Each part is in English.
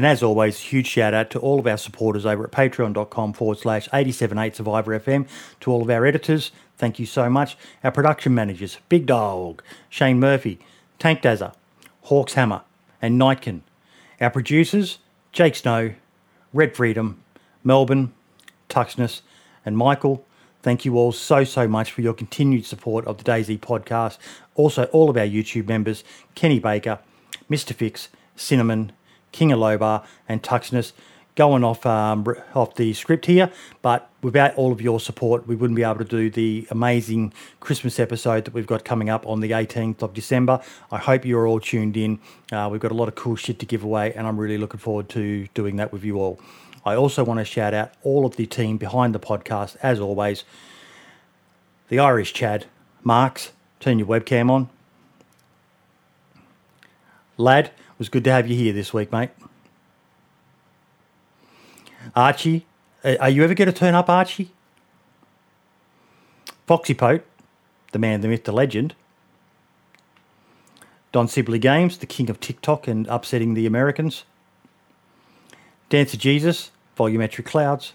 And as always, huge shout out to all of our supporters over at patreon.com forward slash 878 Survivor FM, to all of our editors, thank you so much. Our production managers, Big Dog, Shane Murphy, Tank Dazza, Hawks Hammer, and Nightkin. Our producers, Jake Snow, Red Freedom, Melbourne, Tuxness, and Michael. Thank you all so, so much for your continued support of the DayZ podcast. Also, all of our YouTube members, Kenny Baker, Mr. Fix, Cinnamon, King of Lobar, and Tuxness going off um, off the script here, but without all of your support, we wouldn't be able to do the amazing Christmas episode that we've got coming up on the 18th of December. I hope you're all tuned in. Uh, we've got a lot of cool shit to give away, and I'm really looking forward to doing that with you all. I also want to shout out all of the team behind the podcast, as always. The Irish Chad, Marks, turn your webcam on. Lad, was good to have you here this week, mate. Archie, uh, are you ever going to turn up, Archie? Foxy Pote, the man, the myth, the legend. Don Sibley Games, the king of TikTok and upsetting the Americans. Dancer Jesus, Volumetric Clouds.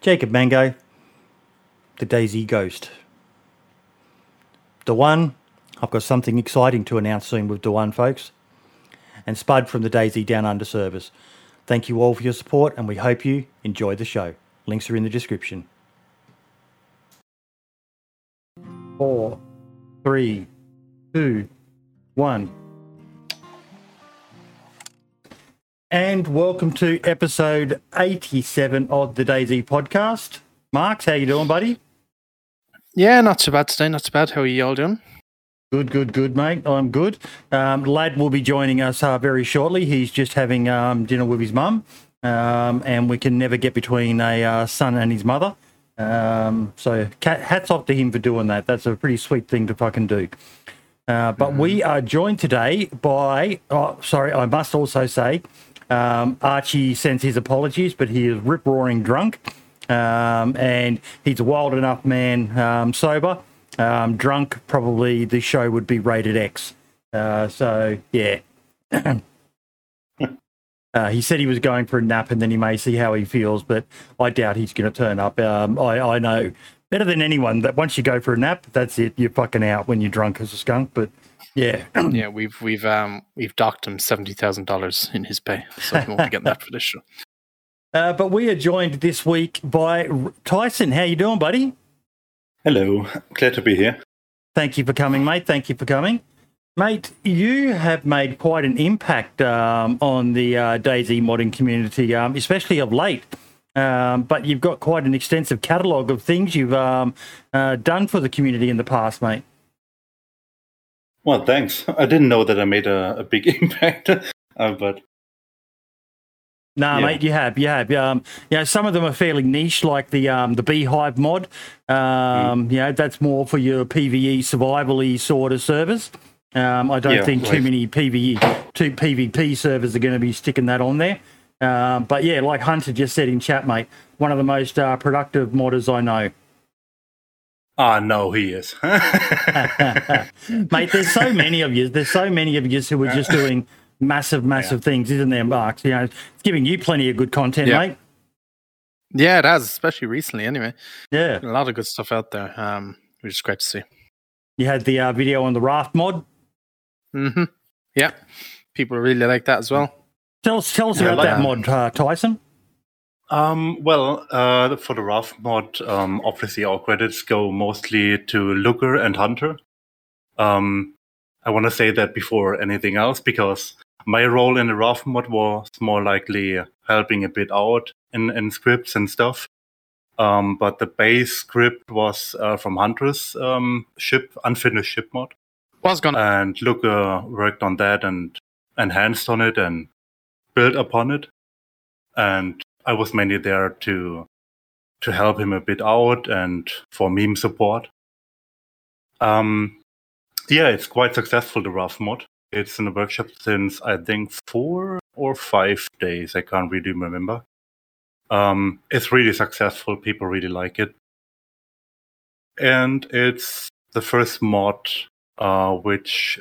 Jacob Mango, the DayZ Ghost. The one, I've got something exciting to announce soon with one, folks. And Spud from the DayZ Down Under service. Thank you all for your support, and we hope you enjoy the show. Links are in the description. Four, three, two, one. And welcome to episode 87 of the DayZ podcast. Marks, how you doing, buddy? Yeah, not so bad today. Not too bad. How are you all doing? Good, good, good, mate. I'm good. Um, Lad will be joining us uh, very shortly. He's just having um, dinner with his mum, um, and we can never get between a uh, son and his mother. Um, so, hats off to him for doing that. That's a pretty sweet thing to fucking do. Uh, but we mm-hmm. are joined today by, oh, sorry, I must also say, um, Archie sends his apologies, but he is rip roaring drunk. Um, and he's a wild enough man sober um, drunk, probably the show would be rated X. Uh, so yeah. uh, he said he was going for a nap and then he may see how he feels, but I doubt he's going to turn up. Um, I, I know better than anyone that once you go for a nap, that's it. You're fucking out when you're drunk as a skunk. But yeah, yeah, we've we've um we've docked him seventy thousand dollars in his pay, so he won't be getting that for this show. Uh, but we are joined this week by Tyson. How you doing, buddy? Hello, glad to be here. Thank you for coming, mate. Thank you for coming. Mate, you have made quite an impact um, on the uh, DayZ modding community, um, especially of late. Um, but you've got quite an extensive catalogue of things you've um, uh, done for the community in the past, mate. Well, thanks. I didn't know that I made a, a big impact, uh, but no, yeah. mate, you have, you have. Um, you know, some of them are fairly niche, like the um, the Beehive mod. Um, mm. You know, that's more for your PVE survivally sort of servers. Um, I don't yeah, think too many PVE, two PvP servers are going to be sticking that on there. Um, but yeah, like Hunter just said in chat, mate, one of the most uh, productive modders I know. Ah, oh, no, he is. mate, there's so many of you. There's so many of you who are just doing massive, massive yeah. things, isn't there, Mark? You know, it's giving you plenty of good content, yeah. mate. Yeah, it has, especially recently. Anyway, yeah, a lot of good stuff out there, um, which is great to see. You had the uh, video on the raft mod. Mm-hmm. Yeah, people really like that as well. Tell us, tell us yeah, about like that, that mod, uh, Tyson. Um, well, uh, for the raft mod, um, obviously our credits go mostly to Luca and Hunter. Um, I want to say that before anything else because my role in the rough mod was more likely helping a bit out in, in scripts and stuff. Um, but the base script was uh, from Hunter's um, ship, unfinished ship mod. Was gonna and uh, worked on that and enhanced on it and built upon it. And I was mainly there to to help him a bit out and for meme support. Um, yeah, it's quite successful the rough mod. It's in the workshop since I think four or five days. I can't really remember. Um, it's really successful. People really like it, and it's the first mod uh, which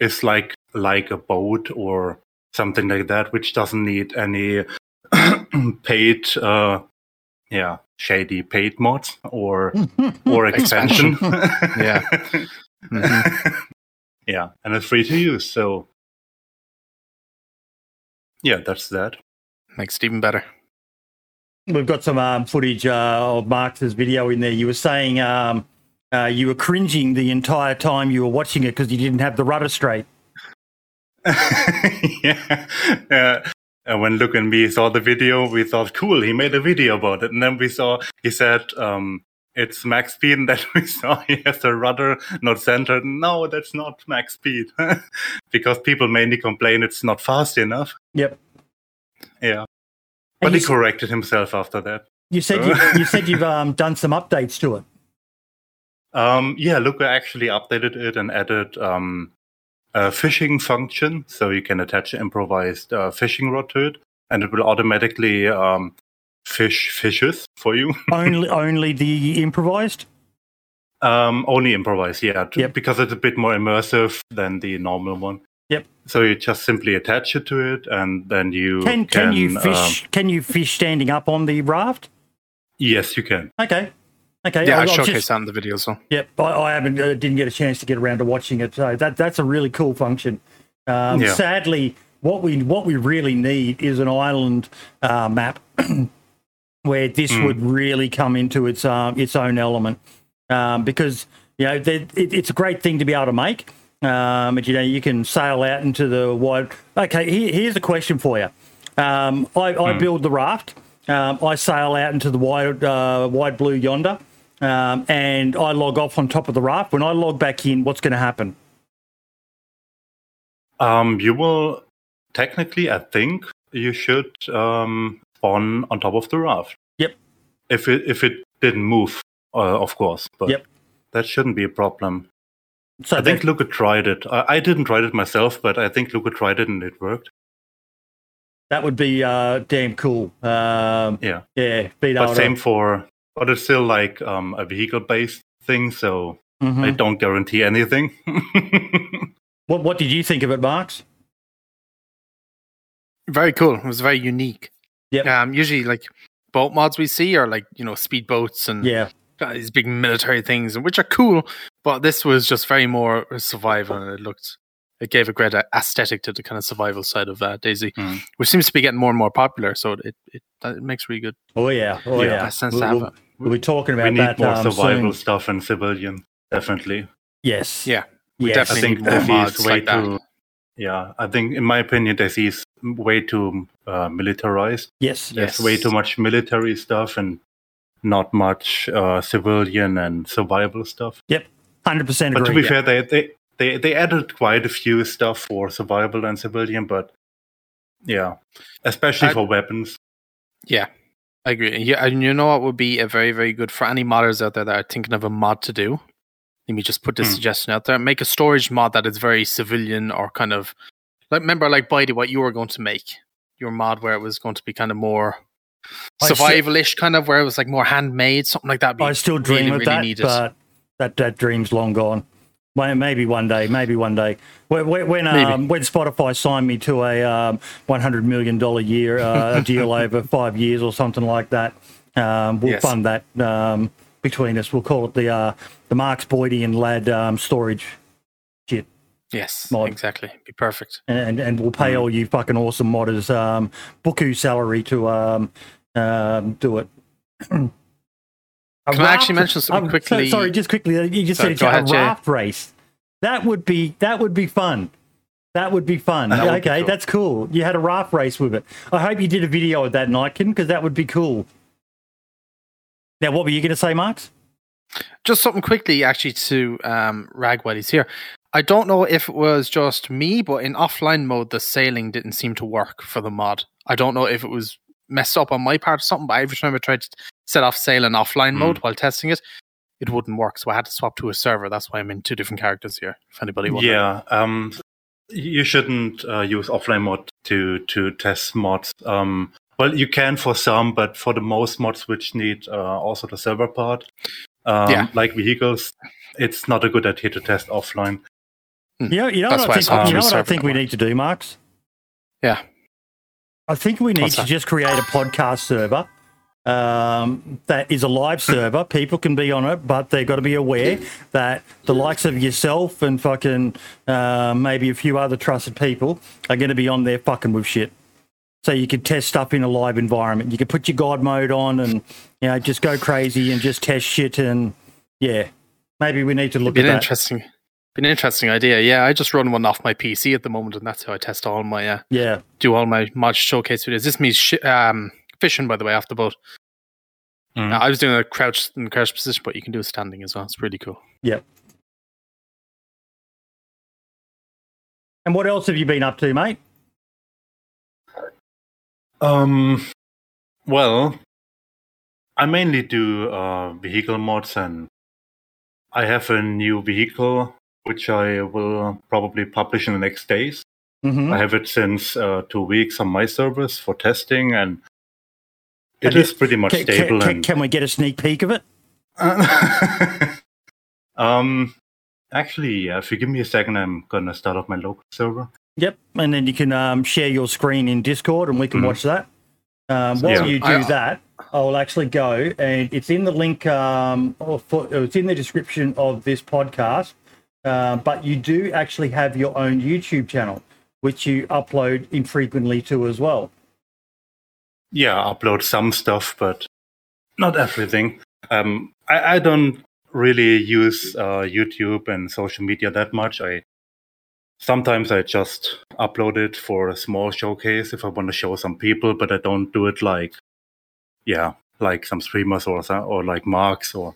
is like like a boat or something like that, which doesn't need any paid, uh, yeah, shady paid mods or or expansion. Yeah. Mhm. Yeah, and it's free to use. So yeah, that's that. Makes it even better. We've got some um, footage uh, of Marx's video in there. You were saying um, uh, you were cringing the entire time you were watching it because you didn't have the rudder straight. yeah. Uh, and when Luke and me saw the video, we thought, cool, he made a video about it. And then we saw, he said, um, it's max speed. that we saw he has the rudder not centered. No, that's not max speed. because people mainly complain it's not fast enough. Yep. Yeah. But he s- corrected himself after that. you said you, you said you've um, done some updates to it. Um, yeah, Luca actually updated it and added um, a fishing function, so you can attach an improvised uh, fishing rod to it, and it will automatically um, fish fishes for you. Only only the improvised. um, only improvised, yeah, t- Yep. because it's a bit more immersive than the normal one. Yep. So you just simply attach it to it, and then you Can can you um, fish? can you fish standing up on the raft? yes, you can. Okay. Okay. Yeah, I, was- I was showcased just- that in the video as well. Yep, I, I haven't uh, didn't get a chance to get around to watching it. So that that's a really cool function. Um, Yeah. Sadly, what we what we really need is an island uh, map where this Mm. would really come into its um, its own element. Um, because you know it, it's a great thing to be able to make. Um, and you know you can sail out into the wide. Okay, here, here's a question for you. Um, I, I build the raft. Um, I sail out into the wide uh, wide blue yonder, um, and I log off on top of the raft. When I log back in, what's going to happen? Um, you will technically, I think, you should um, spawn on top of the raft. Yep. If it if it didn't move, uh, of course. But Yep. that shouldn't be a problem. So I think Luca tried it. I, I didn't try it myself, but I think Luca tried it and it worked. that would be uh, damn cool. Um, Yeah. yeah, beat But out same for, but it's still like um, a vehicle based thing, so Mhm. I don't guarantee anything. What what did you think of it, Marks? Very cool. It was very unique. Yeah. Um, usually, like boat mods we see are like you know speedboats and Yeah, uh, these big military things, which are cool. But this was just very more survival, and it looked it gave a great aesthetic to the kind of survival side of uh, DayZ, Mm. which seems to be getting more and more popular. So it it, it makes really good oh yeah, oh Yeah, yeah. sense We'll, to have we'll, we'll be talking about we need that more um, survival soon. stuff and civilian, definitely. Yes, Yeah, we yes. I definitely think need more DayZ mods is way like that. Yeah, I think in my opinion, DayZ is way too uh, militarized. Yes, There's way too much military stuff and not much uh, civilian and survival stuff. Yep, hundred percent But to agree. be fair, they, they they they added quite a few stuff for survival and civilian, but yeah, especially I- for weapons. Yeah, I agree. Yeah, and you know what would be a very, very good for any modders out there that are thinking of a mod to do? Let me just put this Hmm. suggestion out there. Make a storage mod that is very civilian or kind of like remember like Bitey what you were going to make. Your mod where it was going to be kind of more survival-ish kind of where it was like more handmade, something like that. I still dream really, of that, but that that dream's long gone. Well, maybe one day, maybe one day. When when, um, when Spotify signed me to a um, one hundred million dollar year uh, deal over five years or something like that, um, we'll Yes. fund that um, between us. We'll call it the uh, the Marks boydian and Lad um, storage yes, mod. exactly. Be perfect. and and we'll pay Mm. all you fucking awesome modders um, buku salary to um, um, do it. Can I actually mention something um, so- quickly? sorry, just quickly. You just Sorry, said a ahead, Jay. raft race. That would be that would be fun. That would be fun. That would be okay, cool. that's cool. You had a raft race with it. I hope you did a video of that, Nightkin, because that would be cool. Now, what were you going to say, Marks? just something quickly actually to um rag while he's here i don't know if it was just me but in offline mode the sailing didn't seem to work for the mod i don't know if it was messed up on my part or something but every time i tried to set off sail in offline Hmm. mode while testing it it wouldn't work so i had to swap to a server that's why i'm in two different characters here if anybody wondering. Yeah, um, you shouldn't uh, use offline mod to to test mods. Um, well, you can for some, but for the most mods which need uh, also the server part, um, Yeah. like vehicles, it's not a good idea to test offline. You know, you know That's what I think. You know what I think we need to do, Marks. Yeah. I think we need What's to that? just create a podcast server um, that is a live server. People can be on it, but they've got to be aware that the likes of yourself and fucking uh, maybe a few other trusted people are going to be on there fucking with shit. So you could test stuff in a live environment. You could put your God mode on and you know just go crazy and just test shit and yeah, maybe we need to look Be at that. interesting, an interesting idea. Yeah, I just run one off my PC at the moment, and that's how I test all my uh, Yeah, do all my mod showcase videos. This is me sh- um, fishing, by the way, off the boat. Uh, I was doing a crouch in crouch position, but you can do a standing as well. It's really cool. yeah. And what else have you been up to, mate? Um, well, I mainly do uh, vehicle mods, and I have a new vehicle which I will probably publish in the next days. Mm-hmm. I have it since uh, two weeks on my servers for testing, and it Have you- is pretty much Can, stable. can, and can we get a sneak peek of it? um, actually, yeah, if you give me a second, I'm gonna start up my local server. Yep, and then you can um, share your screen in Discord, and we can Mhm. watch that. Um, while Yeah. you do I- that, I'll actually go, and it's in the link, um, or for, it's in the description of this podcast. Uh, but you do actually have your own YouTube channel, which you upload infrequently to as well. Yeah, I upload some stuff, but not everything. Um, I, I don't really use uh, YouTube and social media that much. I sometimes I just upload it for a small showcase if I want to show some people, but I don't do it like, yeah, like some streamers or or like Marks or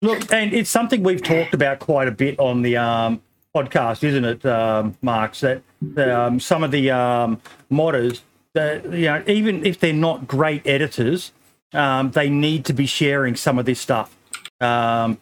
Look, and it's something we've talked about quite a bit on the um, podcast, isn't it, um, Marks? That um, some of the um, modders, that you know, even if they're not great editors, um, they need to be sharing some of this stuff. Um,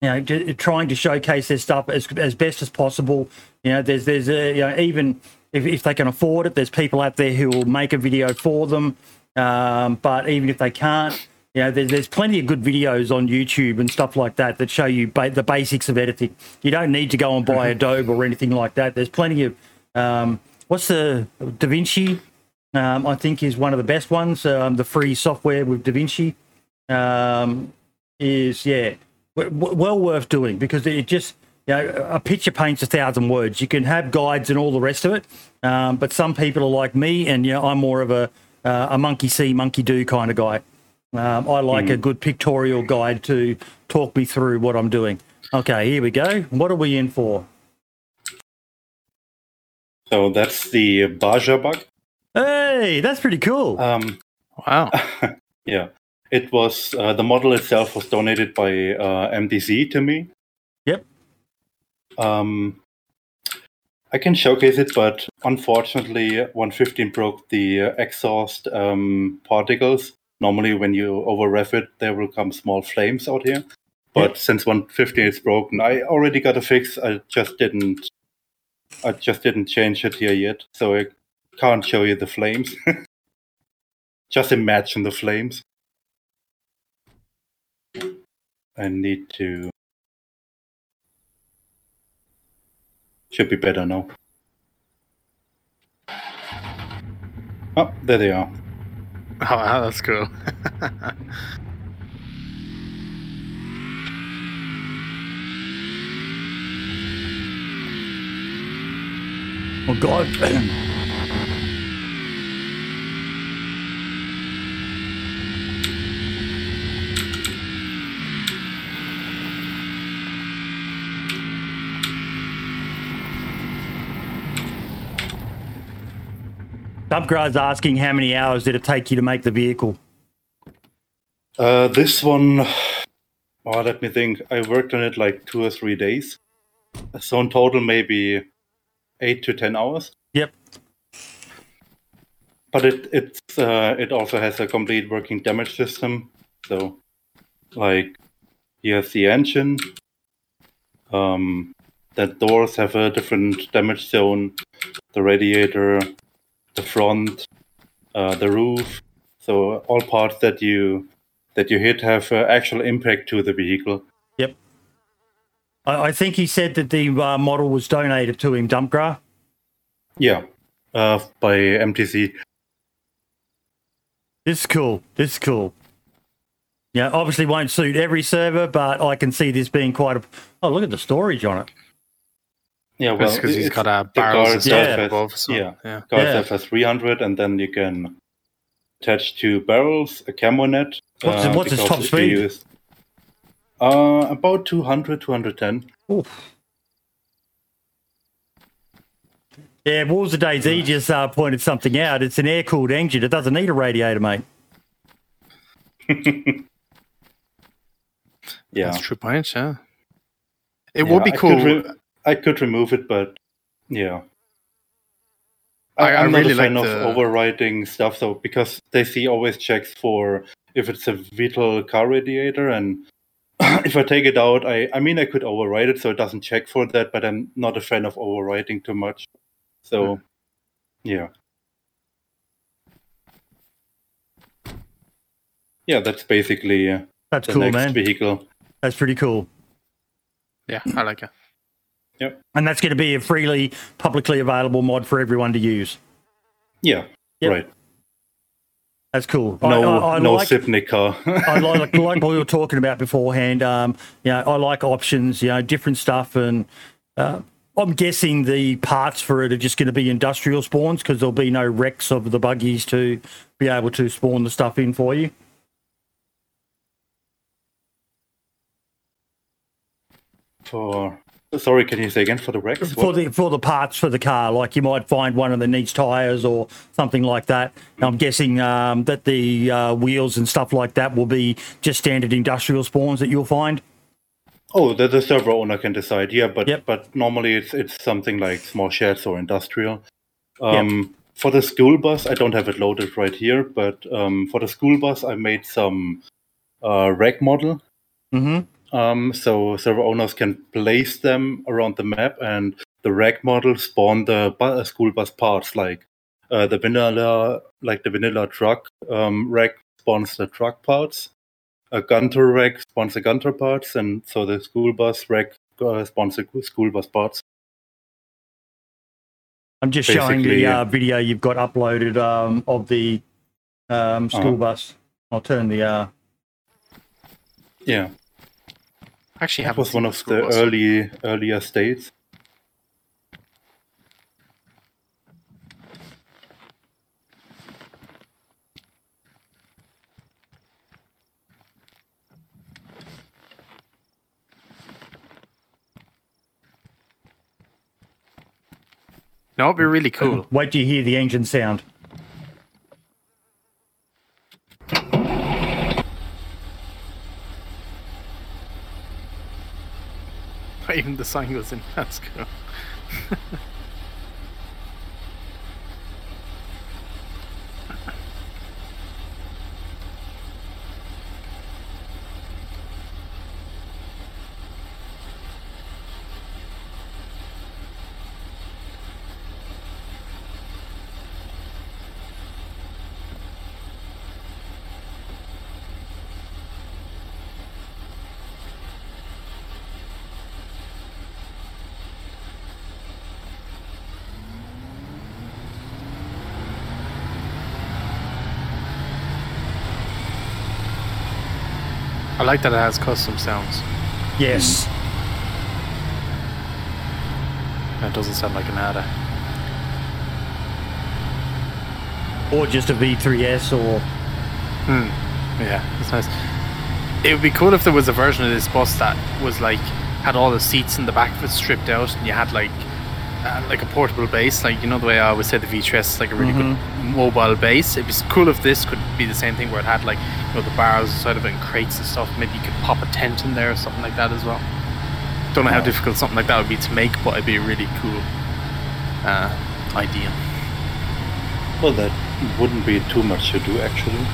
you know, trying to showcase their stuff as as best as possible. You know, there's there's a, you know even if, if they can afford it, there's people out there who will make a video for them. Um, but even if they can't, you know, there's, there's plenty of good videos on YouTube and stuff like that that show you ba- the basics of editing. You don't need to go and buy Adobe or anything like that. There's plenty of um, what's the DaVinci? Um, I think is one of the best ones. Um, the free software with DaVinci um, is yeah w- w- well worth doing because it just you know a picture paints a thousand words. You can have guides and all the rest of it, um, but some people are like me, and you know I'm more of a uh, a monkey see, monkey do kind of guy. Um, I like a good pictorial guide to talk me through what I'm doing. Okay, here we go. What are we in for? so that's the Baja bug. Hey, that's pretty cool. Um, Wow. yeah, it was uh, the model itself was donated by uh, MDC to me. Yep. Um, I can showcase it, but unfortunately, 115 broke the uh, exhaust um, particles. Normally, when you over rev it, there will come small flames out here. But Yep. since 115 is broken, I already got a fix. I just didn't. I just didn't change it here yet, so I can't show you the flames. just imagine the flames. I need to. Should be better now. Oh, there they are. Oh, wow, that's cool. Oh God. Subgrad's asking how many hours did it take you to make the vehicle? Uh, this one, oh, let me think. I worked on it like two or three days. So in total, maybe eight to ten hours. Yep. But it it's uh, it also has a complete working damage system. So, like, you have the engine. Um, the doors have a different damage zone. The radiator, the front, uh, the roof. So all parts that you that you hit have uh, actual impact to the vehicle. Yep. I, I think he said that the uh, model was donated to him, Dumpgra. Yeah, uh, by MTC. This is cool. This is cool. Yeah, obviously won't suit every server, but I can see this being quite a. Oh, look at the storage on it. Yeah, well, because he's got a the barrels and guard stuff Yeah. above. So, Yeah. yeah. Guard Yeah. has 300, and then you can attach two barrels, a camo net. What's- uh, what's his top speed? use- uh, about 200, 210. Oof. Yeah, Wars of Days DayZ just uh, pointed something out. It's an air cooled engine. It doesn't need a radiator, mate. Yeah, That's true point, yeah. It Yeah, would be I cool. Could re- I could remove it, but yeah. I- I, I am not a fan like of the- overriding stuff though, because DayZ always checks for if it's a vital car radiator, and if I take it out, I I mean I could override it so it doesn't check for that, but I'm not a fan of overriding too much. So, Hmm. yeah, yeah, that's basically uh, That's the cool, next man. vehicle. That's pretty cool. yeah, I like it. And that's going to be a freely, publicly available mod for everyone to use. Yeah, Yep. right. That's cool. I- No, I, I no like. I like, like what we were talking about beforehand. Um, you know, I like options. You know, different stuff, and uh, I'm guessing the parts for it are just going to be industrial spawns because there'll be no wrecks of the buggies to be able to spawn the stuff in for you. for sorry, can you say again for the Rex? for the for the parts for the car. Like you might find one of the needs tires or something like that. I'm guessing um, that the uh, wheels and stuff like that will be just standard industrial spawns that you'll find. Oh, the, the server owner can decide. Yeah, but Yep. but normally it's it's something like small sheds or industrial. Um, For the school bus, I don't have it loaded right here, but um, for the school bus, I made some uh, rack model. hmm Um, so server owners can place them around the map, and the rack model spawn the bu- uh, school bus parts, like uh, the vanilla, like the vanilla truck um, rack spawns the truck parts. A Gunter rack spawns the Gunter parts, and so the school bus rack uh, spawns the school bus parts. I'm just showing the uh, video you've got uploaded um, of the um, school Uh-huh. bus. I'll turn the. Uh, Yeah, Actually, that haven't was one of the bus. early earlier states. No, it'd be really cool. wait till you hear the engine sound. Even the sign goes in. That's cool. I like that it has custom sounds. Yes. That doesn't sound like an ADA. Or just a V3S or. Hmm. Yeah, it's nice. It would be cool if there was a version of this bus that was like had all the seats in the back of it stripped out, and you had like uh, like a portable base. Like you know the way I always say the V3S is like a really good mobile base. It'd be cool if this could be the same thing where it had like you know the bars inside of it and crates and stuff. Maybe you could pop a tent in there or something like that as well. Don't know how difficult something like that would be to make, but it'd be a really cool uh, idea. Well, that wouldn't be too much to do actually.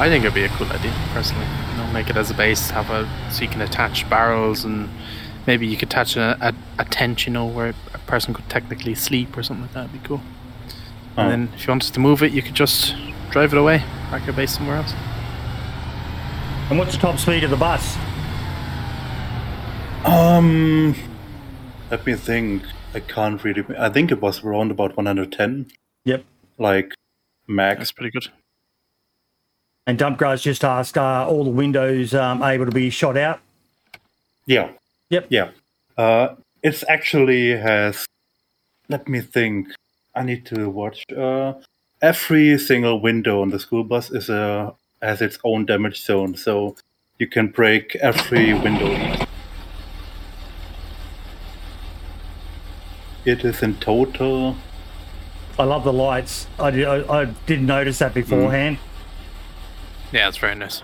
I think it'd be a cool idea, personally. You know, make it as a base, have a so you can attach barrels, and maybe you could attach a, a, a tent, you know, where a person could technically sleep or something like that. It'd be cool. Oh. And then if you wanted to move it, you could just drive it away, park your base somewhere else. And what's the top speed of the bus? Um, let me think. I can't really. I think it was around about 110, Yep. like max. That's pretty good. And dump Dumpgrass just asked, are all the windows um, able to be shot out? Yeah. Yep. Yeah. Uh, it's actually has. Let me think. I need to watch. Uh, every single window on the school bus is a has its own damage zone, so you can break every window. It is in total. I love the lights. I, did, I, I didn't notice that beforehand. Yeah, it's very nice.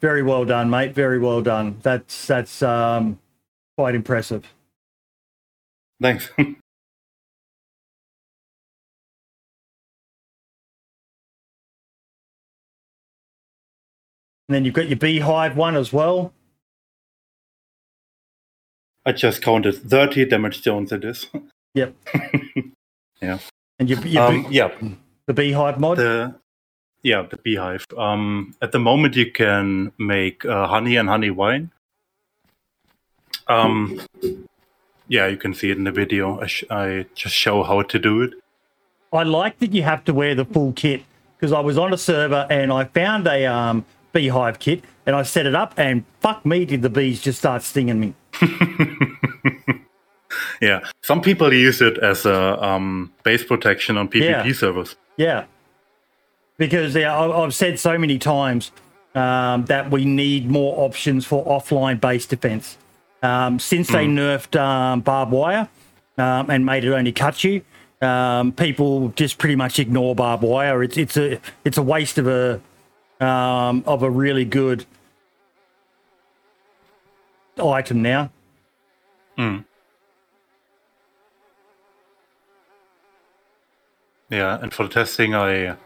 Very well done, mate. Very well done. That's that's um, quite impressive. Thanks. And then you've got your beehive one as well. I just counted 30 damage zones. It is. Yep. Yeah. And your, your Um, bee- yeah. the beehive mod. The yeah the beehive. Um, at the moment, you can make uh, honey and honey wine. Um, yeah, you can see it in the video. I, sh- I just show how to do it. I like that you have to wear the full kit because I was on a server and I found a um, beehive kit and I set it up and fuck me, did the bees just start stinging me? Yeah, some people use it as a um, base protection on PvP Yeah. servers. Yeah. Because I've said so many times um, that we need more options for offline base defense. Um, since they nerfed um, barbed wire um, and made it only cut you, um, people just pretty much ignore barbed wire. It's it's a it's a waste of a um, of a really good item now. Yeah, and for the testing, I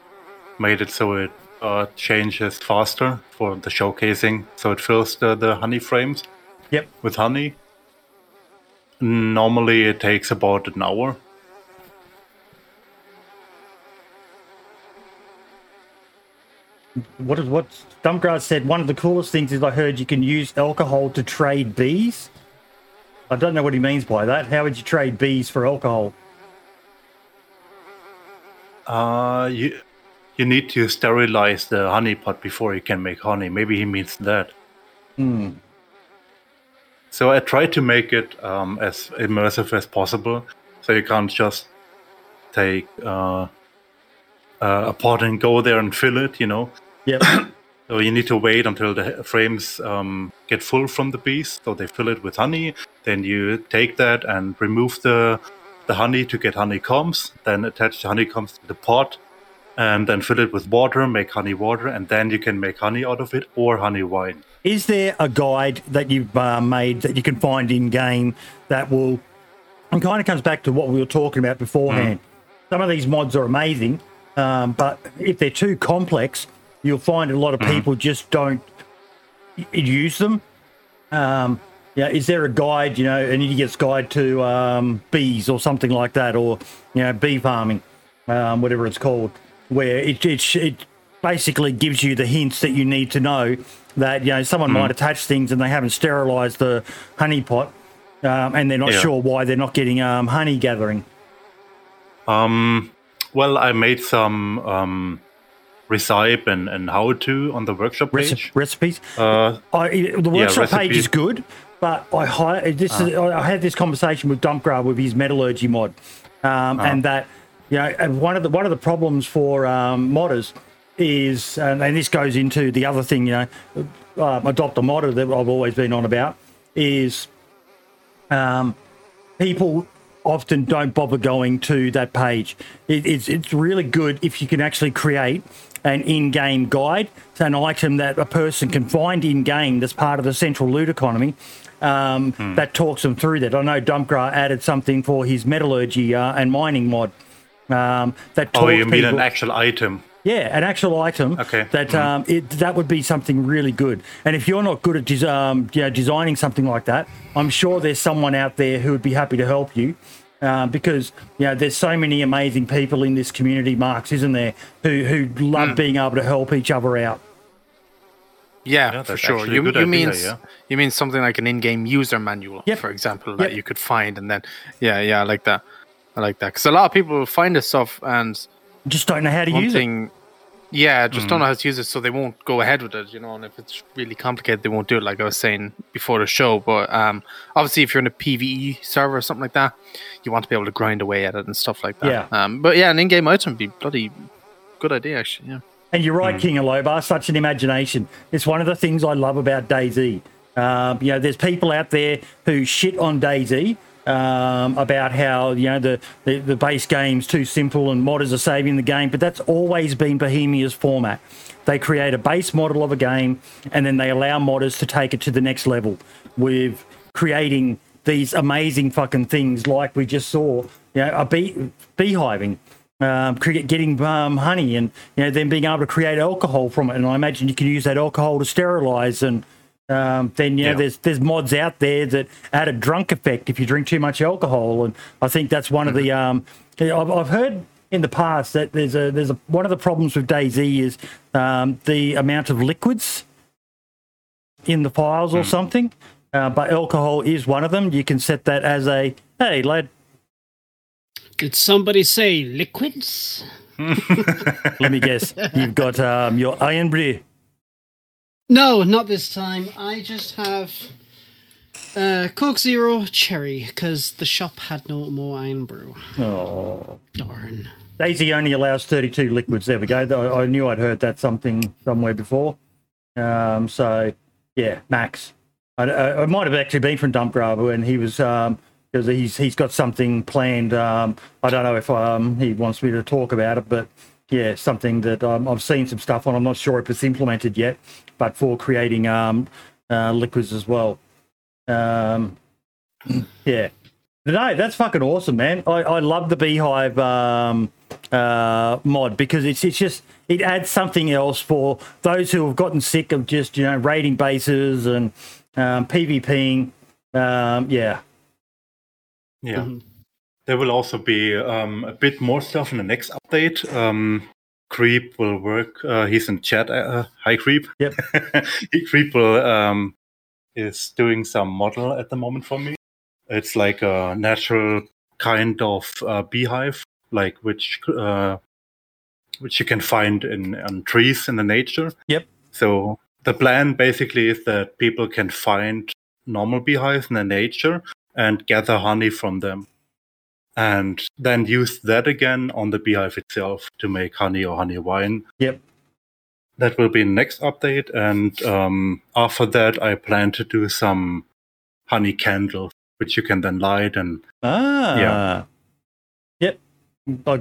made it so it uh, changes faster for the showcasing, so it fills the, the honey frames Yep. with honey. Normally, it takes about an hour. What is what Dumpgrass said? One of the coolest things is I heard you can use alcohol to trade bees. I don't know what he means by that. How would you trade bees for alcohol? Uh, you you need to sterilize the honey pot before you can make honey. Maybe he means that. So I tried to make it um, as immersive as possible, so you can't just take uh, uh, a pot and go there and fill it. You know, Yep. so you need to wait until the frames um, get full from the bees, so they fill it with honey. Then you take that and remove the the honey to get honeycombs. Then attach the honeycombs to the pot, and then fill it with water. Make honey water, and then you can make honey out of it or honey wine. is there a guide that you've uh, made that you can find in game that will and kind of comes back to what we were talking about beforehand some of these mods are amazing um, but if they're too complex you'll find a lot of people just don't use them um, yeah is there a guide you know an idiot's guide to um, bees or something like that or you know bee farming um, whatever it's called where it, it, it basically gives you the hints that you need to know that you know someone might attach things and they haven't sterilized the honey pot um, and they're not Yeah. sure why they're not getting um, honey gathering. Um, well, I made some um, recipe and, and how to on the workshop Rece- page. recipes? Uh, I, the workshop page is good, but I hi- this is, I had this conversation with Dumpgrab with his metallurgy mod, um, and that you know and one of the one of the problems for um, modders is, and, and this goes into the other thing, you know, uh, adopt a modder that I've always been on about is um, people often don't bother going to that page. It, it's it's really good if you can actually create an in-game guide, it's an item that a person can find in-game that's part of the central loot economy. Um, That talks them through that. I know Dumpgra added something for his metallurgy uh, and mining mod. Um, that oh, talks you mean people, an actual item? yeah, an actual item. Okay. That um, it that would be something really good. And if you're not good at des- um, you know, designing something like that, I'm sure there's someone out there who would be happy to help you. Uh, because you know there's so many amazing people in this community, Marks, isn't there? Who who love being able to help each other out. Yeah, Yeah, for sure. You, you idea, mean yeah. you mean something like an in-game user manual, Yep. for example, that Yep. you could find, and then yeah, yeah, like that. I like that because a lot of people find this stuff and Just don't know how to one use it. yeah, just Mm. don't know how to use it, so they won't go ahead with it. You know, and if it's really complicated, they won't do it. Like I was saying before the show, but um, obviously, if you're in a PVE server or something like that, you want to be able to grind away at it and stuff like that. Yeah. Um, but yeah, an in-game item would be bloody good idea actually. Yeah. And you're right, King Alobar, such an imagination. It's one of the things I love about DayZ. Um, you know, there's people out there who shit on DayZ um, about how, you know, the, the, the base game's too simple and modders are saving the game, but that's always been Bohemia's format. They create a base model of a game and then they allow modders to take it to the next level with creating these amazing fucking things like we just saw, you know, a bee, beehiving um, getting um, honey and you know then being able to create alcohol from it. And I imagine you can use that alcohol to sterilize. And um, then you know Yeah. there's there's mods out there that add a drunk effect if you drink too much alcohol. And I think that's one of the um, I've, I've heard in the past that there's a there's a one of the problems with DayZ is um, the amount of liquids in the files or something. Uh, but alcohol is one of them. You can set that as a hey lad. Did somebody say liquids? Let me guess. You've got um, your Irn-Bru. No, not this time. I just have uh, Coke Zero Cherry because the shop had no more Irn-Bru. Oh. Darn. DayZ only allows 32 liquids. There we go. I I knew I'd heard that something somewhere before. Um, so, yeah, max. I, I, I might have actually been from Dump Grabber and he was, um, because he's, he's got something planned. Um, I don't know if um, he wants me to talk about it, but yeah, something that um, I've seen some stuff on. I'm not sure if it's implemented yet, but for creating um, uh, liquids as well. Um, yeah. No, that's fucking awesome, man. I, I love the Beehive um, uh, mod because it's it's just it adds something else for those who have gotten sick of just you know raiding bases and um, PvPing. Um, yeah, Yeah. Mhm. There will also be um, a bit more stuff in the next update. Um, Creep will work. Uh, he's in chat. Uh, hi, Creep. Yep. Creep will um, is doing some model at the moment for me. It's like a natural kind of uh, beehive, like which uh, which you can find in on trees in the nature. Yep. So the plan basically is that people can find normal beehives in the nature and gather honey from them and then use that again on the beehive itself to make honey or honey wine. Yep. That will be next update, and um, after that, I plan to do some honey candles, which you can then light and ah, Yeah. yep.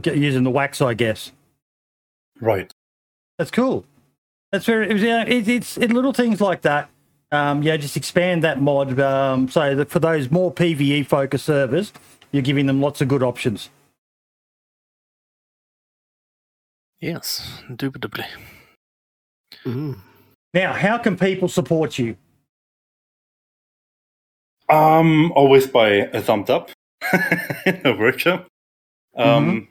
Get using the wax, I guess. right. That's cool. That's very. It, yeah, it, it's it, little things like that. Um, yeah, just expand that mod. Um, so that for those more PVE focused servers, you're giving them lots of good options. Yes, indubitably. Mm. Now, how can people support you? Um, always by a thumbs up in a workshop. Um,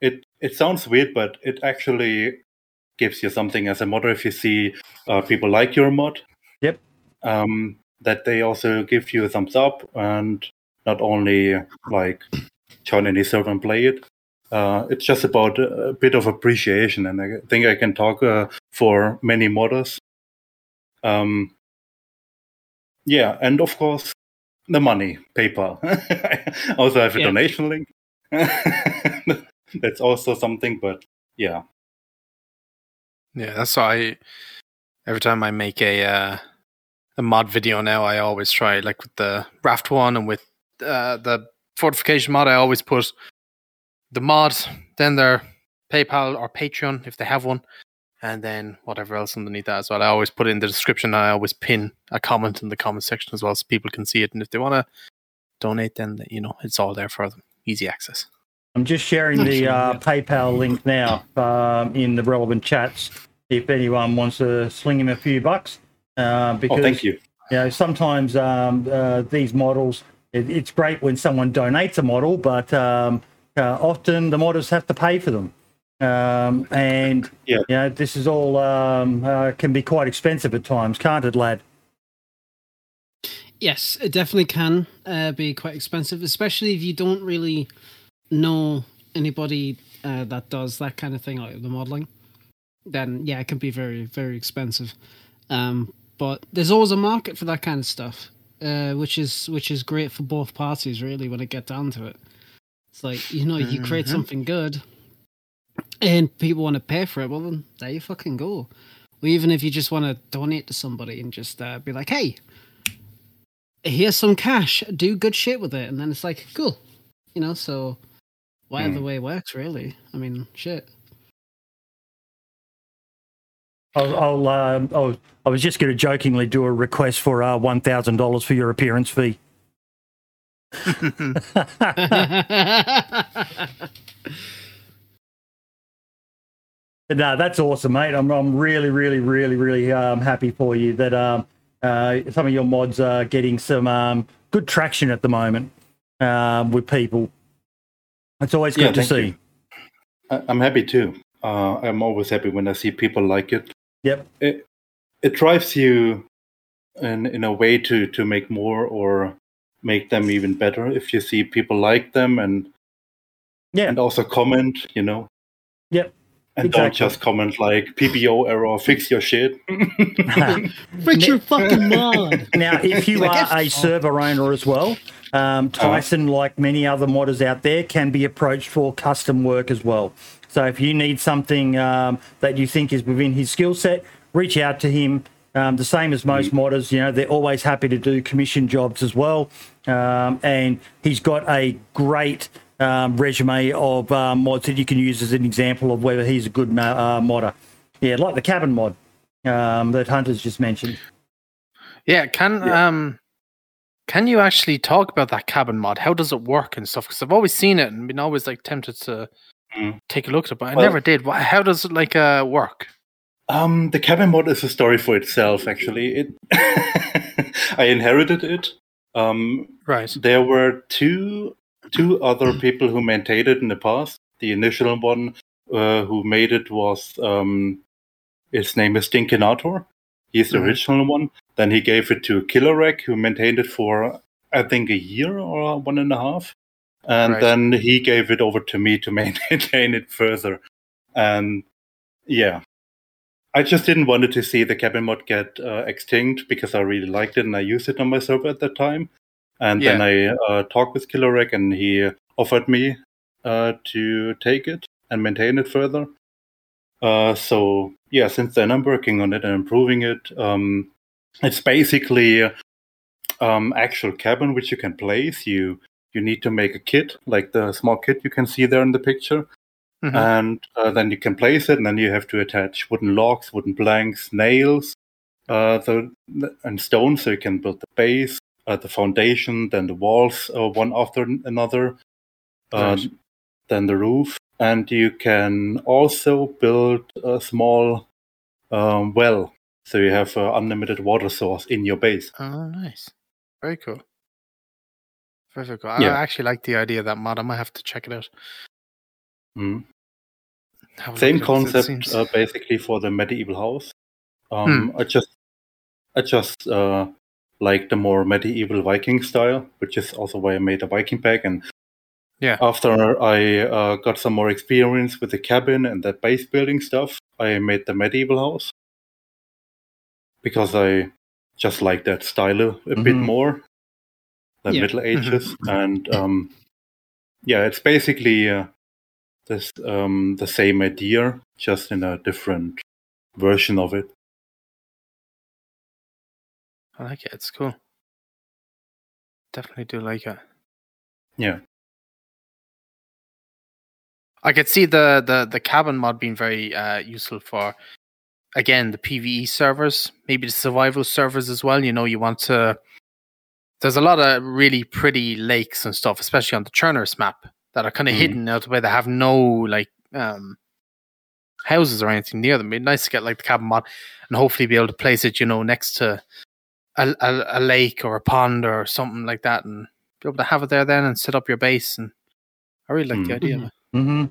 it it sounds weird, but it actually gives you something as a modder if you see uh, people like your mod. Yep. Um, that they also give you a thumbs up and not only like join any server and play it. Uh, it's just about a bit of appreciation, and I think I can talk uh, for many modders. Um, yeah, and of course, the money, PayPal. I also have a Yeah. donation link. That's also something, but yeah, Yeah, that's why I, every time I make a uh, a mod video now, I always try like with the raft one and with uh, the fortification mod, I always put the mod, then their PayPal or Patreon if they have one, and then whatever else underneath that as well. I always put it in the description. I always pin a comment in the comment section as well, so people can see it. And if they want to donate, then you know it's all there for them, easy access. I'm just sharing the uh, PayPal link now um, in the relevant chats. If anyone wants to sling him a few bucks, uh, because oh, thank you. you know sometimes um, uh, these models, it, it's great when someone donates a model, but um, uh, often the modders have to pay for them. Um, and Yeah. you know, this is all um, uh, can be quite expensive at times, can't it, lad? Yes, it definitely can uh, be quite expensive, especially if you don't really know anybody uh, that does that kind of thing, like the modeling. Then yeah, it can be very very expensive. Um, but there's always a market for that kind of stuff, uh, which is which is great for both parties, really. When it get down to it, it's like you know you create Mhm. something good, and people want to pay for it. Well, then there you fucking go. Or even if you just want to donate to somebody and just uh, be like, hey, here's some cash, do good shit with it, and then it's like, cool, you know. So whatever Mm. way it works, really. I mean, shit. I'll, I'll, um, I'll, I was just going to jokingly do a request for uh, one thousand dollars for your appearance fee. no, that's awesome, mate. I'm, I'm really, really, really, really um, happy for you that um, uh, some of your mods are getting some um, good traction at the moment um, with people. It's always good Yeah, to see. you. I'm happy too. Uh, I'm always happy when I see people like it. Yep. It it drives you in in a way to to make more or make them even better if you see people like them and Yeah. and also comment, you know. Yep. And don't just comment like PBO error, fix your shit. Fix your fucking mod. Now, if you are a server owner as well, um, Tyson, like many other modders out there, can be approached for custom work as well. So if you need something um, that you think is within his skill set, reach out to him. Um, the same as most modders, you know, they're always happy to do commission jobs as well. Um, and he's got a great um, resume of uh, mods that you can use as an example of whether he's a good mo- uh, modder. Yeah, like the cabin mod um, that Hunter's just mentioned. Yeah, can um can you actually talk about that cabin mod? How does it work and stuff? Because I've always seen it and been always like tempted to Mm. take a look at it, but I Well- never did. How does it like uh work? Um, the cabin mod is a story for itself. Actually, it I inherited it. Um, Right. there were two two other people who maintained it in the past. The initial one uh, who made it was um, his name is Dinkinator. He's the Mhm. original one. Then he gave it to Killerek, who maintained it for I think a year or one and a half, and Right. then he gave it over to me to maintain it further. And yeah, I just didn't want it to see the cabin mod get uh, extinct because I really liked it and I used it on my server at that time. And then I uh, talked with Killerek and he offered me uh, to take it and maintain it further. Uh, so yeah, since then I'm working on it and improving it. Um, it's basically um, actual cabin which you can place. You you need to make a kit like the small kit you can see there in the picture Mhm. and uh, then you can place it, and then you have to attach wooden logs, wooden planks, nails, uh, the, and stone, so you can build the base, uh, the foundation, then the walls, uh, one after another, uh, Right. then the roof, and you can also build a small um, well, so you have an unlimited water source in your base. Oh, nice. Very cool. Very, very cool. I Yeah. actually like the idea of that mod. I might have to check it out. Mm. Have a Same look at it, concept, seems- uh, basically for the medieval house. Um, Hmm. I just, I just uh, like the more medieval Viking style, which is also why I made a Viking pack. And Yeah. after I uh, got some more experience with the cabin and that base building stuff, I made the medieval house because I just like that style a, a bit Mhm. more, the Yeah. Middle Ages, and um, yeah, it's basically uh, this um, the same idea, just in a different version of it. I like it. It's cool. Definitely do like it. Yeah. I could see the the the cabin mod being very uh, useful for again the PVE servers, maybe the survival servers as well. You know, you want to. There's a lot of really pretty lakes and stuff, especially on the Chernarus map, that are kind of Mhm. hidden out the way they have no like um houses or anything near them. It'd be nice to get like the cabin mod and hopefully be able to place it, you know, next to a, a, a lake or a pond or something like that, and be able to have it there then and set up your base. And I really like the Mhm. idea of it. hmm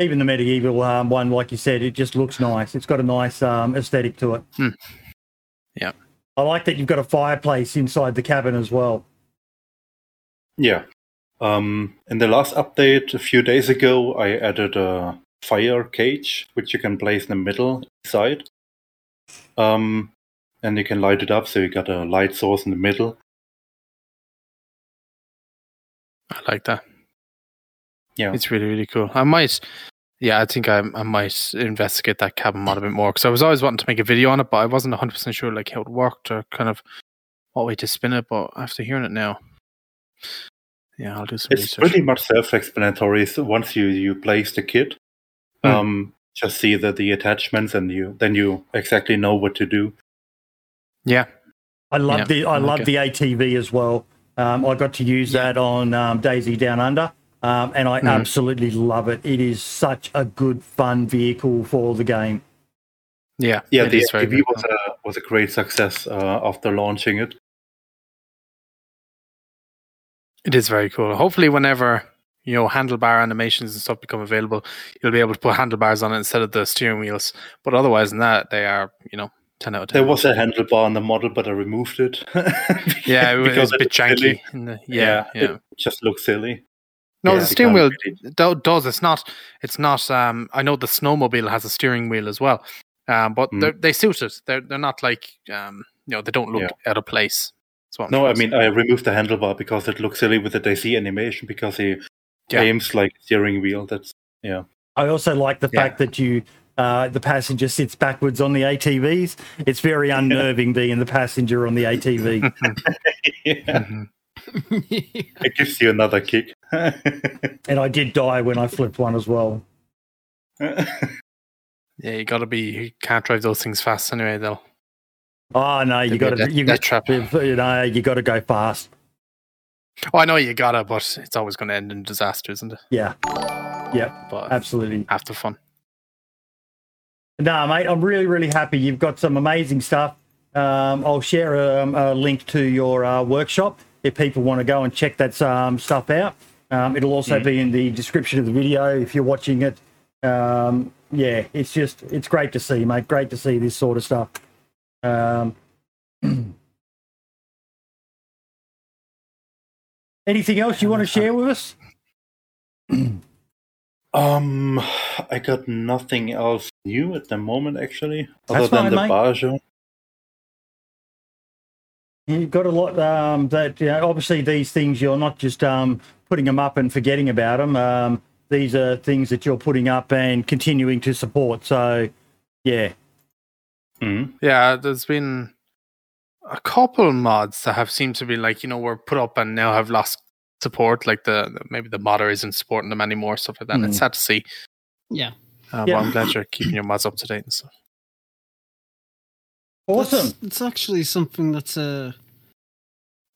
Even the medieval um, one, like you said, it just looks nice. It's got a nice um, aesthetic to it. Hmm. Yeah. I like that you've got a fireplace inside the cabin as well. Yeah. Um, in the last update a few days ago, I added a fire cage, which you can place in the middle side. Um, and you can light it up, so you got a light source in the middle. I like that. Yeah. It's really, really cool. I might, yeah, I think I, I might investigate that cabin mod a bit more because I was always wanting to make a video on it, but I wasn't 100% sure like how it worked or kind of what way to spin it. But after hearing it now, yeah, I'll do some It's research. pretty much self-explanatory. So once you you place the kit, Hmm. um, just see the the attachments, and you then you exactly know what to do. Yeah, I love Yeah, the I I love it. the ATV as well. Um, I got to use that on um, DayZ Down Under, um, and I Mhm. absolutely love it. It is such a good, fun vehicle for the game. yeah, Yeah, it the is very, ATV very was cool. a was a great success uh, after launching it. It is very cool. Hopefully, whenever you know handlebar animations and stuff become available, you'll be able to put handlebars on it instead of the steering wheels. But otherwise, than that, they are you know ten out of ten. There was a handlebar on the model, but I removed it. yeah, it was, it was a bit looked janky. in the- yeah, yeah. it just looks silly. No, Yeah, the you steering wheel really- do- does. It's not. It's not. Um, I know the snowmobile has a steering wheel as well, um, but Mm. they're suit it. They're they're not like um, you know, they don't look Yeah. out of place. That's what No, I mean I removed the handlebar because it looks silly with the DC animation because he Yeah. aims like steering wheel. That's yeah. I also like the Yeah. fact that you uh, the passenger sits backwards on the ATVs. It's very unnerving being the passenger on the ATV. yeah, say. Mhm. it gives you another kick. And I did die when I flipped one as well. Yeah, you got to be. You can't drive those things fast anyway. They'll. Oh no, you got to you got trap. you know you got to go fast. Oh, I know you gotta, but it's always going to end in disaster, isn't it? Yeah, yeah, But absolutely. After fun. No, mate, I'm really, really happy. You've got some amazing stuff. Um, I'll share um, a link to your uh, workshop if people want to go and check that um, stuff out. Um, it'll also Mm. be in the description of the video if you're watching it. Um, yeah, it's just it's great to see, mate. Great to see this sort of stuff. Um, anything else you want to share with us? um, I got nothing else new at the moment actually, other That's than fine, the mate. Bajo. You've got a lot um, that you know, obviously these things you're not just um, putting them up and forgetting about them. Um, these are things that you're putting up and continuing to support. So, yeah, Mhm. Yeah, there's been a couple mods that have seemed to be like you know were put up and now have lost support. Like the, the- maybe the modder isn't supporting them anymore, stuff like that. And It's sad to see. Yeah. Uh, Yeah. But I'm glad you're keeping your mods up to date and stuff. Awesome. That's, actually something that's a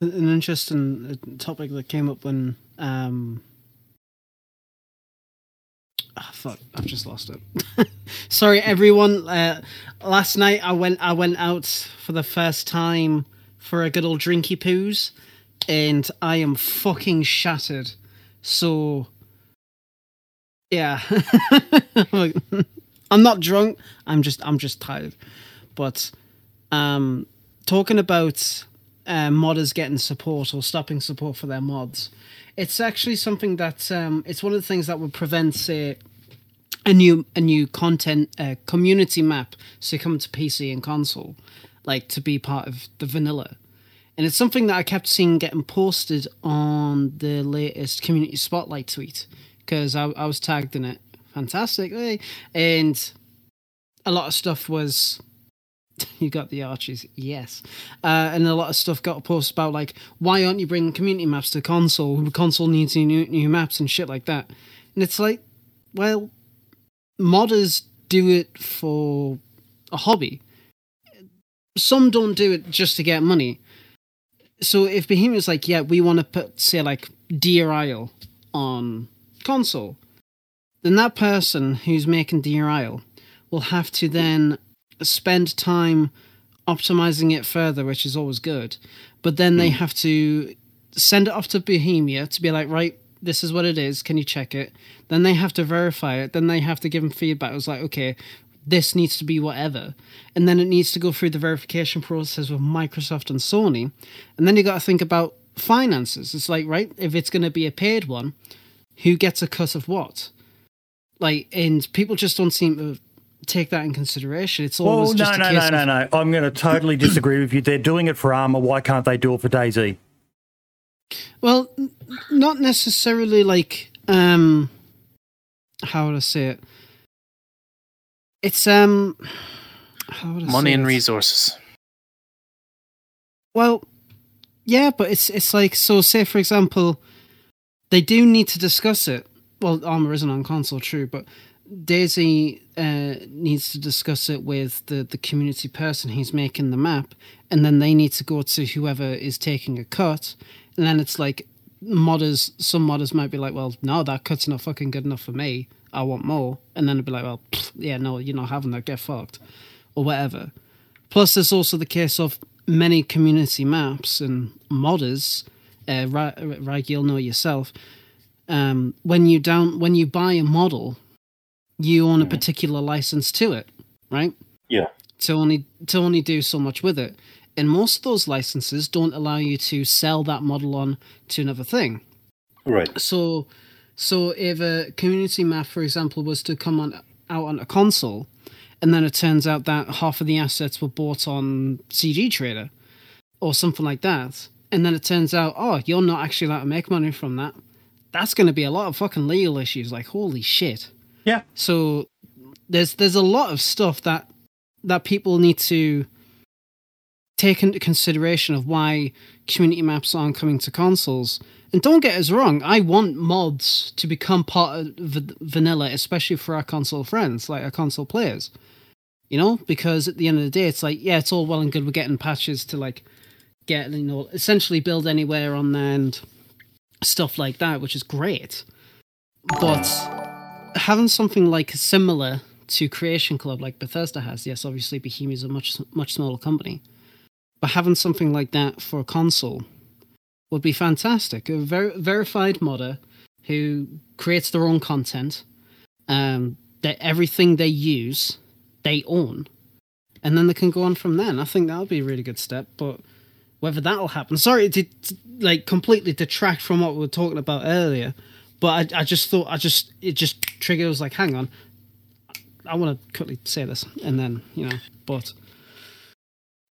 an interesting uh, topic that came up when um ah, fuck I've just lost it. Sorry everyone. Uh, last night I went I went out for the first time for a good old drinky poos and I am fucking shattered. So yeah. I'm not drunk. I'm just I'm just tired. But um, talking about uh, modders getting support or stopping support for their mods, it's actually something that um, it's one of the things that would prevent, say, a new a new content uh, community map to come to PC and console, like to be part of the vanilla. And it's something that I kept seeing getting posted on the latest community spotlight tweet because I, I was tagged in it. Fantastic, and a lot of stuff was you got the arches, yes. Uh, and a lot of stuff got posted about like why aren't you bringing community maps to console? Console needs new new maps and shit like that. And it's like, well, modders do it for a hobby. Some don't do it just to get money. So if Bohemia's like, yeah, we want to put say like Deer Isle on console, then that person who's making Deer Isle will have to then spend time optimizing it further, which is always good. But then they hmm. have to send it off to Bohemia to be like, right, this is what it is. Can you check it? Then they have to verify it. Then they have to give them feedback. It was like, okay, this needs to be whatever. And then it needs to go through the verification process with Microsoft and Sony. And then you got to think about finances. It's like, right, if it's going to be a paid one, who gets a cut of what? Like, and people just don't seem to take that in consideration. It's always well, just no, a no, case no, of, no, no. I'm going to totally disagree with you. They're doing it for Arma. Why can't they do it for DayZ? Well, n- not necessarily like um how would I say it? It's um how would I Money say and it? resources. Well, yeah, but it's it's like so. Say for example, they do need to discuss it. Well, Arma isn't on console, true, but DayZ uh, needs to discuss it with the the community person who's making the map, and then they need to go to whoever is taking a cut, and then it's like modders. Some modders might be like, "Well, no, that cut's not fucking good enough for me. I want more," and then it'd be like, "Well, pfft, yeah, no, you're not having that. Get fucked," or whatever. Plus, there's also the case of many community maps and modders. Uh, Ra- Rag, you'll know yourself. Um, when you down when you buy a model, you own a mm. particular license to it, right? Yeah. To only to only do so much with it, and most of those licenses don't allow you to sell that model on to another thing. Right. So, so if a community map, for example, was to come on out on a console, and then it turns out that half of the assets were bought on CG Trader, or something like that, and then it turns out, oh, you're not actually allowed to make money from that. That's going to be a lot of fucking legal issues. Like, holy shit. Yeah. So there's there's a lot of stuff that that people need to take into consideration of why community maps aren't coming to consoles. And don't get us wrong, I want mods to become part of v- vanilla, especially for our console friends, like our console players. You know, because at the end of the day, it's like, yeah, it's all well and good. We're getting patches to like get, you know, essentially build anywhere on there and stuff like that, which is great. But having something like similar to Creation Club, like Bethesda has, yes, obviously Bohemia is a much much smaller company, but having something like that for a console would be fantastic. A ver- verified modder who creates their own content, um, that everything they use, they own, and then they can go on from there. I think that would be a really good step. But whether that'll happen, sorry to, to like completely detract from what we were talking about earlier. But I, I just thought I just it just triggered. I was like, hang on, I want to quickly say this, and then you know, but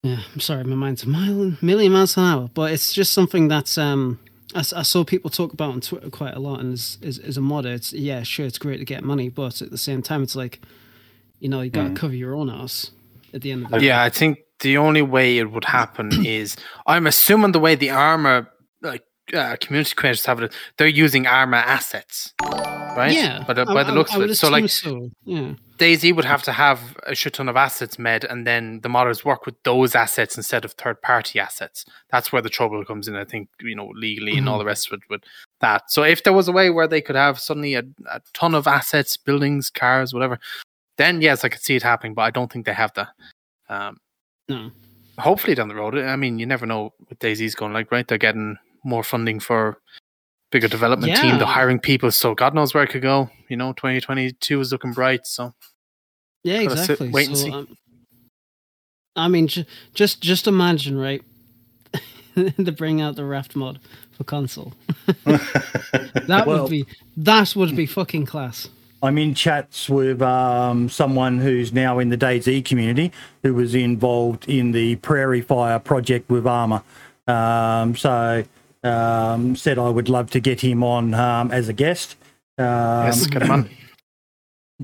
yeah, I'm sorry, my mind's a mile, million miles an hour. But it's just something that's um I saw people talk about on Twitter quite a lot, and as, as, as a modder, it's yeah, sure, it's great to get money, but at the same time, it's like you know, you got to cover your own ass at the end of the day. Yeah, I think the only way it would happen is I'm assuming the way the Arma like uh, community creators have it, they're using Arma assets, right? Yeah, by the, by the I- looks I of it. So like so. yeah, DayZ would have to have a shit ton of assets made, and then the modders work with those assets instead of third party assets. That's where the trouble comes in. I think you know legally and all the rest of it with that. So if there was a way where they could have suddenly a, a ton of assets, buildings, cars, whatever, then yes, I could see it happening. But I don't think they have that. Um, no, hopefully down the road. I mean, you never know what DayZ's going like, right? They're getting more funding for bigger development team. They're hiring people, so God knows where it could go. You know, 2022 is looking bright. So yeah, Gotta sit- exactly. wait and see. um, I mean, ju- just just imagine, right? to bring out the raft mod for console. that Well- would be that would be fucking class. I'm in chats with um, someone who's now in the DayZ community who was involved in the Prairie Fire project with Arma. Um, so um, said I would love to get him on um, as a guest um, yes, get 'em on.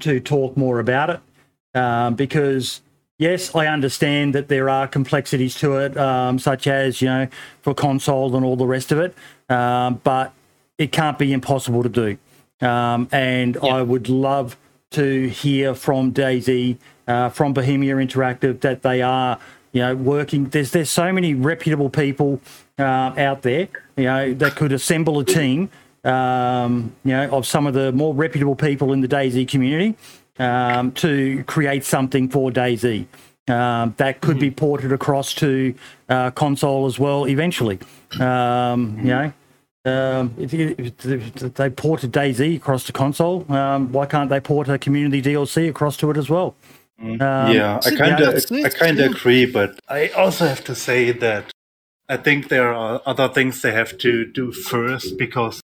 to talk more about it um, because yes, I understand that there are complexities to it, um, such as you know for console and all the rest of it, um, but it can't be impossible to do. Um, and I would love to hear from DayZ, uh, from Bohemia Interactive, that they are you know working. There's there's so many reputable people uh, out there, you know, that could assemble a team um, you know, of some of the more reputable people in the DayZ community um, to create something for DayZ. Um, that could be ported across to uh, console as well eventually. Um, you know, Um, if, you- if they ported DayZ across to console, um, why can't they port a community DLC across to it as well? Um, yeah, I kind of, I kind of agree, but I also have to say that I think there are other things they have to do first because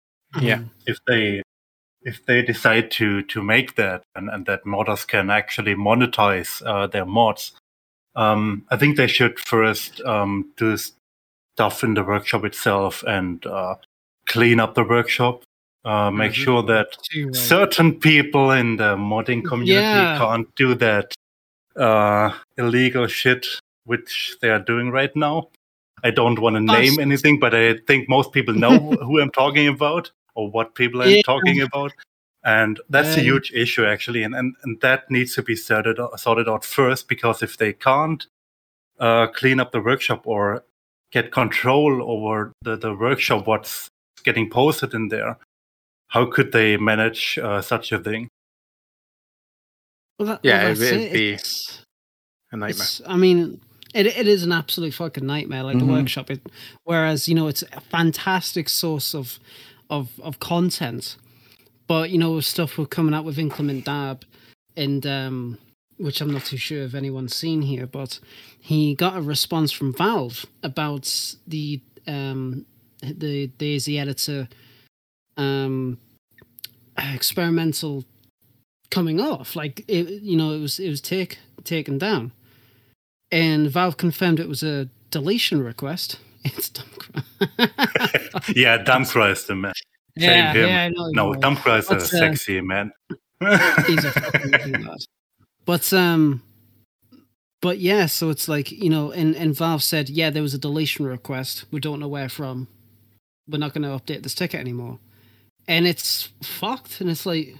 Yeah. if they if they decide to to make that and, and that modders can actually monetize uh, their mods, um, I think they should first um, do stuff in the workshop itself and uh, clean up the workshop. Uh, make Mhm. sure that certain people in the modding community Yeah. can't do that uh, illegal shit which they are doing right now. I don't want to name anything, but I think most people know who I'm talking about or what people I'm Yeah. talking about. And that's a Um, huge issue, actually. And, and, and that needs to be sorted, sorted out first because if they can't uh, clean up the workshop or get control over the, the workshop, what's getting posted in there, how could they manage uh, such a thing? well, that, Yeah, well, it'd be- it'd be It's- A nightmare. It's, I mean, it it is an absolute fucking nightmare. Like Mhm. the workshop. It, whereas you know it's a fantastic source of of of content, but you know stuff we're coming out with Inclement Dab, and um, which I'm not too sure if anyone's seen here, but he got a response from Valve about the um the DayZ editor um experimental coming off like it you know it was it was take taken down and valve confirmed it was a deletion request it's dumb yeah, Dumpcry is the man. Shame yeah, him. yeah, No, you know. Dumpcry is a uh, sexy man. he's a fucking god. But um, but yeah, so it's like you know, and and Valve said, yeah, there was a deletion request. We don't know where from. We're not going to update this ticket anymore, and it's fucked. And it's like,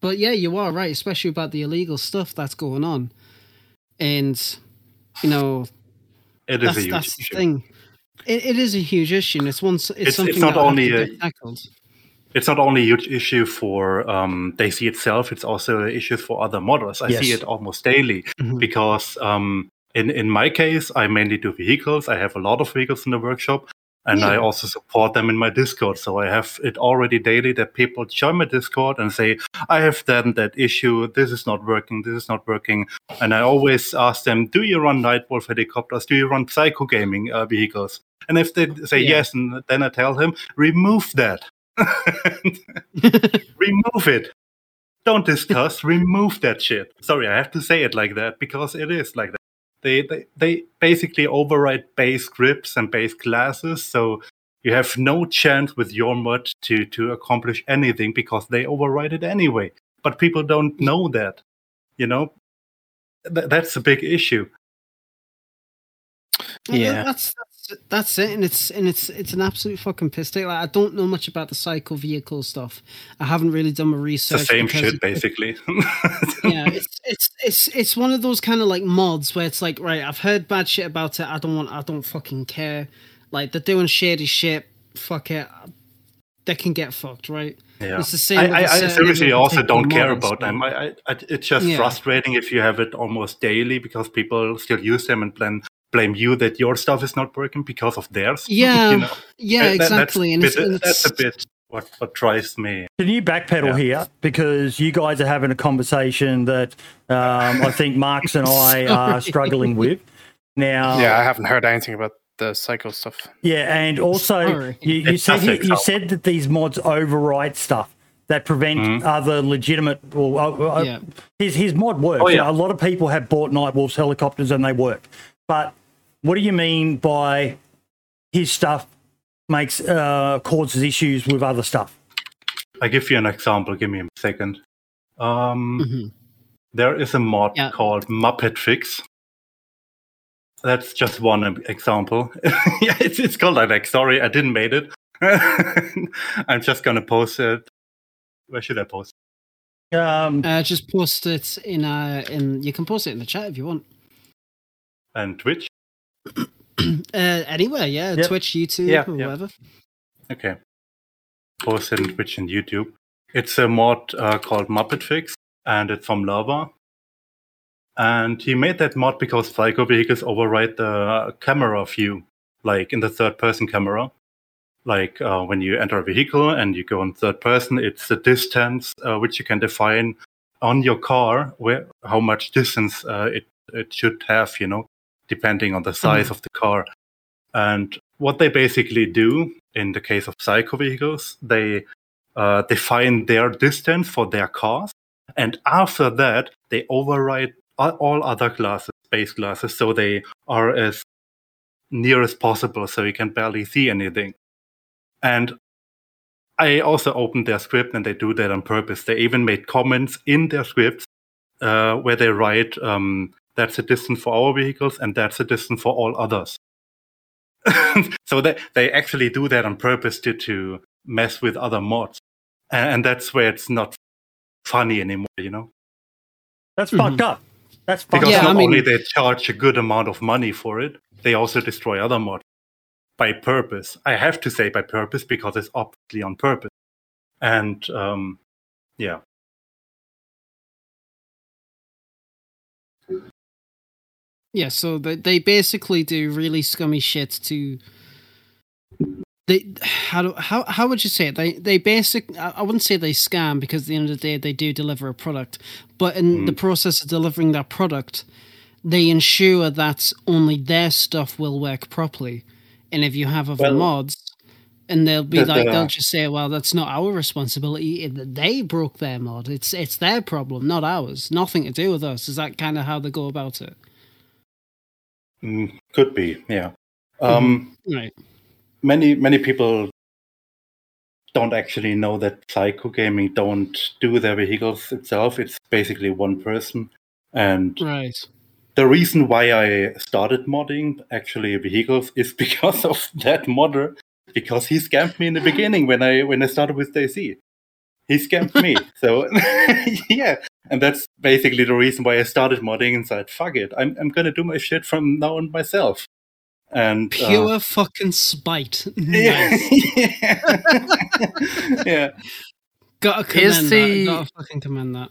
but yeah, you are right, especially about the illegal stuff that's going on, and you know, it is that's a huge that's the issue. thing. It, it is a huge issue, and it's one. It's, it's something not that will only a- tackled. It's not only a huge issue for um, DayZ itself, it's also an issue for other models. I see it almost daily Mhm. because um, in, in my case, I mainly do vehicles. I have a lot of vehicles in the workshop. And I also support them in my Discord. So I have it already daily that people join my Discord and say, I have done that issue. This is not working. This is not working. And I always ask them, Do you run Nightwolf helicopters? Do you run Psycho Gaming uh, vehicles? And if they say Yeah. yes, and then I tell him, Remove that. remove it. Don't discuss, remove that shit. Sorry, I have to say it like that because it is like that. They, they, they basically override base scripts and base classes, so you have no chance with your mod to, to accomplish anything because they override it anyway. But people don't know that, you know? Th- that's a big issue. Yeah. that's, that's it, and it's and it's it's an absolute fucking piss take. Like, I don't know much about the cycle vehicle stuff. I haven't really done my It's research. the same shit, basically. yeah, it's it's it's it's one of those kind of like mods where it's like, right, I've heard bad shit about it. I don't want, I don't fucking care. Like they're doing shady shit. Fuck it. They can get fucked, right? Yeah. It's the same. I, I, I seriously also don't care about them. I, I, I, it's just Yeah. frustrating if you have it almost daily because people still use them and blame blame you that your stuff is not working because of theirs. Yeah, you know? yeah, That- exactly. a And, it's, bit- and it's, that's a bit what what drives me. Can you backpedal Yeah. here because you guys are having a conversation that um, I think Marks and I are struggling with now. Yeah, I haven't heard anything about the cycle stuff. Yeah, and also Sorry. you, you said does you, you said that these mods overwrite stuff that prevent Mhm. other legitimate. Well, uh, uh, yeah. his his mod works. Oh, yeah. You know, a lot of people have bought Nightwolf's helicopters and they work. But what do you mean by his stuff makes uh, causes issues with other stuff? I give you an example. Give me a second. Um, Mhm. There is a mod Yeah. called Muppet Fix. That's just one example. yeah, it's, it's called like that. Sorry, I didn't made it. I'm just gonna post it. Where should I post? Um, Uh, just post it in uh in. You can post it in the chat if you want. And Twitch. Uh, anywhere, yeah, Yep. Twitch, YouTube, Yeah, or whatever. Okay. Post it in Twitch and YouTube. It's a mod uh, called Muppet Fix, and it's from Lava. And he made that mod because Psycho vehicles override the camera view, like in the third person camera. like uh, when you enter a vehicle and you go in third person, it's the distance uh, which you can define on your car where how much distance uh, it it should have, you know, depending on the size of the car. And what they basically do in the case of psycho vehicles, they uh, define their distance for their cars, and after that, they override all other classes, base classes, so they are as near as possible, so you can barely see anything. And I also opened their script, and they do that on purpose. They even made comments in their scripts uh, where they write, um, "That's a distance for our vehicles, and that's a distance for all others." so they they actually do that on purpose to to mess with other mods, and, and that's where it's not funny anymore. You know, That's Mhm. fucked up. That's fucked because Yeah, up. not I mean- only they charge a good amount of money for it, they also destroy other mods by purpose. I have to say by purpose because it's obviously on purpose, and um, yeah. Yeah, so they they basically do really scummy shit to they how do how how would you say it? They they basic I wouldn't say they scam because at the end of the day they do deliver a product, but in the process of delivering that product, they ensure that only their stuff will work properly. And if you have other Well, mods, and they'll be like they'll just say, "Well, that's not our responsibility. They broke their mod. It's it's their problem, not ours. Nothing to do with us." Is that kind of how they go about it? Mm, could be, yeah. Um, Right. Many many people don't actually know that Psycho Gaming don't do their vehicles itself. It's basically one person, and Right. the reason why I started modding actually vehicles is because of that modder. Because he scammed me in the beginning when I when I started with DayZ. He scammed me. so yeah. And that's basically the reason why I started modding and said, fuck it, I'm I'm gonna do my shit from now on myself. And uh, Pure fucking spite. yeah. Nice. yeah. Gotta commend Is the- that. Gotta fucking commend that.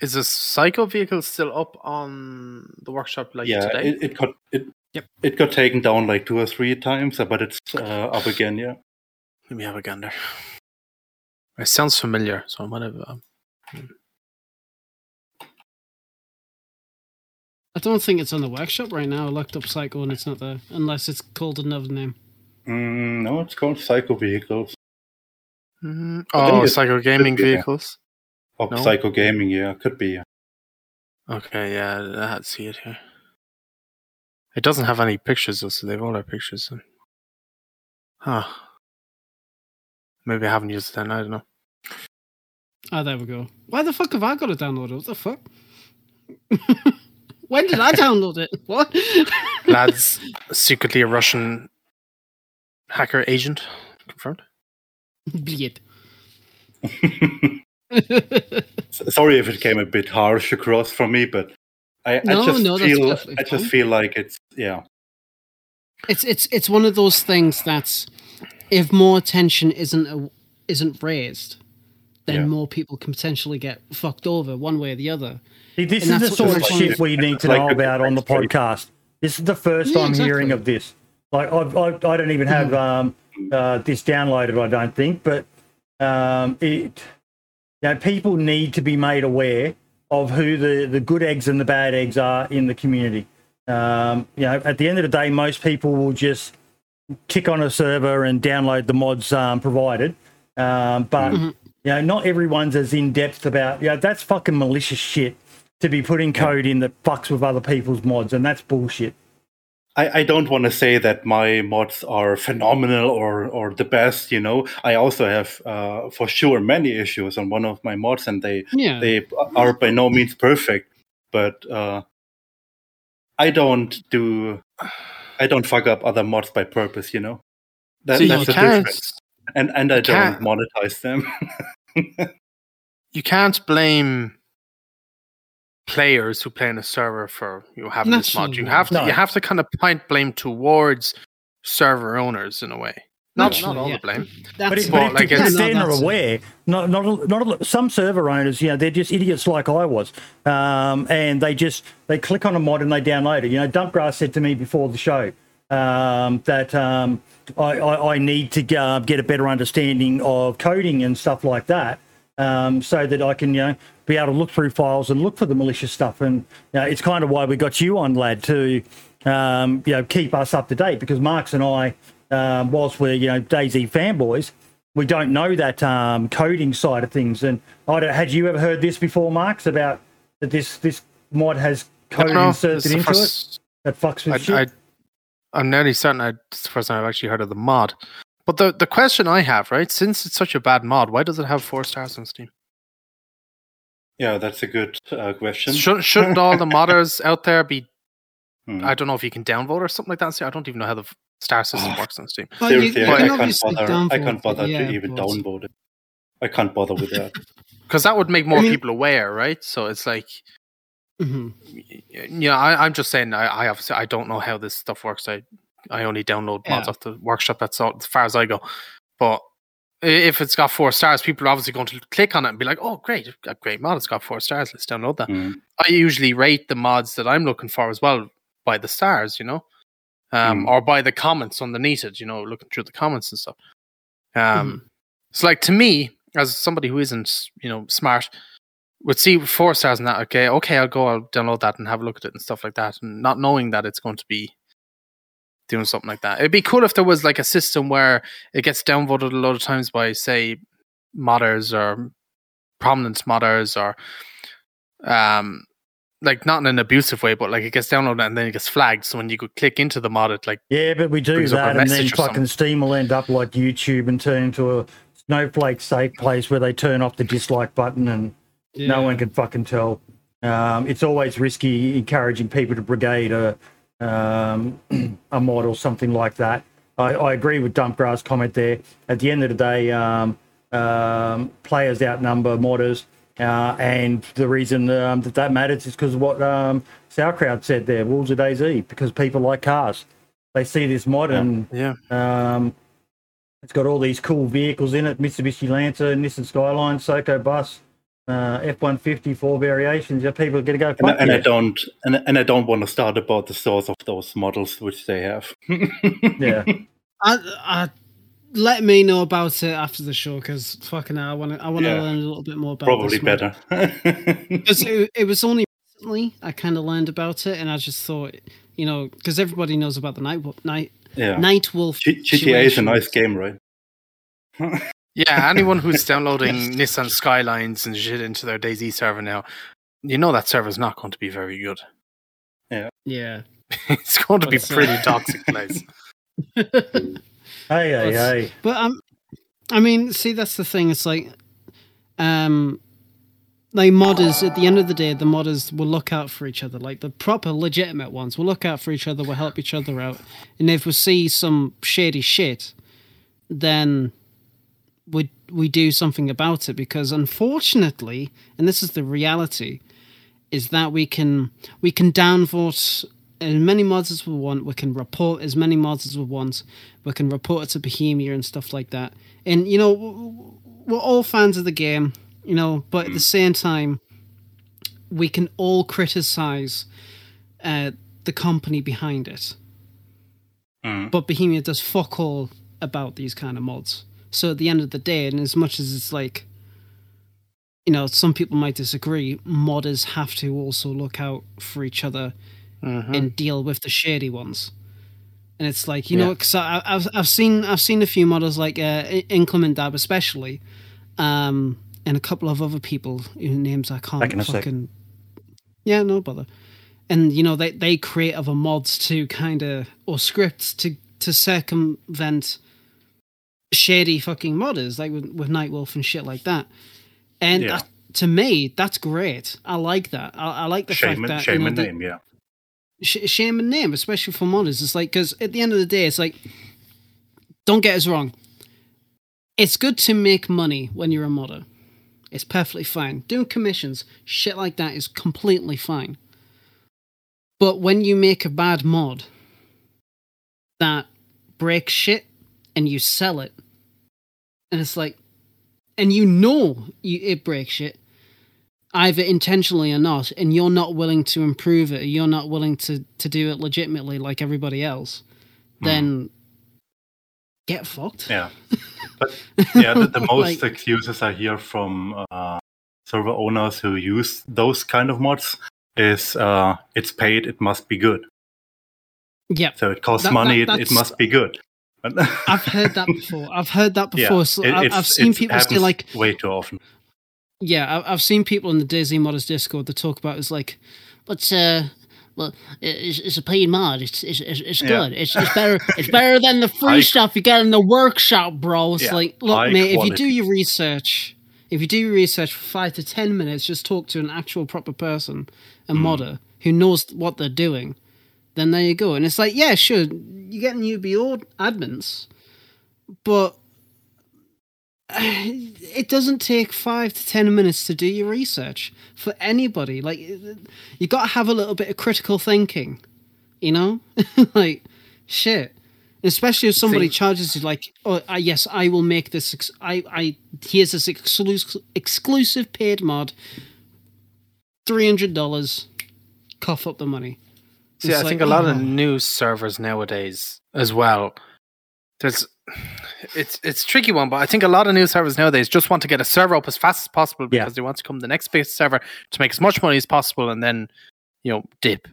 Is the psycho vehicle still up on the workshop like yeah, today? it, it got it Yep. it got taken down like two or three times, but it's uh, up again. Yeah, Let me have a gander. It sounds familiar, so I might have. Um, I don't think it's on the workshop right now. I looked up Psycho and it's not there, unless it's called another name. mm, no, it's called Psycho Vehicles mm, I oh, it's- psycho gaming be, yeah. vehicles. or No? Psycho Gaming. Yeah, could be. Okay, yeah, I had to see it here. It doesn't have any pictures though, so they've all their pictures. And... Huh. Maybe I haven't used it then. I don't know. Ah, there we go. Why the fuck have I got to download it downloaded? What the fuck? when did I download it? What? Lads, secretly a Russian hacker agent confirmed. Bleed. Sorry if it came a bit harsh across from me, but I, No, I just no, feel I just fine. feel like it's yeah. it's it's it's one of those things that if more attention isn't a, isn't raised, then Yeah. more people can potentially get fucked over one way or the other. See, this And is the that's sort of shit like- we need to know about on the podcast. This is the first Yeah, I'm hearing of this. Like, I've, I, I don't even have um, uh, this downloaded, I don't think, but um, it, you know, people need to be made aware of who the, the good eggs and the bad eggs are in the community. Um, you know, at the end of the day, most people will just tick on a server and download the mods um, provided. Um, but Mm-hmm. you know, not everyone's as in depth about. Yeah, that's fucking malicious shit to be putting code in that fucks with other people's mods, and that's bullshit. I, I don't want to say that my mods are phenomenal or, or the best, you know. I also have uh, for sure many issues on one of my mods, and they Yeah. they are by no means perfect. But uh, I don't do I don't fuck up other mods by purpose, you know. That, See, that's you the can't, difference. And and I don't monetize them. you can't blame players who play in a server for you having this mod. You Naturally. have to No. you have to kind of point blame towards server owners in a way. Not not all yeah. the blame. That's But, it, Well, but if, like if it's- they're not that's- aware, not not not some server owners, you know, they're just idiots like I was, um, and they just they click on a mod and they download it. You know, Dumpgrass said to me before the show, um, that um, I, I, I need to uh, get a better understanding of coding and stuff like that, um, so that I can you know be able to look through files and look for the malicious stuff. And you know, it's kind of why we got you on, lad, to um, you know keep us up to date because Marks and I, um, whilst we're you know DayZ fanboys, we don't know that um, coding side of things. And I don't, had you ever heard this before, Marks, about that this this mod has code inserted into first- it that fucks with I, shit? I, I'm nearly certain I, it's the first time I've actually heard of the mod. But the, the question I have, right, since it's such a bad mod, why does it have four stars on Steam? Yeah, that's a good uh, question. Should, shouldn't all the modders out there be? Hmm. I don't know if you can downvote or something like that. See, I don't even know how the f- star system Oh. works on Steam. Well, you- Seriously, you I, I can can't bother. I can't bother yeah, to even but- downvote it. I can't bother with that. Because that would make more I mean- people aware, right? So it's like, Mhm. yeah, I, I'm just saying. I, I obviously I don't know how this stuff works. I I only download mods Yeah. off the workshop. That's all, as far as I go. But if it's got four stars, people are obviously going to click on it and be like, "Oh, great, a great mod! It's got four stars. Let's download that." Hmm. I usually rate the mods that I'm looking for as well by the stars, you know, um, Mm. or by the comments underneath it, you know, looking through the comments and stuff. Um, It's like to me, as somebody who isn't, you know, smart, would see four stars and that. Okay, okay, I'll go, I'll download that and have a look at it and stuff like that, and not knowing that it's going to be doing something like that. It'd be cool if there was like a system where it gets downvoted a lot of times by, say, modders or prominent modders or um like not in an abusive way, but like it gets downloaded and then it gets flagged. So when you could click into the mod, it like Yeah, but we do brings up a that, and then fucking. Steam will end up like YouTube and turn into a snowflake safe place where they turn off the dislike button and no one can fucking tell. Um, it's always risky encouraging people to brigade a um, a mod or something like that. I, I agree with Dumpgrass' comment there. At the end of the day, um, um, players outnumber modders, uh, and the reason um, that that matters is because what um, Sauerkraut said there, Wolves of DayZ, because people like cars. They see this modern, and yeah. um, it's got all these cool vehicles in it: Mitsubishi Lancer, Nissan Skyline, Soko Bus, uh, F-150, four variations. Yeah, people are going to go. And, I- and I don't and, and I don't want to start about the source of those models which they have. yeah. I, I, let me know about it after the show because fucking hell, I want to. I want to Yeah. learn a little bit more about. Probably this mod. better. 'Cause it, it was only recently I kind of learned about it, and I just thought, you know, because everybody knows about the night night yeah. night wolf. G- GTA is a nice game, right? Yeah, anyone who's downloading Nissan Skylines and shit into their DayZ server now, you know that server's not going to be very good. Yeah. Yeah. it's going to be What's, uh, pretty toxic place. Hey, hey, hey. But um, I mean, see, that's the thing. It's like, um, like modders. At the end of the day, the modders will look out for each other. Like the proper, legitimate ones will look out for each other. Will help each other out. And if we see some shady shit, then we we do something about it. Because unfortunately, and this is the reality, is that we can we can downvote as many mods as we want. We can report as many mods as we want. We can report it to Bohemia and stuff like that. And you know, we're all fans of the game, you know, but at the same time, we can all criticize uh, the company behind it. Mm. But Bohemia does fuck all about these kind of mods. So at the end of the day, and as much as it's like, you know, some people might disagree, modders have to also look out for each other Mhm. and deal with the shady ones. And it's like you know, Yeah. because I've I've seen I've seen a few models like uh, Inclement Dab especially, um, and a couple of other people whose names I can't Back in a sec. fucking. Yeah, no bother. And you know they they create other mods to kind of or scripts to to circumvent shady fucking modders like with, with Nightwolf and shit like that. And Yeah. that, to me, that's great. I like that. I, I like the shame fact that shame you know, the- name, yeah. Sh- shame and name, especially for modders. It's like because at the end of the day, it's like, don't get us wrong. It's good to make money when you're a modder. It's perfectly fine. Doing commissions, shit like that, is completely fine. But when you make a bad mod that breaks shit and you sell it, and it's like, and you know you, it breaks shit, either intentionally or not, and you're not willing to improve it, you're not willing to, to do it legitimately like everybody else, then get fucked. Yeah, but yeah, the, the most Like- excuses I hear from uh, server owners who use those kind of mods is uh, it's paid, it must be good. Yeah, So it costs That- money, that- it, it must be good. I've heard that before. I've heard that yeah, before. so it- I've seen people say like, way too often. Yeah, I- I've seen people in the DayZ Modders Discord that talk about it's like, but uh, well, it's, it's a paid mod. It's it's it's, it's Yeah. good. It's it's better. It's better than the free High- stuff you get in the workshop, bro. It's Yeah, like, look, high mate, if you do your research, if you do your research for five to ten minutes, just talk to an actual proper person, a Hmm. modder who knows what they're doing. Then there you go. And it's like, yeah, sure, you get new UBO admins, but it doesn't take five to ten minutes to do your research for anybody. Like, you got to have a little bit of critical thinking, you know? like, shit. Especially if somebody charges you, like, oh, uh, yes, I will make this. Ex- I, I, here's this exclusive, exclusive paid mod. Three hundred dollars. Cough up the money. See, It's I like, think a lot oh. of news servers nowadays as well. There's it's it's a tricky one, but I think a lot of new servers nowadays just want to get a server up as fast as possible Yeah. because they want to come the next biggest server to make as much money as possible and then you know dip.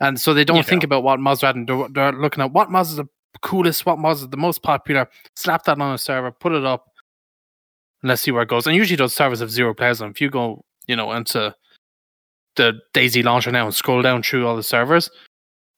And so they don't Yeah. think about what mods are adding. They're, they're looking at what mods are the coolest, what mods are the most popular. Slap that on a server, put it up, and let's see where it goes. And usually those servers have zero players on. If you go, you know, into the DayZ launcher now and scroll down through all the servers,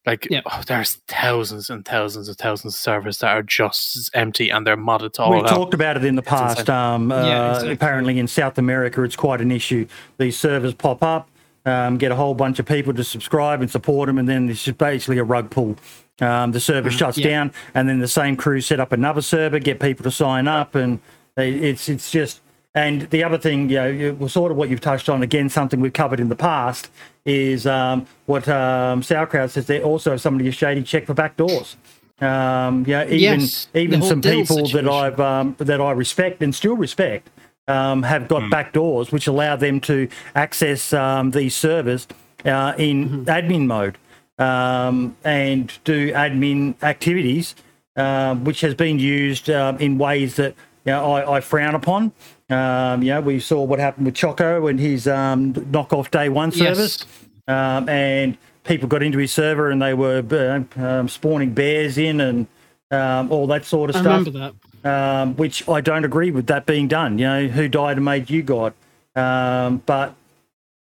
like Yeah. oh, there's thousands and thousands and thousands of servers that are just as empty and they're modded to all We out. talked about it in the past. Um, uh, Yeah, exactly. Apparently, in South America, it's quite an issue. These servers pop up, um, get a whole bunch of people to subscribe and support them, and then it's just basically a rug pull. Um, the server shuts Yeah. down, and then the same crew set up another server, get people to sign up, and it's it's just. And the other thing, you know, you- well, sort of what you've touched on again, something we've covered in the past, is um, what um, Sauerkraut says. There also somebody is shady check for back doors. Um, yeah, even Yes, even some deal people that. I've um, that I respect and still respect um, have got back doors which allow them to access um, these servers uh, in admin mode um, and do admin activities, um, which has been used um, in ways that you know, I, I frown upon. Um, you know, we saw what happened with Choco and his um, knockoff day one Yes. service um, and people got into his server and they were uh, um, spawning bears in and um, all that sort of I stuff. remember that. Um, which I don't agree with that being done. You know, who died and made you God? Um, but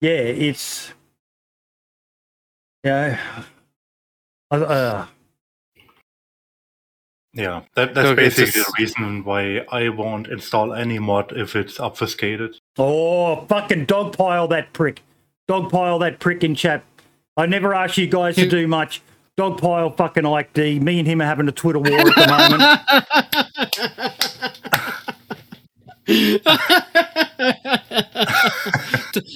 yeah, it's yeah. Uh, uh, Yeah, that, that's Look, basically the reason why I won't install any mod if it's obfuscated. oh, fucking dogpile that prick! Dogpile that prick in chat. I never asked you guys to do much. Dogpile fucking Ike D. Me and him are having a Twitter war at the moment.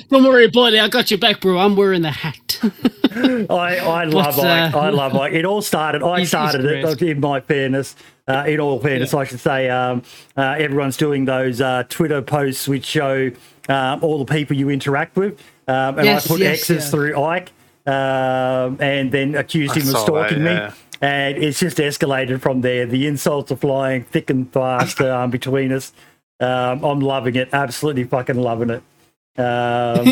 Don't worry about it. I got your back, bro. I'm wearing the hat. I, I love But, Ike. uh, I love Ike. It all started. I He's- he's started it. In my fairness, uh, in all fairness, I should say, um, uh, everyone's doing those uh, Twitter posts which show um, all the people you interact with, um, and Yes, I put yes, X's yeah. through Ike, um, and then accused I him of stalking that, me. And it's just escalated from there. The insults are flying thick and fast um, between us. Um, I'm loving it. Absolutely fucking loving it. Um,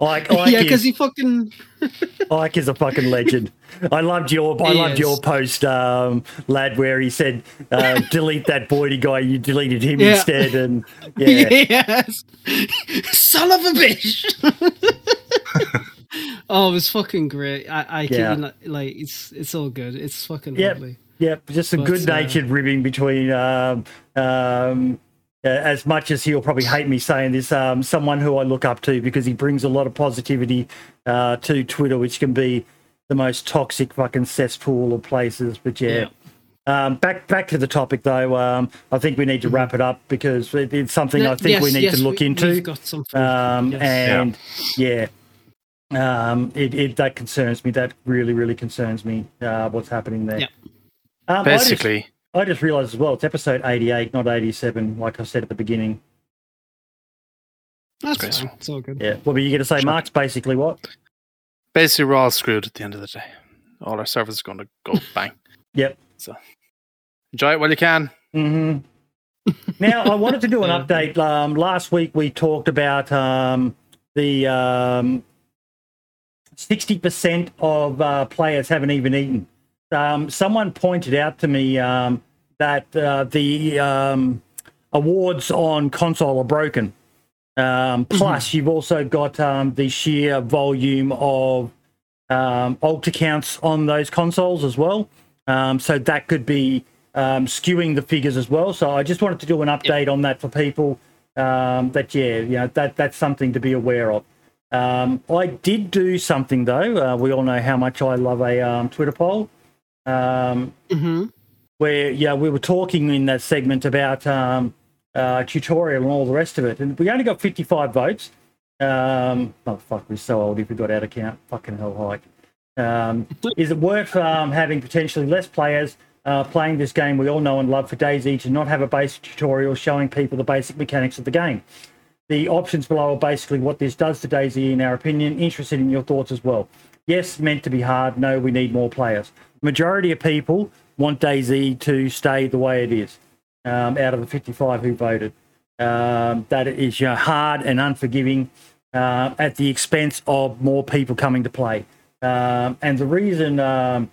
Ike, Ike yeah, because he fucking Ike is a fucking legend. I loved your I He loved is. your post, um, lad, where he said, uh, "Delete that Boydie guy." You deleted him Yeah. instead, and yeah, yes, son of a bitch. oh, it was fucking great. I, I Yeah. not, like it's it's all good. It's fucking Yep. lovely. yeah, just a But, good-natured ribbing between. Um, um, uh, as much as he'll probably hate me saying this, um, someone who I look up to because he brings a lot of positivity uh, to Twitter, which can be the most toxic fucking cesspool of places. But yeah. Um, back back to the topic though. Um, I think we need to wrap it up because it, it's something I think Yes, we need yes, to look we- into. We've got something. um, yes. and yeah, um, it, it that concerns me. That really, really concerns me. Uh, what's happening there? Yeah. Um, I Basically, I just, realised as well. It's episode eighty-eight, not eighty-seven, like I said at the beginning. That's graceful. It's all good. Yeah. What were you going to say, Mark's basically what? basically we're all screwed at the end of the day. All our servers are going to go bang. Yep. So enjoy it while you can. hmm now, I wanted to do an update. Um, last week we talked about um, the um, 60% of uh, players haven't even eaten. Um, someone pointed out to me um, that uh, the um, awards on console are broken. Um, plus, you've also got um, the sheer volume of um, alt accounts on those consoles as well. Um, so that could be um, skewing the figures as well. So I just wanted to do an update on that for people. Um, that yeah, you know that that's something to be aware of. Um, I did do something though. Uh, we all know how much I love a um, Twitter poll. Um, hmm where yeah we were talking in that segment about um, uh, tutorial and all the rest of it, and we only got 55 votes. Um, oh fuck, we're so old if we got out of count. Fucking hell, hike. Um, is it worth um, having potentially less players uh, playing this game we all know and love for DayZ to not have a basic tutorial showing people the basic mechanics of the game? The options below are basically what this does to DayZ, in our opinion. Interested in your thoughts as well. Yes, meant to be hard. No, we need more players. Majority of people want DayZ to stay the way it is. Um, out of the 55 who voted, um, that is you know, hard and unforgiving uh, at the expense of more people coming to play. Um, and the reason, um,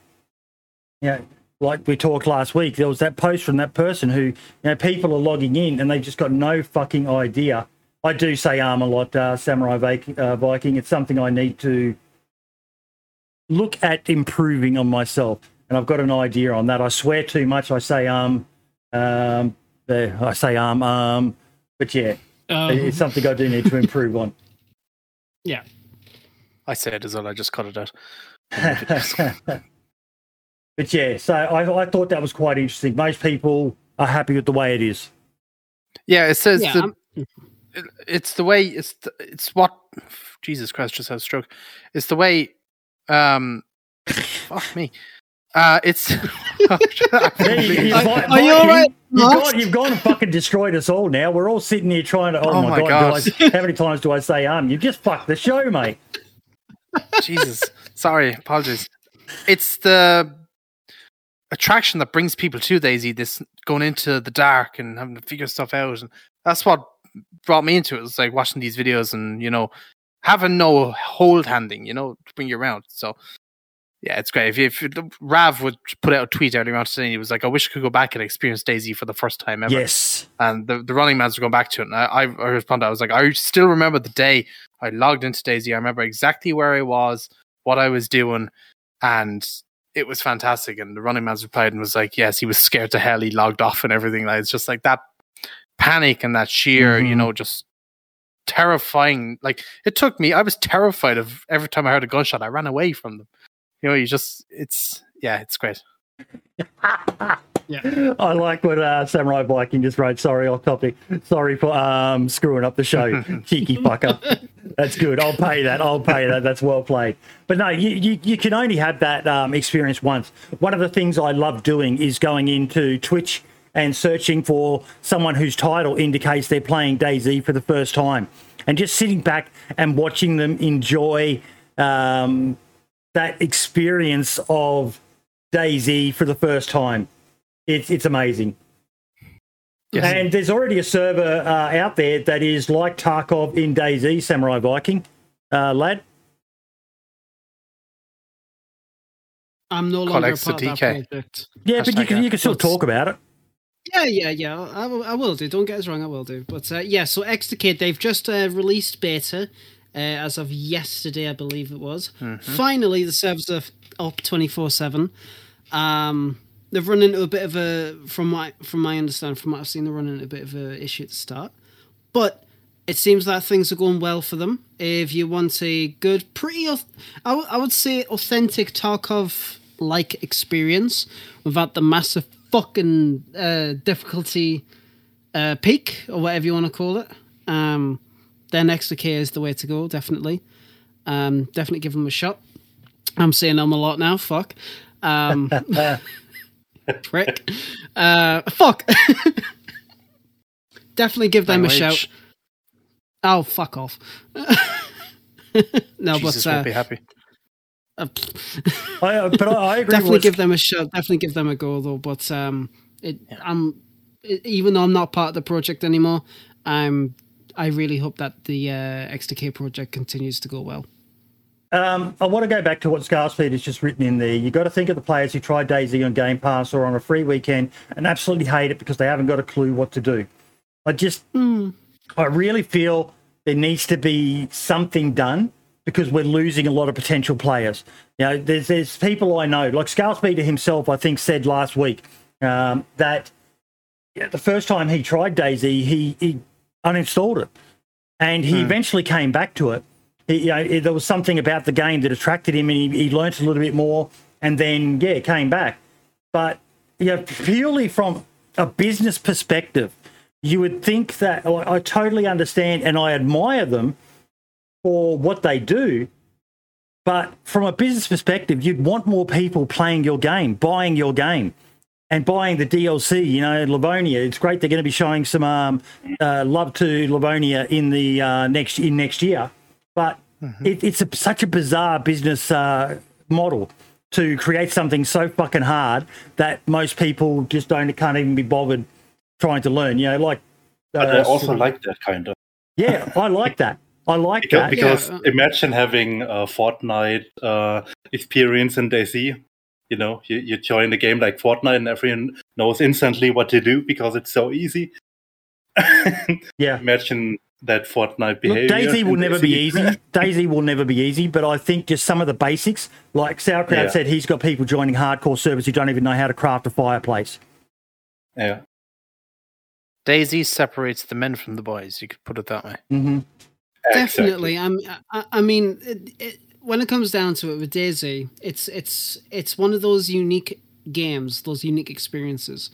you know, like we talked last week, there was that post from that person who, you know, people are logging in and they just got no fucking idea. I do say arm a lot, uh, Samurai uh, Viking. It's something I need to look at improving on myself. And I've got an idea on that. I swear too much. I say um, um, uh, I say um, um, but yeah, Um, it's something I do need to improve on. yeah. I said as well. I just cut it out. but yeah, so I, I thought that was quite interesting. Most people are happy with the way it is. Yeah, it says Yeah, that it- it's the way it's the, it's what Jesus Christ just had a stroke. It's the way um fuck me. Uh it's There you, you, Mike, Are you all right? You, have Ross? gone, you've gone and fucking destroyed us all now. We're all sitting here trying to. Oh, Oh my, my god! do. I, how many times do I say um? You've just fucked the show, mate. Jesus. Sorry, apologies. It's the attraction that brings people to DayZ, this going into the dark and having to figure stuff out. And that's what brought me into it. It was like watching these videos and, you know, having no hold handing, you know, to bring you around. So yeah, it's great. If, you, if you, Rav would put out a tweet earlier on today, he was like, I wish I could go back and experience DayZ for the first time ever. Yes. and the, the running mans were going back to it. And I, I, I responded, I was like, I still remember the day I logged into DayZ. I remember exactly where I was, what I was doing, and it was fantastic. And the running man's replied and was like, Yes, he was scared to hell. He logged off and everything. Like, it's just like that panic and that sheer, you Mhm. know, just terrifying. Like, it took me, I was terrified of every time I heard a gunshot, I ran away from them. You know, you just, it's, yeah, it's great. Yeah. I like what uh, Samurai Viking just wrote. Sorry, off topic. Sorry for um, screwing up the show, cheeky fucker. That's good. I'll pay that. I'll pay that. That's well played. But no, you, you, you can only have that um, experience once. One of the things I love doing is going into Twitch and searching for someone whose title indicates they're playing DayZ for the first time, and just sitting back and watching them enjoy um, that experience of DayZ for the first time. It's it's amazing. Yes. And there's already a server uh, out there that is like Tarkov in DayZ, Samurai Viking, uh, lad. I'm no longer X to part of that project. Yeah, but you can you can still talk about it. Yeah, yeah, yeah. I will, do. Don't get us wrong, I will do. But uh, yeah, so Extricate, they've just uh, released beta uh, as of yesterday, I believe it was. Finally, the servers are up twenty four seven. Um, they've run into a bit of a, from my from my understanding, from what I've seen, they're running into a bit of a issue at the start. But it seems that things are going well for them. If you want a good, pretty, auth- I, w- I would say authentic Tarkov like experience without the massive fucking uh, difficulty uh, peak or whatever you want to call it, um, then XDK is the way to go. Definitely, um, definitely give them a shot. I'm saying them a lot now. Fuck. Um, prick. Uh, fuck. definitely give them a shout. Oh, fuck off. no, Jesus but uh, won't be happy. I, uh, but I, agree. definitely with, give them a shot. Definitely give them a go though. But um, it, I'm it, even though I'm not part of the project anymore, I'm I really hope that the uh, XTK project continues to go well. Um, I want to go back to what Scarspeed has just written in there. You've got to think of the players who tried DayZ on Game Pass or on a free weekend and absolutely hate it because they haven't got a clue what to do. I just, Mm. I really feel there needs to be something done because we're losing a lot of potential players. You know, there's there's people I know, like Scarspeeder himself, I think said last week um, that yeah, the first time he tried DayZ, he, he uninstalled it, and he eventually came back to it. He, you know, it- there was something about the game that attracted him, and he, he learnt a little bit more, and then yeah, came back. But you know, purely from a business perspective, you would think that I I totally understand and I admire them for what they do. But from a business perspective, you'd want more people playing your game, buying your game, and buying the DLC. You know, Livonia. It's great they're going to be showing some um, uh, love to Livonia in the uh, next in next year. But it, it's a, such a bizarre business uh, model to create something so fucking hard that most people just don't can't even be bothered trying to learn. You know, like. But I uh, also like that kind of. yeah, I like that. I like Because, that. because Yeah, imagine having a Fortnite uh, experience in DayZ. You know, you, you join the game like Fortnite and everyone knows instantly what to do because it's so easy. Yeah. Imagine that Fortnite Look, behavior. DayZ will never be easy. DayZ will never be easy, but I think just some of the basics, like Sauerkraut Yeah. said, he's got people joining hardcore servers who don't even know how to craft a fireplace. yeah. DayZ separates the men from the boys. You could put it that way. hmm Definitely. I'm, I, I mean, it, it, when it comes down to it with DayZ, it's it's it's one of those unique games, those unique experiences,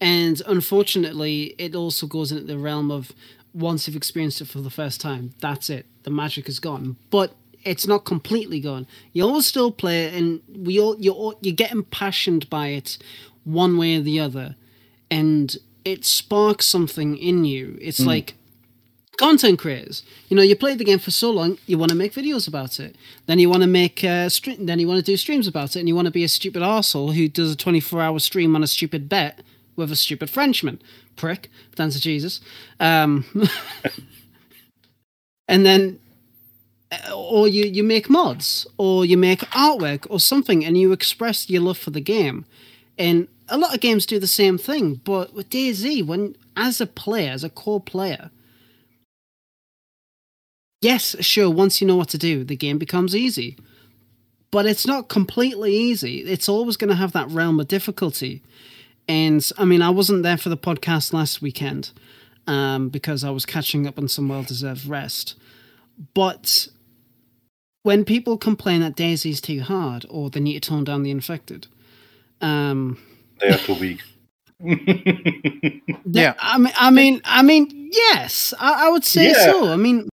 and unfortunately, it also goes into the realm of once you've experienced it for the first time, that's it. The magic is gone, but it's not completely gone. You always still play it, and we all you all, you get impassioned by it, one way or the other, and it sparks something in you. It's mm. like content creators. You know, you play the game for so long, you want to make videos about it. Then you want to make uh, stream. Then you want to do streams about it, and you want to be a stupid asshole who does a twenty-four hour stream on a stupid bet with a stupid Frenchman. Prick. Thanks to Jesus. Um, and then, uh, or you you make mods, or you make artwork, or something, and you express your love for the game. And a lot of games do the same thing, but with DayZ, when as a player, as a core player, yes, sure, once you know what to do, the game becomes easy. But it's not completely easy. It's always going to have that realm of difficulty. And I mean, I wasn't there for the podcast last weekend um, because I was catching up on some well deserved rest. But when people complain that DayZ's too hard or they need to tone down the infected, um, They are too weak. Yeah. I mean, I mean, I mean, yes, I, I would say Yeah. so. I mean,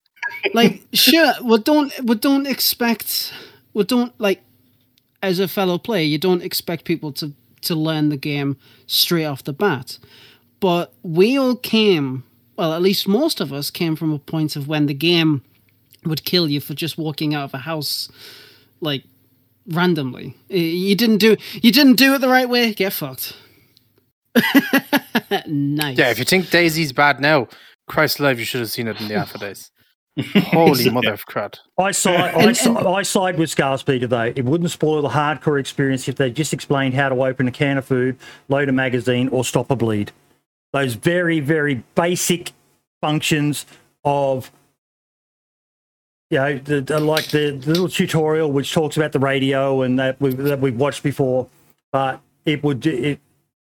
like, sure, we don't, we don't expect, we don't like, as a fellow player, you don't expect people to to learn the game straight off the bat. But we all came, well, at least most of us came from a point of when the game would kill you for just walking out of a house, like randomly. You didn't do, you didn't do it the right way. Get fucked. nice. Yeah, if you think DayZ's bad now, Christ alive, you should have seen it in the alpha days. Holy mother of crud. I side, I, And- si- and- I side with Scarspeeder though. It wouldn't spoil the hardcore experience if they just explained how to open a can of food, load a magazine, or stop a bleed. Those very, very basic functions of, you know, the, the, like the, the little tutorial which talks about the radio and that we've, that we've watched before. But it would do- it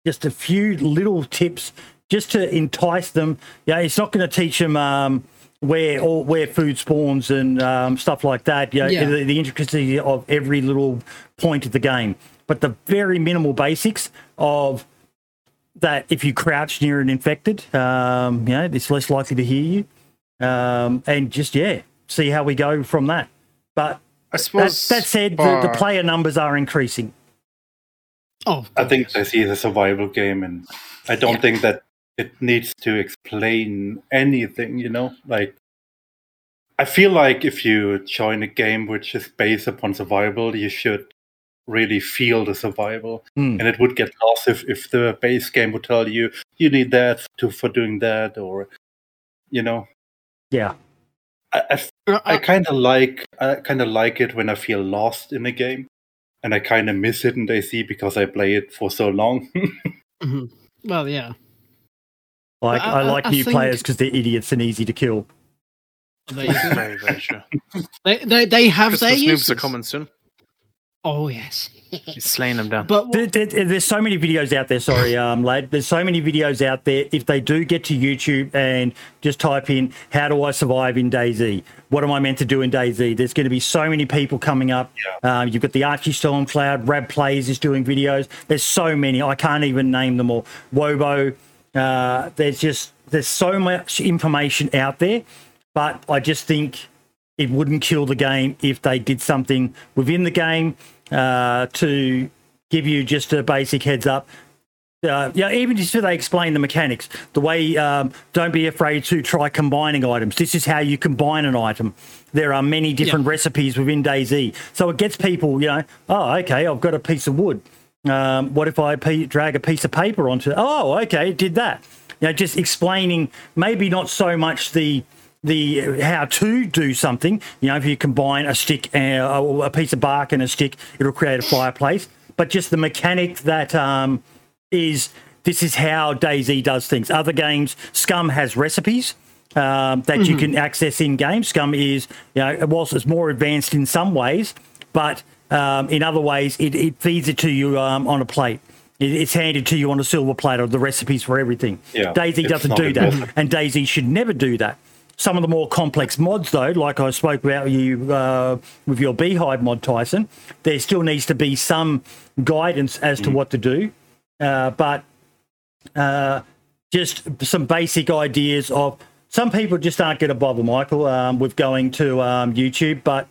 just a few little tips just to entice them. Yeah, it's not going to teach them um, where or where food spawns and um, stuff like that. Yeah, Yeah. The, the intricacy of every little point of the game, but the very minimal basics of that. If you crouch near an infected, um, you know, it's less likely to hear you, um, and just yeah, see how we go from that. But I that, suppose. that said, the, the player numbers are increasing. Oh, I think Daisy is a survival game, and I don't Yeah. think that it needs to explain anything. You know, like I feel like if you join a game which is based upon survival, you should really feel the survival, Mm. and it would get lost if, if the base game would tell you you need that to for doing that, or you know. Yeah. I, I I kind of like I kind of like it when I feel lost in a game, and I kind of miss it in DayZ because I play it for so long. mhm. Well, yeah. Like I- I, I- like I new think- players because they're idiots and easy to kill. There you go. Very, very true. they, they, they have their Christmas noobs uses. are coming soon. Oh yes. He's slaying them down. But There, there- there's so many videos out there. Sorry, um, lad. There's so many videos out there. If they do get to YouTube and just type in "How do I survive in DayZ?" What am I meant to do in DayZ? There's going to be so many people coming up. Um, you've got the Archie Stormcloud, Rab Plays is doing videos. There's so many. I can't even name them all. Wobo. Uh, there's just there's so much information out there, but I just think it wouldn't kill the game if they did something within the game uh, to give you just a basic heads up. Uh, yeah, even just so they explain the mechanics, the way um, don't be afraid to try combining items. This is how you combine an item. There are many different recipes within DayZ, so it gets people, you know, oh, okay, I've got a piece of wood. Um, what if I pe- drag a piece of paper onto? Oh, okay, it did that. You know, just explaining maybe not so much the the how to do something. You know, if you combine a stick and a, a piece of bark and a stick, it'll create a fireplace. But just the mechanic that um, is this is how DayZ does things. Other games, Scum has recipes um, that you can access in game. Scum is, you know, whilst it's more advanced in some ways, but um, in other ways, it, it feeds it to you um, on a plate. It, it's handed to you on a silver plate of the recipes for everything. Yeah, it's doesn't do that, and DayZ should never do that. Some of the more complex mods, though, like I spoke about you uh, with your Beehive mod, Tyson, there still needs to be some guidance as to what to do. Uh, but uh, just some basic ideas of some people just aren't going to bother, Michael, um, with going to um, YouTube, but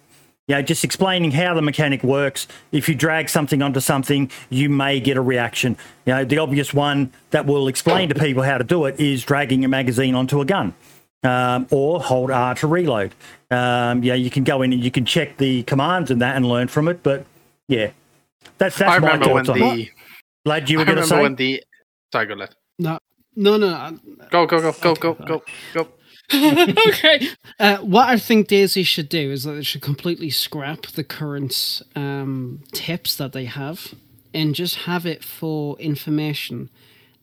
you know, just explaining how the mechanic works. If you drag something onto something, you may get a reaction. You know, the obvious one that will explain to people how to do it is dragging a magazine onto a gun. Um, or hold R to reload. Um, yeah, you can go in and you can check the commands and that and learn from it. But yeah, that's that's I my remember when thoughts on it. the. Lad, you were going to say? when the. Sorry, go let. no, no, no. I- Go, go, go, go, Okay, go, go, go. okay. Uh, what I think DayZ should do is that they should completely scrap the current um, tips that they have and just have it for information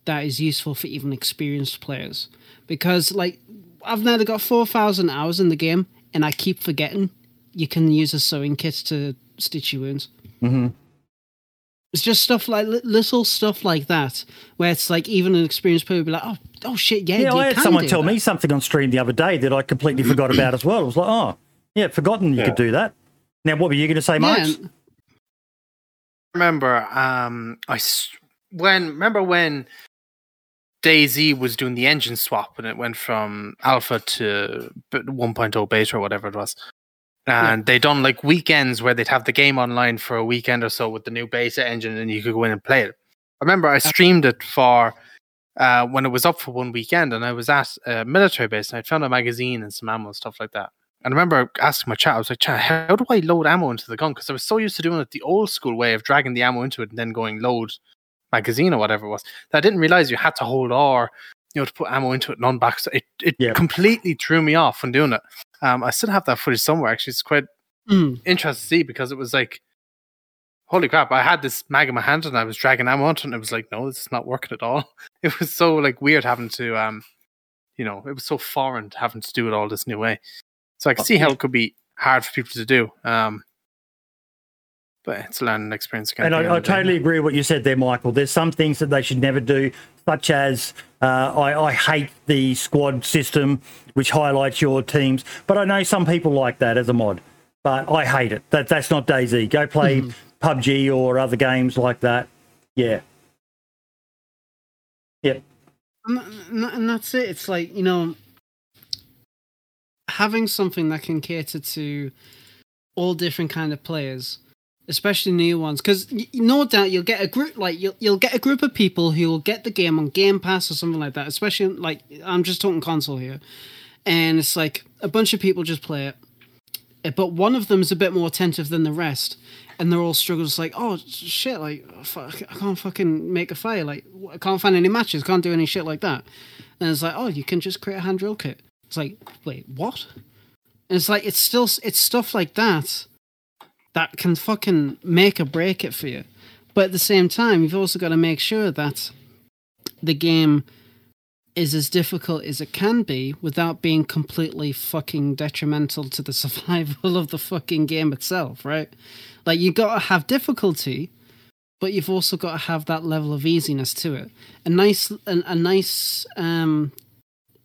that is useful for even experienced players. Because, like, I've now got 4,000 hours in the game and I keep forgetting you can use a sewing kit to stitch your wounds. hmm It's just stuff like little stuff like that, where it's like even an experienced player will be like, "Oh, oh shit, yeah." Yeah, you I had can someone tell that. me something on stream the other day that I completely forgot about as well. I was like, oh, yeah, forgotten you Yeah. could do that. Now, what were you going to say, Yeah, Mark? and- remember um I s- when remember when DayZ was doing the engine swap and it went from alpha to b- 1.0 beta or whatever it was. And they done like weekends where they'd have the game online for a weekend or so with the new beta engine and you could go in and play it. I remember I streamed it for uh, when it was up for one weekend and I was at a military base and I found a magazine and some ammo and stuff like that. And I remember asking my chat, I was like, chat, how do I load ammo into the gun? Because I was so used to doing it the old school way of dragging the ammo into it and then going load magazine or whatever it was. That I didn't realize you had to hold R, you know, to put ammo into it and unback. So it it Yeah. completely threw me off when doing it. Um, I still have that footage somewhere. Actually, it's quite Mm. interesting to see because it was like, holy crap! I had this mag in my hand and I was dragging ammo onto it, and it was like, no, this is not working at all. It was so like weird having to, um, you know, it was so foreign having to do it all this new way. So I can see how it could be hard for people to do. Um, but it's a learning experience again. And I, I end day. totally agree with what you said there, Michael. There's some things that they should never do, such as uh, I, I hate the squad system, which highlights your teams. But I know some people like that as a mod. But I hate it. That that's not DayZ. Go play PUBG or other games like that. Yeah. Yep. And, and and that's it. It's like you know, having something that can cater to all different kind of players, especially new ones. Because no doubt you'll get a group like you'll you'll get a group of people who will get the game on Game Pass or something like that. Especially like I'm just talking console here, and it's like a bunch of people just play it, eh, but one of them is a bit more attentive than the rest, and they're all struggling. It's like, oh shit, like fuck, I can't fucking make a fire. Like I can't find any matches, can't do any shit like that. And it's like, oh, you can just create a hand drill kit. It's like, wait, what? And it's like it's still it's stuff like that that can fucking make or break it for you. But at the same time, you've also got to make sure that the game is as difficult as it can be without being completely fucking detrimental to the survival of the fucking game itself, right? Like you got to have difficulty, but you've also got to have that level of easiness to it. A nice, a, a nice um,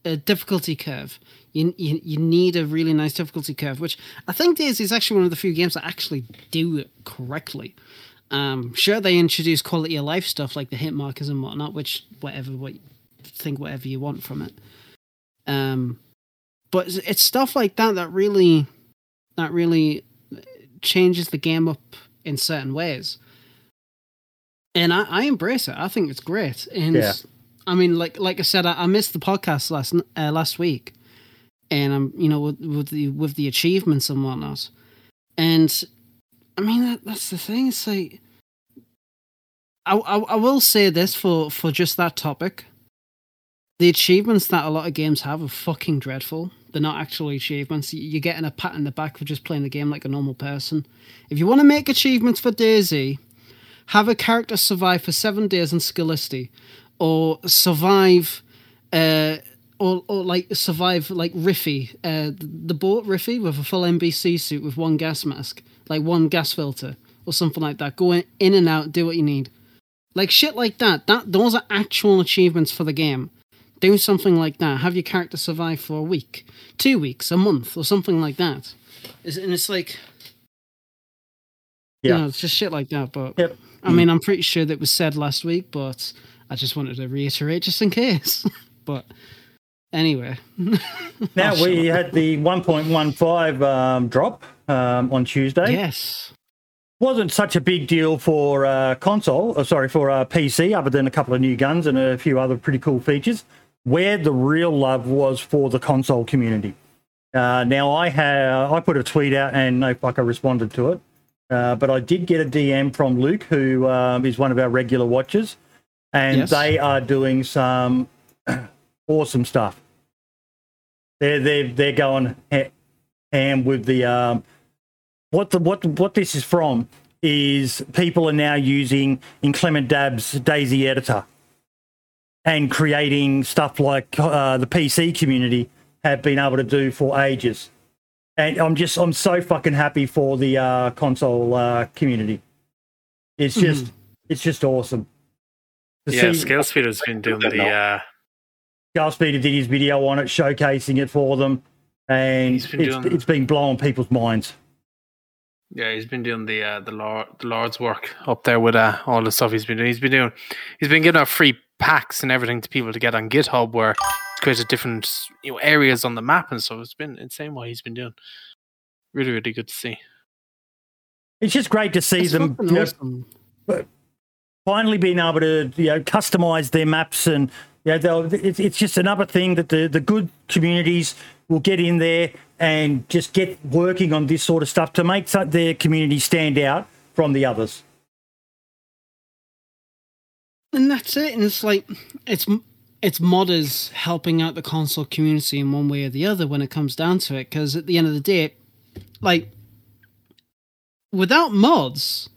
a difficulty curve. You, you you need a really nice difficulty curve, which I think DayZ is actually one of the few games that actually do it correctly. Um, sure, they introduce quality of life stuff like the hit markers and whatnot, which whatever what think whatever you want from it. Um, but it's stuff like that that really that really changes the game up in certain ways. And I, I embrace it. I think it's great. And Yeah. I mean, like like I said, I, I missed the podcast last uh, last week, and I'm you know with, with the with the achievements and whatnot, and I mean that, that's the thing. It's like I, I I will say this for for just that topic. The achievements that a lot of games have are fucking dreadful. They're not actually achievements. You- You're getting a pat in the back for just playing the game like a normal person. If you want to make achievements for DayZ, have a character survive for seven days in Skalisty, or survive, uh, or or like survive like Rify, uh, the boat Rify with a full NBC suit with one gas mask, like one gas filter or something like that. Go in, in and out, do what you need, like shit like that. That those are actual achievements for the game. Do something like that. Have your character survive for a week, two weeks, a month, or something like that. Is- And it's like, Yeah. you know, it's just shit like that. But Yep. I mean, I'm pretty sure that was said last week, but I just wanted to reiterate just in case. but anyway, Now we had the 1.15 um, drop um, on Tuesday. yes, wasn't such a big deal for uh, console, uh, sorry, for uh, PC, other than a couple of new guns and a few other pretty cool features. Where the real love was for the console community. Uh, now I have I put a tweet out and no fucker responded to it, uh, but I did get a DM from Luke, who um, is one of our regular watchers, and Yes. they are doing some awesome stuff. They're they're they're going ha- ham with the um, what the what what this is from is people are now using Inclement Dab's DayZ editor and creating stuff like uh, the PC community have been able to do for ages. And I'm just I'm so fucking happy for the uh, console uh, community. It's just it's just awesome. To Yeah, see- Scale Speeder's been doing the uh, Gal Speeder did his video on it, showcasing it for them, and been it's, doing- it's been blowing people's minds. Yeah, he's been doing the uh, the Lord the Lord's work up there with uh, all the stuff he's been doing. He's been doing he's been giving out free packs and everything to people to get on GitHub where he's created different you know areas on the map and so It's been insane what he's been doing. Really, really good to see. It's just great to see it's them fucking you know, awesome. finally being able to you know customize their maps and yeah, it's, it's just another thing that the the good communities will get in there and just get working on this sort of stuff to make their community stand out from the others. and that's it. And it's like it's it's modders helping out the console community in one way or the other when it comes down to it. Because at the end of the day, like without mods,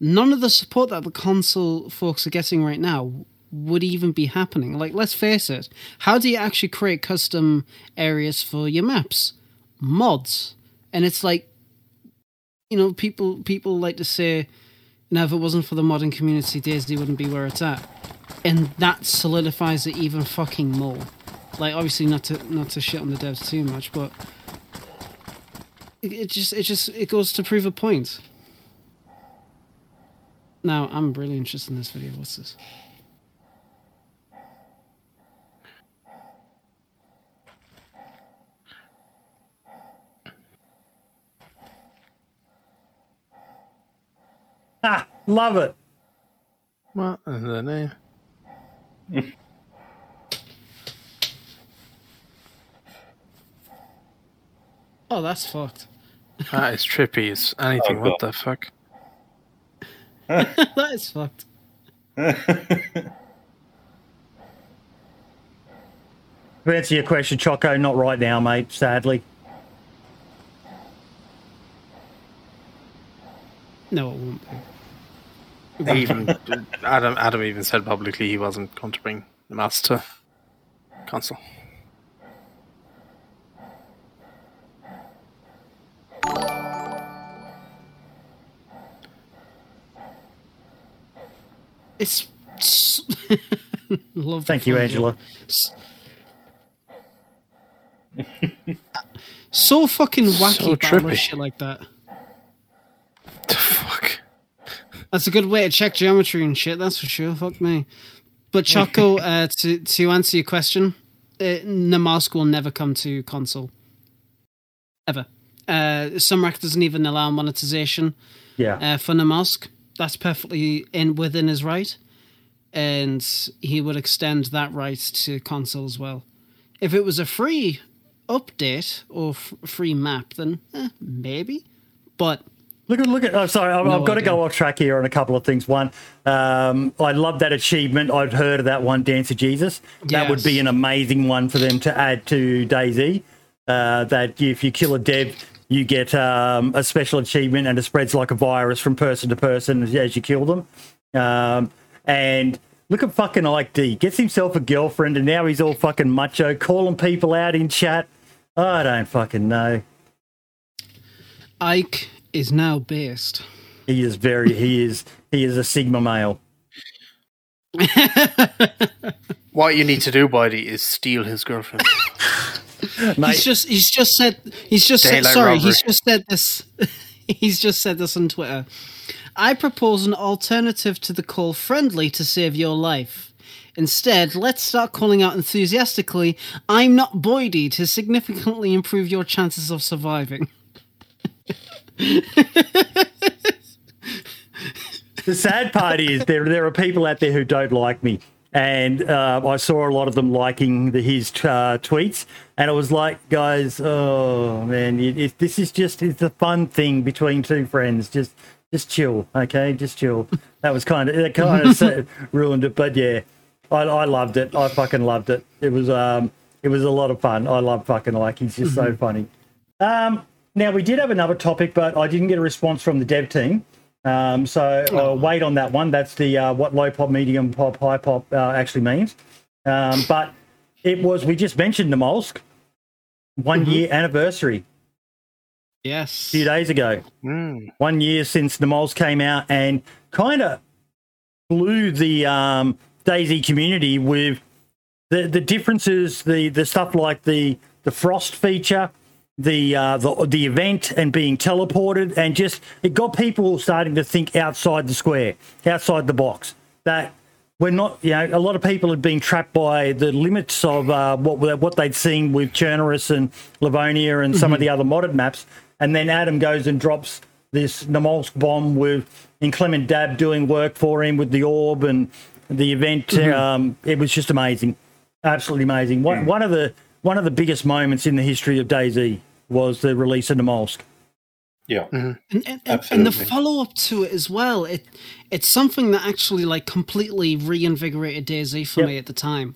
none of the support that the console folks are getting right now would even be happening. Like, let's face it, how do you actually create custom areas for your maps? Mods, and it's like, you know, people people like to say, "Now, if it wasn't for the modding community, DayZ wouldn't be where it's at," and that solidifies it even fucking more. Like, obviously, not to not to shit on the devs too much, but it, it just it just it goes to prove a point. Now, I'm really interested in this video. What's this? Ah, love it. What is the name? Oh, that's fucked. That is trippy as anything. Oh, what the fuck? that is fucked. To answer your question, Choco, not right now, mate, sadly. No, it won't be. Even Adam, Adam even said publicly he wasn't going to bring the mouse to console. It's. Love Thank you. Angela. So fucking wacky, So trippy. shit like that. That's a good way to check geometry and shit. That's for sure. Fuck me. But Choco, uh, to to answer your question, uh, Namalsk will never come to console. Ever. Uh, Sumrak doesn't even allow monetization Yeah. uh, for Namalsk. That's perfectly in within his right, and he would extend that right to console as well. If it was a free update or f- free map, then eh, maybe. But Look at look at. Oh, sorry, I've, No I've got to go off track here on a couple of things. One, um, I love that achievement. I'd heard of that one, Dance of Jesus. That would be an amazing one for them to add to DayZ. Uh, that if you kill a dev, you get um, a special achievement, and it spreads like a virus from person to person as, as you kill them. Um, and look at fucking Ike D. Gets himself a girlfriend, and now he's all fucking macho, calling people out in chat. I don't fucking know. Ike is now based. He is very. He is. He is a sigma male. What you need to do, Buddy, is steal his girlfriend. Mate, He's just he's just said he's just said sorry, robbery. he's just said this he's just said this on Twitter. I propose an alternative to the call friendly to save your life. Instead, let's start calling out enthusiastically, I'm not Boydie to significantly improve your chances of surviving. The sad part is there there are people out there who don't like me, and uh, I saw a lot of them liking the, his uh, tweets, and it was like, guys, oh man, it, it, this is just it's a fun thing between two friends. Just just chill, okay, just chill. That was kind of that kind of ruined it, but yeah, I, I loved it. I fucking loved it. It was um it was a lot of fun. I love fucking like he's just so funny. Um, now we did have another topic, but I didn't get a response from the dev team. Um, so I'll wait on that one. That's the uh, what low pop, medium pop, high pop uh, actually means. Um, but it was we just mentioned Namalsk one year anniversary a Yes. few days ago. Hmm. One year since Namalsk came out and kind of blew the um, DayZ community with the the differences, the the stuff like the the frost feature, the uh, the the event, and being teleported, and just it got people starting to think outside the square, outside the box. That we're not, you know, a lot of people had been trapped by the limits of uh, what what they'd seen with Chernarus and Livonia and some of the other modded maps, and then Adam goes and drops this Namalsk bomb with Inclement Dab doing work for him with the orb and the event. Um, it was just amazing, absolutely amazing. One, one of the one of the biggest moments in the history of DayZ was the release of Namalsk. Yeah. Mm-hmm. and, and, and, and the follow up to it as well. It it's something that actually like completely reinvigorated DayZ for Yep. me at the time,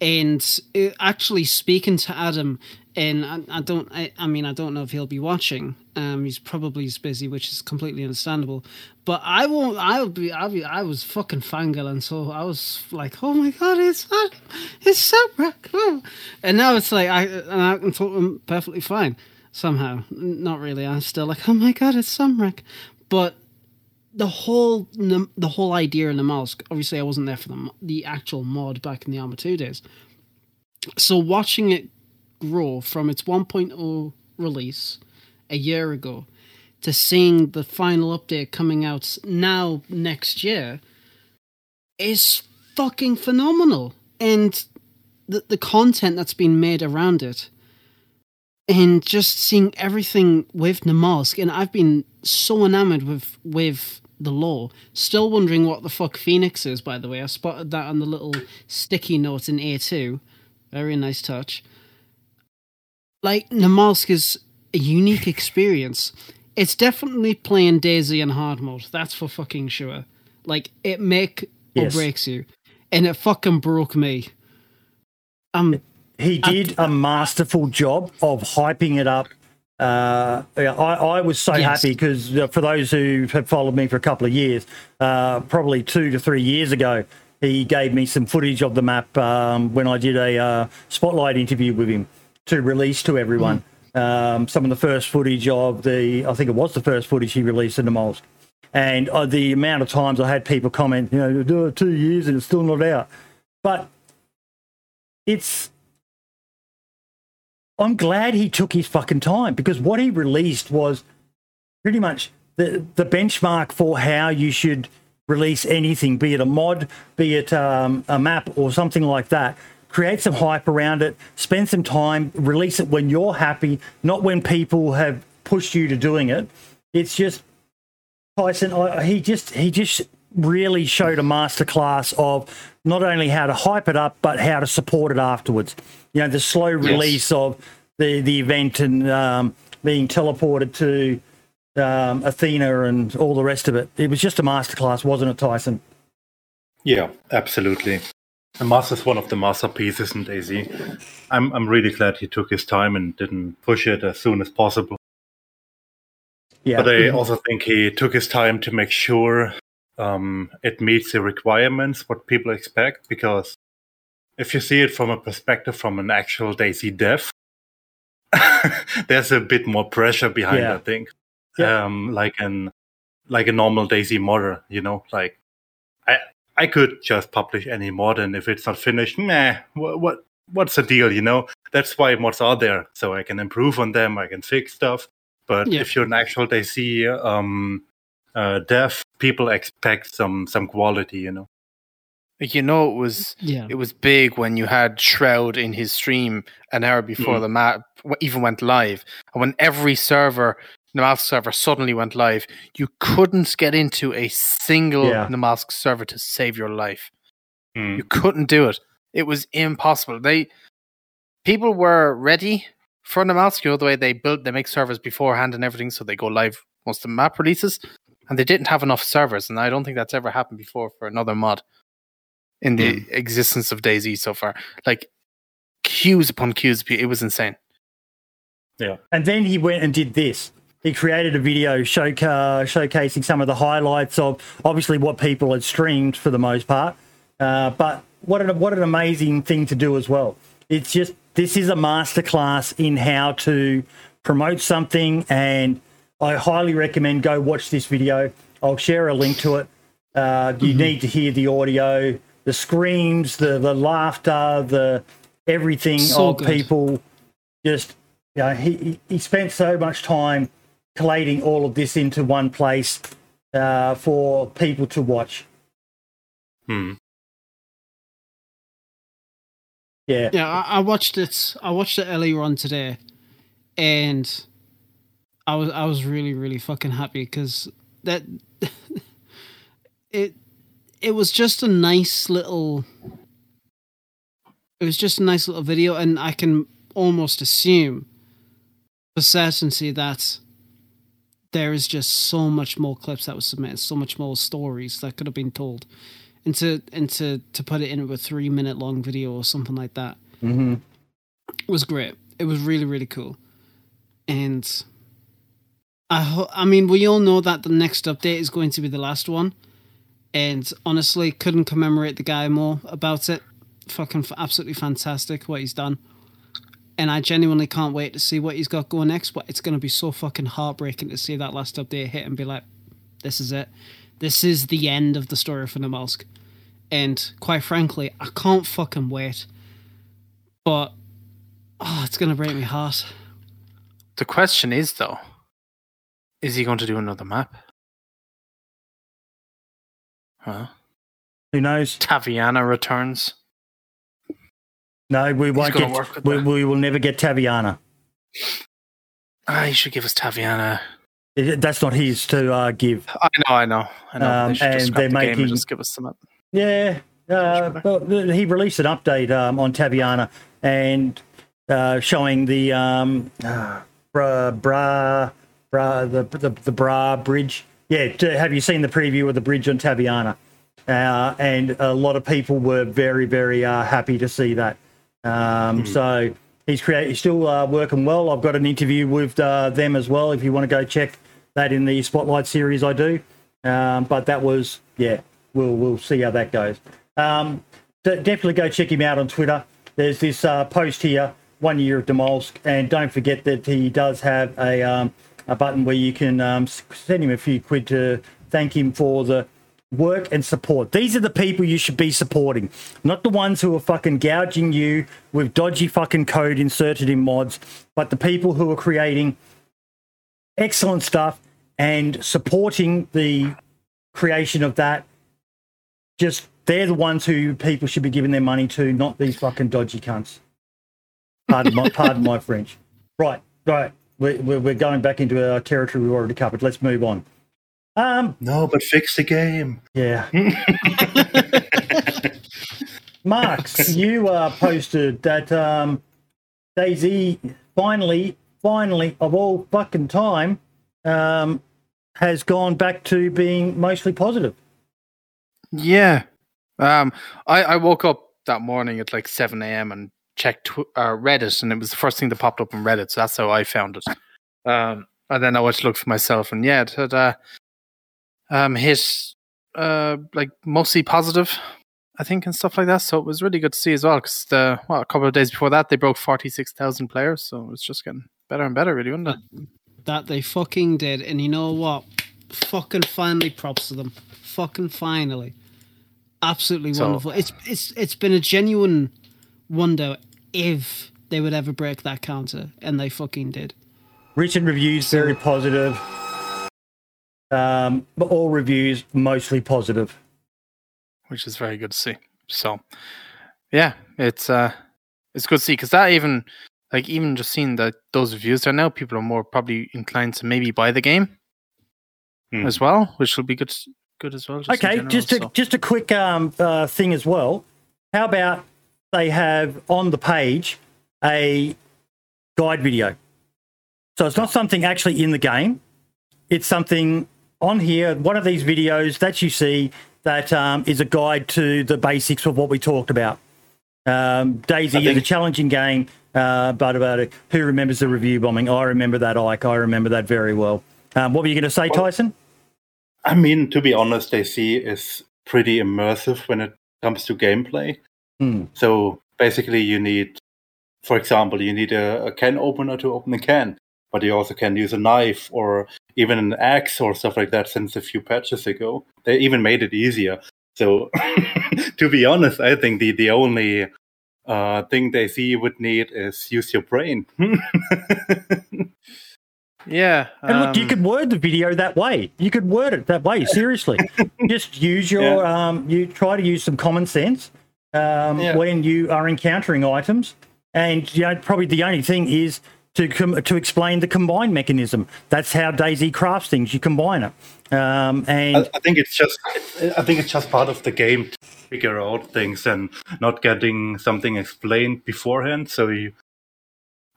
and actually speaking to Adam, and I, I don't, I, I mean, I don't know if he'll be watching. Um, he's probably as busy, which is completely understandable. But I won't. I'll be. I'll be. I was fucking fangirling, so I was like, "Oh my god, it's Adam, it's Sumrak!" Oh. And now it's like I and I can talk to him perfectly fine somehow. Not really. I'm still like, oh my god, it's Sumrak. But the whole the whole idea in Namalsk. Obviously, I wasn't there for the the actual mod back in the Arma Two days. So watching it grow from its 1.0 release a year ago to seeing the final update coming out now next year is fucking phenomenal. And the the content that's been made around it and just seeing everything with Namalsk, and I've been so enamored with with the law. Still wondering what the fuck Phoenix is, by the way. I spotted that on the little sticky note in A two. Very nice touch. Like Namalsk is a unique experience. It's definitely playing DayZ in hard mode. That's for fucking sure. Like it make Yes. or breaks you, and it fucking broke me. Um, He did a masterful job of hyping it up. Uh, I, I was so Yes. happy because for those who have followed me for a couple of years, uh, probably two to three years ago, he gave me some footage of the map um, when I did a uh, spotlight interview with him to release to everyone. Um, some of the first footage of the, I think it was the first footage he released in the Molsk. And uh, the amount of times I had people comment, you know, "Oh, two years and it's still not out. But it's I'm glad he took his fucking time because what he released was pretty much the the benchmark for how you should release anything, be it a mod, be it um, a map or something like that. Create some hype around it, spend some time, release it when you're happy, not when people have pushed you to doing it. It's just Tyson. I, he just he just really showed a masterclass of not only how to hype it up, but how to support it afterwards. You know, the slow release of the the event and um, being teleported to um, Athena and all the rest of it. It was just a masterclass, wasn't it, Tyson? Yeah, absolutely. Mars is one of the masterpieces in DayZ. I'm I'm really glad he took his time and didn't push it as soon as possible. Yeah, But I also think he took his time to make sure um, it meets the requirements, what people expect. Because if you see it from a perspective from an actual DayZ dev, there's a bit more pressure behind. Yeah. I think, Yeah. um, like an like a normal DayZ modder, you know, like I I could just publish any mod, and if it's not finished, meh, what what what's the deal, you know? That's why mods are there, so I can improve on them, I can fix stuff. But Yeah. if you're an actual DayZ um, uh, dev, people expect some some quality, you know. You know, it was yeah, it was big when you had Shroud in his stream an hour before Mm. the map even went live, and when every server, Namalsk server, suddenly went live, you couldn't get into a single Yeah. Namalsk server to save your life. Mm. You couldn't do it. It was impossible. They people were ready for Namalsk, you know, the way they build they make servers beforehand and everything, so they go live once the map releases. And they didn't have enough servers, and I don't think that's ever happened before for another mod in the existence of DayZ so far. Like queues upon queues, it was insane. Yeah, and then he went and did this. He created a video showca- showcasing some of the highlights of obviously what people had streamed for the most part. Uh, but what an what an amazing thing to do as well. It's just this is a masterclass in how to promote something, and I highly recommend go watch this video. I'll share a link to it. Uh, you need to hear the audio, the screams, the the laughter, the everything So of good. people. Just you know, he he- he spent so much time collating all of this into one place uh, for people to watch. Hmm. Yeah, yeah. I, I watched it. I watched it earlier on today, and I was I was really really fucking happy because that it it was just a nice little. It was just a nice little video, and I can almost assume for certainty that there is just so much more clips that was submitted, so much more stories that could have been told, and to and to to put it into a three minute long video or something like that hmm was great. It was really really cool, and I ho- I mean we all know that the next update is going to be the last one, and honestly couldn't commemorate the guy more about it. Fucking absolutely fantastic what he's done. And I genuinely can't wait to see what he's got going next. But it's going to be so fucking heartbreaking to see that last update hit and be like, this is it. This is the end of the story for Namalsk. And quite frankly, I can't fucking wait. But oh, it's going to break my heart. The question is though, is he going to do another map? Huh? who knows? Taviana returns. No, we won't get. We, we will never get Taviana. Ah, you should give us Taviana. It- That's not his to uh, give. I know, I know, I know. Um, they just and they're the and making- just give us some. map. Yeah, uh, well, he released an update um, on Taviana and uh, showing the um, uh, Bra Bra Bra the the, the Bra Bridge. Yeah, have you seen the preview of the bridge on Taviana? Uh, and a lot of people were very very uh, happy to see that. Um, So he's create, he's still uh, working well. I've got an interview with uh, them as well. If you want to go check that in the Spotlight series, I do. Um, but that was yeah, we'll we'll see how that goes. Um, de- definitely go check him out on Twitter. There's this uh, post here, one year of Namalsk, and don't forget that he does have a um, a button where you can um, send him a few quid to thank him for the work and support. These are the people you should be supporting, not the ones who are fucking gouging you with dodgy fucking code inserted in mods, but the people who are creating excellent stuff and supporting the creation of that. Just they're the ones who people should be giving their money to, not these fucking dodgy cunts. Pardon my pardon my French. Right, right. We're, we're we're going back into our territory we've already covered. Let's move on. Um, No, but fix the game. yeah. Marks, you uh, posted that um, DayZ finally, finally, of all fucking time, um, has gone back to being mostly positive. Yeah. Um, I, I woke up that morning at like 7 a.m. and checked tw- uh, Reddit, and it was the first thing that popped up on Reddit. So that's how I found it. Um, and then I went to look for myself, and yeah, it had uh, um, hit uh, like mostly positive, I think, and stuff like that. So it was really good to see as well. Because the well, a couple of days before that, they broke 46,000 players. So it's just getting better and better, really, wasn't it? That they fucking did, and you know what? Fucking finally, props to them. Fucking finally, absolutely So- wonderful. It's it's it's been a genuine wonder if they would ever break that counter, and they fucking did. Written reviews very positive. Um, but all reviews mostly positive. which is very good to see. So, yeah, it's uh, it's good to see because that even like even just seeing that those reviews there now, people are more probably inclined to maybe buy the game Hmm. as well, which will be good good as well. Just okay, general, just a so. just a quick um, uh, thing as well. How about they have on the page a guide video? So it's not something actually in the game. It's something on here. One of these videos that you see that um, is a guide to the basics of what we talked about. Um, DayZ I is a challenging game, uh, but about it, who remembers the review bombing? I remember that, Ike. I remember that very well. Um, what were you going to say, Well- Tyson? I mean, to be honest, AC is pretty immersive when it comes to gameplay. Hmm. So basically, you need, for example, you need a, a can opener to open the can, but you also can use a knife or even an axe or stuff like that since a few patches ago. They even made it easier. So, to be honest, I think the, the only uh, thing they see you would need is use your brain. yeah, And look, you um, could word the video that way. You could word it that way. Seriously, just use your um, you try to use some common sense um, Yeah. when you are encountering items, and you know probably the only thing is to com- to explain the combine mechanism. That's how DayZ crafts things. You combine it, um, and I, I think it's just I think it's just part of the game to figure out things and not getting something explained beforehand. So you,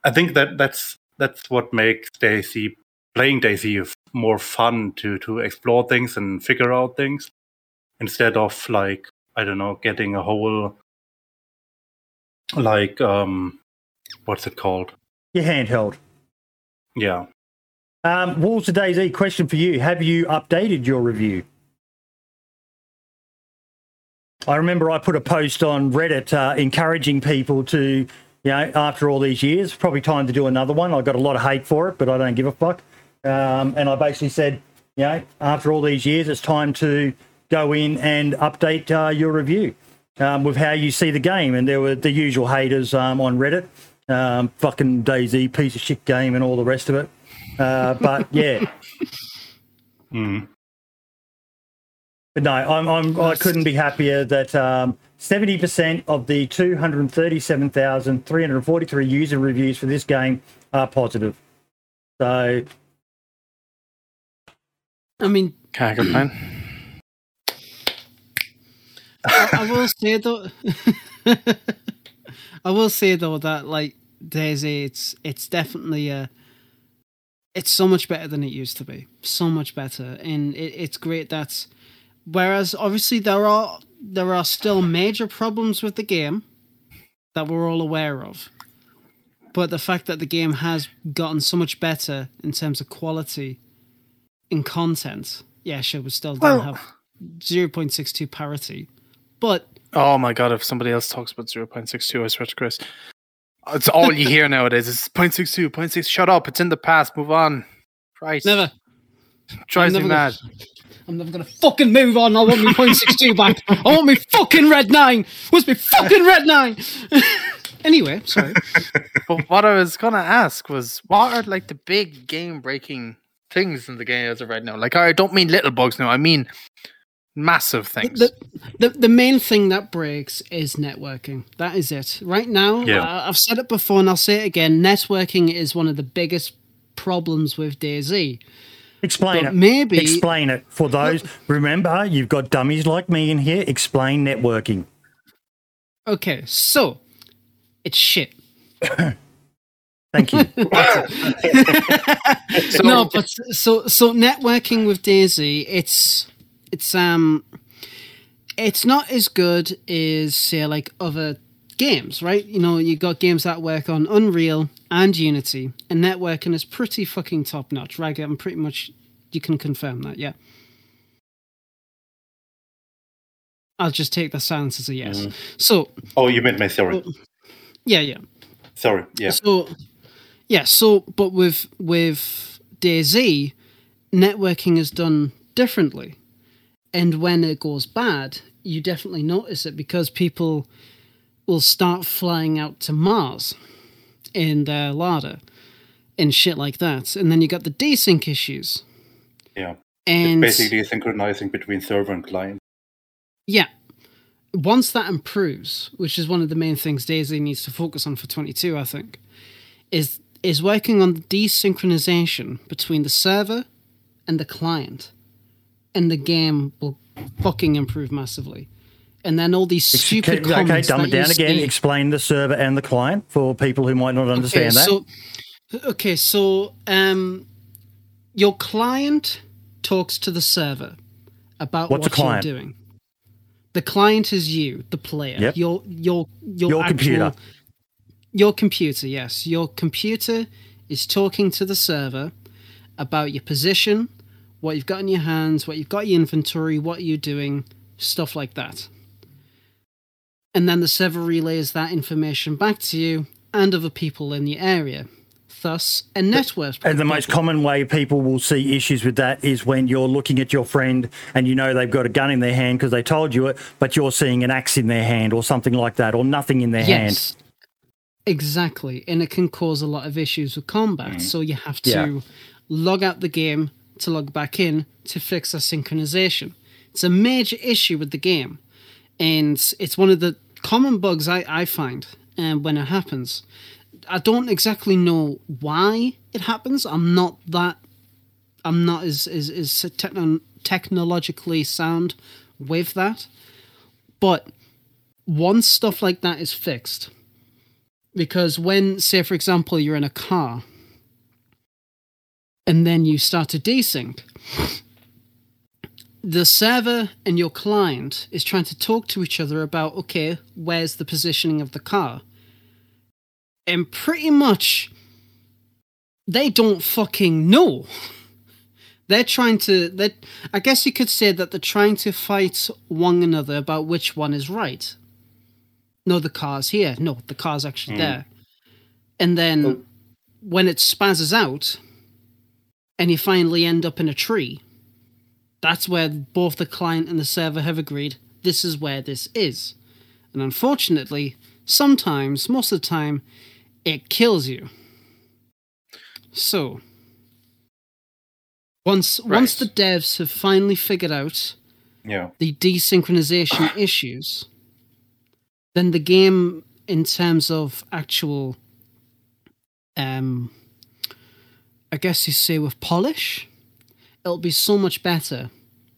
I think that that's that's what makes DayZ playing DayZ more fun to to explore things and figure out things instead of like I don't know getting a whole like um what's it called? your handheld. Yeah. Um, of DayZ, question for you: Have you updated your review? I remember I put a post on Reddit uh, encouraging people to, you know, after all these years, probably time to do another one. I got a lot of hate for it, but I don't give a fuck. Um, and I basically said, you know, after all these years, it's time to go in and update uh, your review um, with how you see the game. And there were the usual haters um, on Reddit, um, fucking DayZ, piece of shit game, and all the rest of it. Uh, but yeah, Mm. But no, I'm, I'm, I couldn't be happier that um, 70% of the 237,343 user reviews for this game are positive. So, I mean, can't complain. I, I will say though, I will say though that like DayZ, it's it's definitely a it's so much better than it used to be. So much better, and it, it's great that. Whereas obviously there are there are still major problems with the game that we're all aware of, but the fact that the game has gotten so much better in terms of quality in content, yeah, sure, we still don't Well- have zero point six two parity, but Oh my god! If somebody else talks about zero point six two, I swear to Chris, it's all you hear nowadays. It's 0.62, 0.6. Shut up! It's in the past. Move on. Right? never. drives me I'm never mad. gonna- I'm never gonna fucking move on. I want me point six two back. I want me fucking red nine. What's me fucking red nine? anyway, sorry. But what I was gonna ask was, what are like the big game breaking things in the game as of right now? Like, I don't mean little bugs now. I mean massive things. The, the the main thing that breaks is networking. That is it. Right now, Yeah. I, I've said it before and I'll say it again. Networking is one of the biggest problems with DayZ. Explain But it. maybe- explain it for those. Remember, you've got dummies like me in here. Explain networking. Okay, so it's shit. Thank you. So- no, but so so networking with DayZ, it's it's um it's not as good as say like other games, right? You know, you got games that work on Unreal and Unity, and networking is pretty fucking top notch, right? I'm pretty much you can confirm that, yeah. I'll just take the silence as a yes. So Oh, you meant me. Sorry. yeah, yeah. Sorry. Yeah. So yeah, so but with with DayZ, networking is done differently. And when it goes bad, you definitely notice it because people will start flying out to Mars in their larder and shit like that. And then you got the desync issues. Yeah. And Basically synchronizing between server and client. Yeah. Once that improves, which is one of the main things DayZ needs to focus on for 22, I think, is is working on the desynchronization between the server and the client. And the game will fucking improve massively. And then all these stupid okay, comments dumb that it down again. Explain the server and the client for people who might not understand that. So, okay, so um, your client talks to the server about What's what you're doing. The client is you, the player. Yep. Your your your, Your actual- computer. Your computer, yes. Your computer is talking to the server about your position, what you've got in your hands, what you've got in your inventory, what you're doing, stuff like that. And then the server relays that information back to you and other people in the area. Thus, a network. And the most common way people will see issues with that is when you're looking at your friend and you know they've got a gun in their hand because they told you it, but you're seeing an axe in their hand or something like that, or nothing in their hand. Yes. Exactly. And it can cause a lot of issues with combat. Mm. So you have to Yeah. log out the game to log back in to fix the synchronization. It's a major issue with the game. And it's one of the common bugs I, I find um, when it happens. I don't exactly know why it happens. I'm not that. I'm not as as, as techno- technologically sound with that. But once stuff like that is fixed, because when, say, for example, you're in a car and then you start to desync, the server and your client is trying to talk to each other about, okay, where's the positioning of the car? And pretty much they don't fucking know. They're trying to they I guess you could say that they're trying to fight one another about which one is right. No, the car's here. No, the car's actually hmm. there. And then oh. when it spazzes out and you finally end up in a tree, that's where both the client and the server have agreed this is where this is. And unfortunately, sometimes, most of the time, it kills you. So, once once the devs have finally figured out Yeah. the desynchronization issues, then the game, in terms of actual, um, I guess you say with polish, it'll be so much better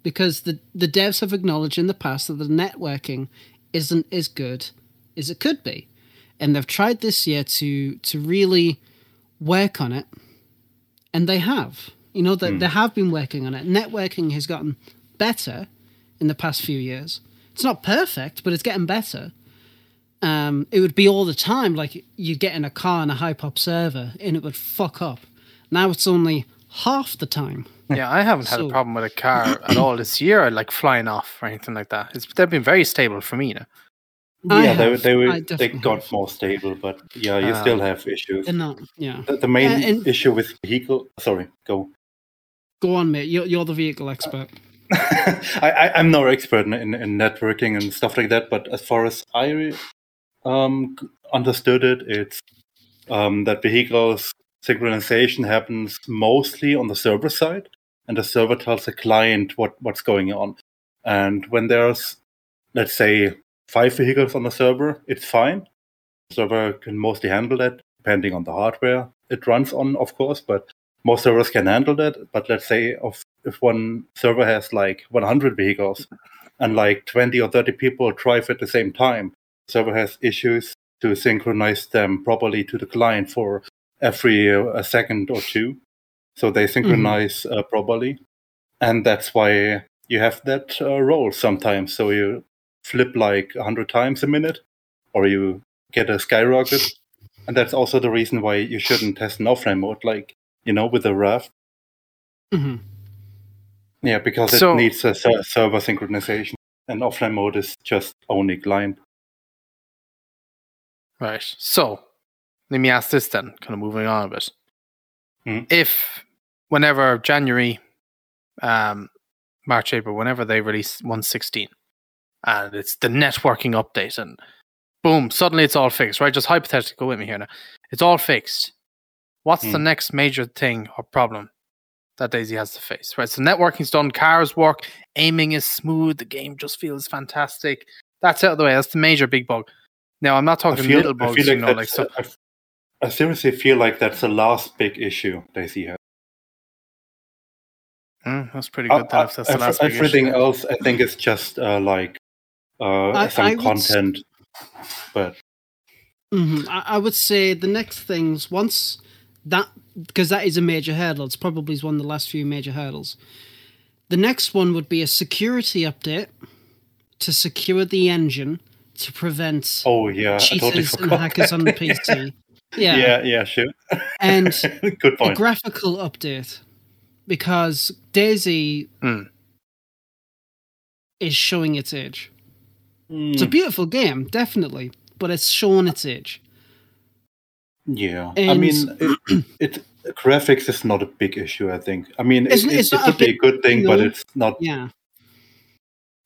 because the the devs have acknowledged in the past that the networking isn't as good as it could be, and they've tried this year to to really work on it and they have. You know that they have been working on it. Networking has gotten better in the past few years. It's not perfect, but it's getting better. Um, it would be all the time, like you'd get in a car and a high pop server, and it would fuck up. Now it's only half the time. Yeah, I haven't had a problem with a car at all this year, like flying off or anything like that. It's they've been very stable for me. Now. I yeah, they have. they I were, they got have. more stable, but yeah, you Ah. still have issues. Not. Yeah. The, the main Yeah, and- issue with vehicle. Sorry, go. Go on, mate. You're, you're the vehicle expert. I, I, I'm no expert in, in, in networking and stuff like that, but as far as I um, understood it, it's um, that vehicles synchronization happens mostly on the server side, and the server tells the client what, what's going on. And when there's, let's say, five vehicles on the server, it's fine. The server can mostly handle that, depending on the hardware it runs on, of course, but most servers can handle that. But let's say of if one server has like 100 vehicles and like 20 or 30 people drive at the same time, server has issues to synchronize them properly to the client for every uh, a second or two. So they synchronize uh, properly. And that's why you have that uh, roll sometimes. So you flip like 100 times a minute or you get a skyrocket. And that's also the reason why you shouldn't test an offline mode, like, you know, with the RAV. hmm Yeah, because it So- needs a ser- server synchronization, and offline mode is just only client. Right. So let me ask this then, kind of moving on a bit. Mhm. If whenever January, um, March, April, whenever they release 116, and it's the networking update, and boom, suddenly it's all fixed, right? Just hypothetically, go with me here now. It's all fixed. What's the Mm. next major thing or problem that DayZ has to face? Right. So networking's done, cars work, aiming is smooth, the game just feels fantastic. That's out of the way. That's the major big bug. Now I'm not talking feel, little bugs, feel you know, like so. I, I seriously feel like that's the last big issue DayZ has. Mm, that's pretty Uh, good. Then, if that's the uh, last big everything issue. else, I think, is just uh, like uh, I- some I would s- content. But hmm I, I would say the next things once that because that is a major hurdle. It's probably one of the last few major hurdles. The next one would be a security update to secure the engine to prevent oh yeah, I totally cheaters and forgot. hackers on the PC. Yeah, yeah, yeah, sure. and Good a graphical update because DayZ Hmm. is showing its age. It's a Mm, beautiful game, definitely, but it's showing its age. yeah, I mean, it, it graphics is not a big issue. I think. I mean, it, It's- it, it's it not a could be a big- good thing, you but it's not. Yeah.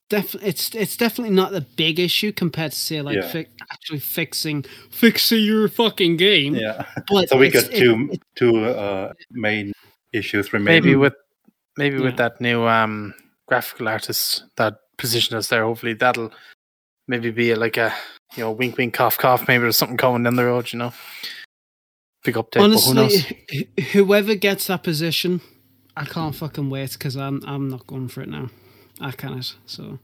Def- it's it's definitely not the big issue compared to say like Yeah. fi- actually fixing fixing your fucking game. Yeah. But So we it's- got two it- two uh, main issues remaining. maybe with maybe Yeah. with that new um graphical artist that position us there hopefully that'll maybe be like a you know wink wink cough cough maybe there's something coming down the road you know big update but who knows honestly, whoever gets that position, I can't fucking wait because I'm I'm not going for it now. I can't. So,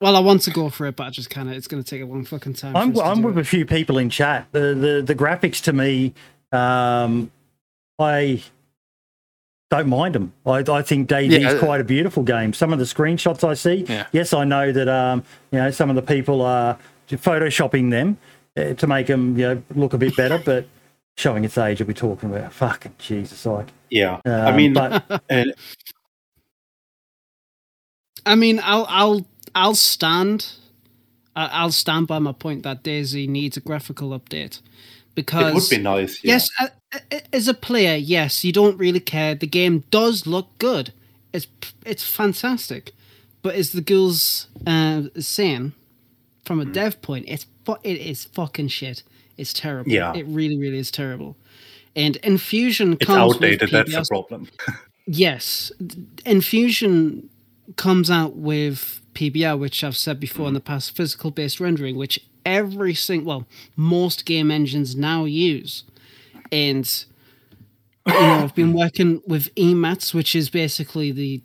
well, I want to go for it, but I just kind of it's going to take a long fucking time. I'm, us I'm with it. a few people in chat. The the, the graphics to me, um, I don't mind them. I, I think DayZ Yeah. is quite a beautiful game. Some of the screenshots I see, Yeah. yes, I know that um, you know some of the people are photoshopping them uh, to make them you know look a bit better, but showing its age, are we talking about fucking Jesus? Like, Yeah. I um, mean, but uh, I mean, I'll I'll I'll stand. I'll stand by my point that DayZ needs a graphical update because it would be nice. Yeah. Yes, as a player, yes, you don't really care. The game does look good. It's it's fantastic, but as the girls uh, saying, from a Hmm. dev point, it's it is fucking shit. It's terrible. Yeah. it really, really is terrible. And Enfusion It's outdated. That's the problem. Yes, Enfusion comes out with PBR, which I've said before in the past, physical based rendering, which every single, well, most game engines now use. And, you know, I've been working with EMATs, which is basically the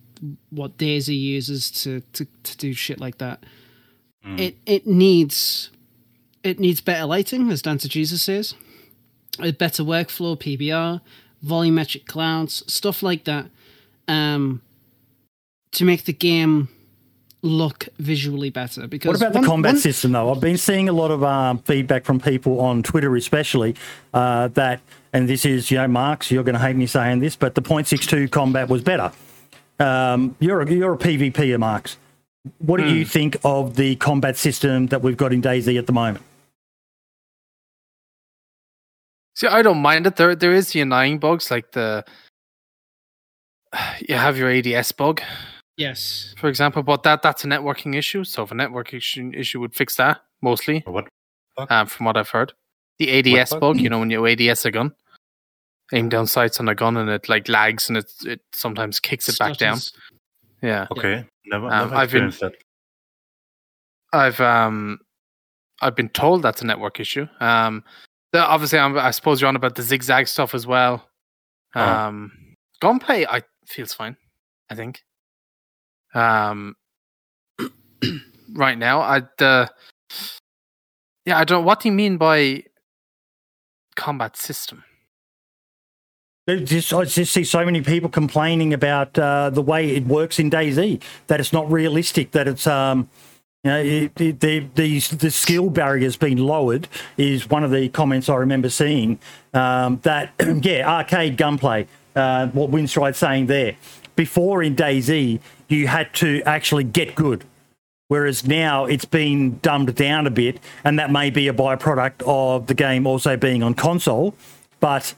what DayZ uses to, to, to do shit like that. It it needs it needs better lighting, as Dante Jesus says, a better workflow, PBR, volumetric clouds, stuff like that, um, to make the game look visually better. Because What about one- the combat one- system, though? I've been seeing a lot of um, feedback from people on Twitter, especially uh, that, and this is, you know, Marks, you're going to hate me saying this, but the .62 combat was better. Um, you're a, you're a PvPer, Marks. What do you think of the combat system that we've got in DayZ at the moment? See, I don't mind it. There, there is the annoying bugs like the you have your ADS bug, Yes. for example, but that that's a networking issue. So if a network issue, issue would fix that mostly, What? um, from what I've heard. The ADS bug? bug, you know, when you ADS a gun, aim down sights on a gun and it like lags and it it sometimes kicks it back down. Yeah, Okay. Never, Um, never I've been- that. I've um I've been told that's a network issue. Um, the, obviously, I'm, I suppose you're on about the zigzag stuff as well. Oh. Um, gunplay, I feels fine. I think. Um, right now, I the yeah, I don't. What do you mean by combat system? Just, I just see so many people complaining about uh, the way it works in DayZ, that it's not realistic, that it's um, you know, it, it, the, the the skill barrier's been lowered is one of the comments I remember seeing. Um, that yeah, arcade gunplay. Uh, what Winstride's saying there. Before in DayZ, you had to actually get good, whereas now it's been dumbed down a bit, and that may be a byproduct of the game also being on console. But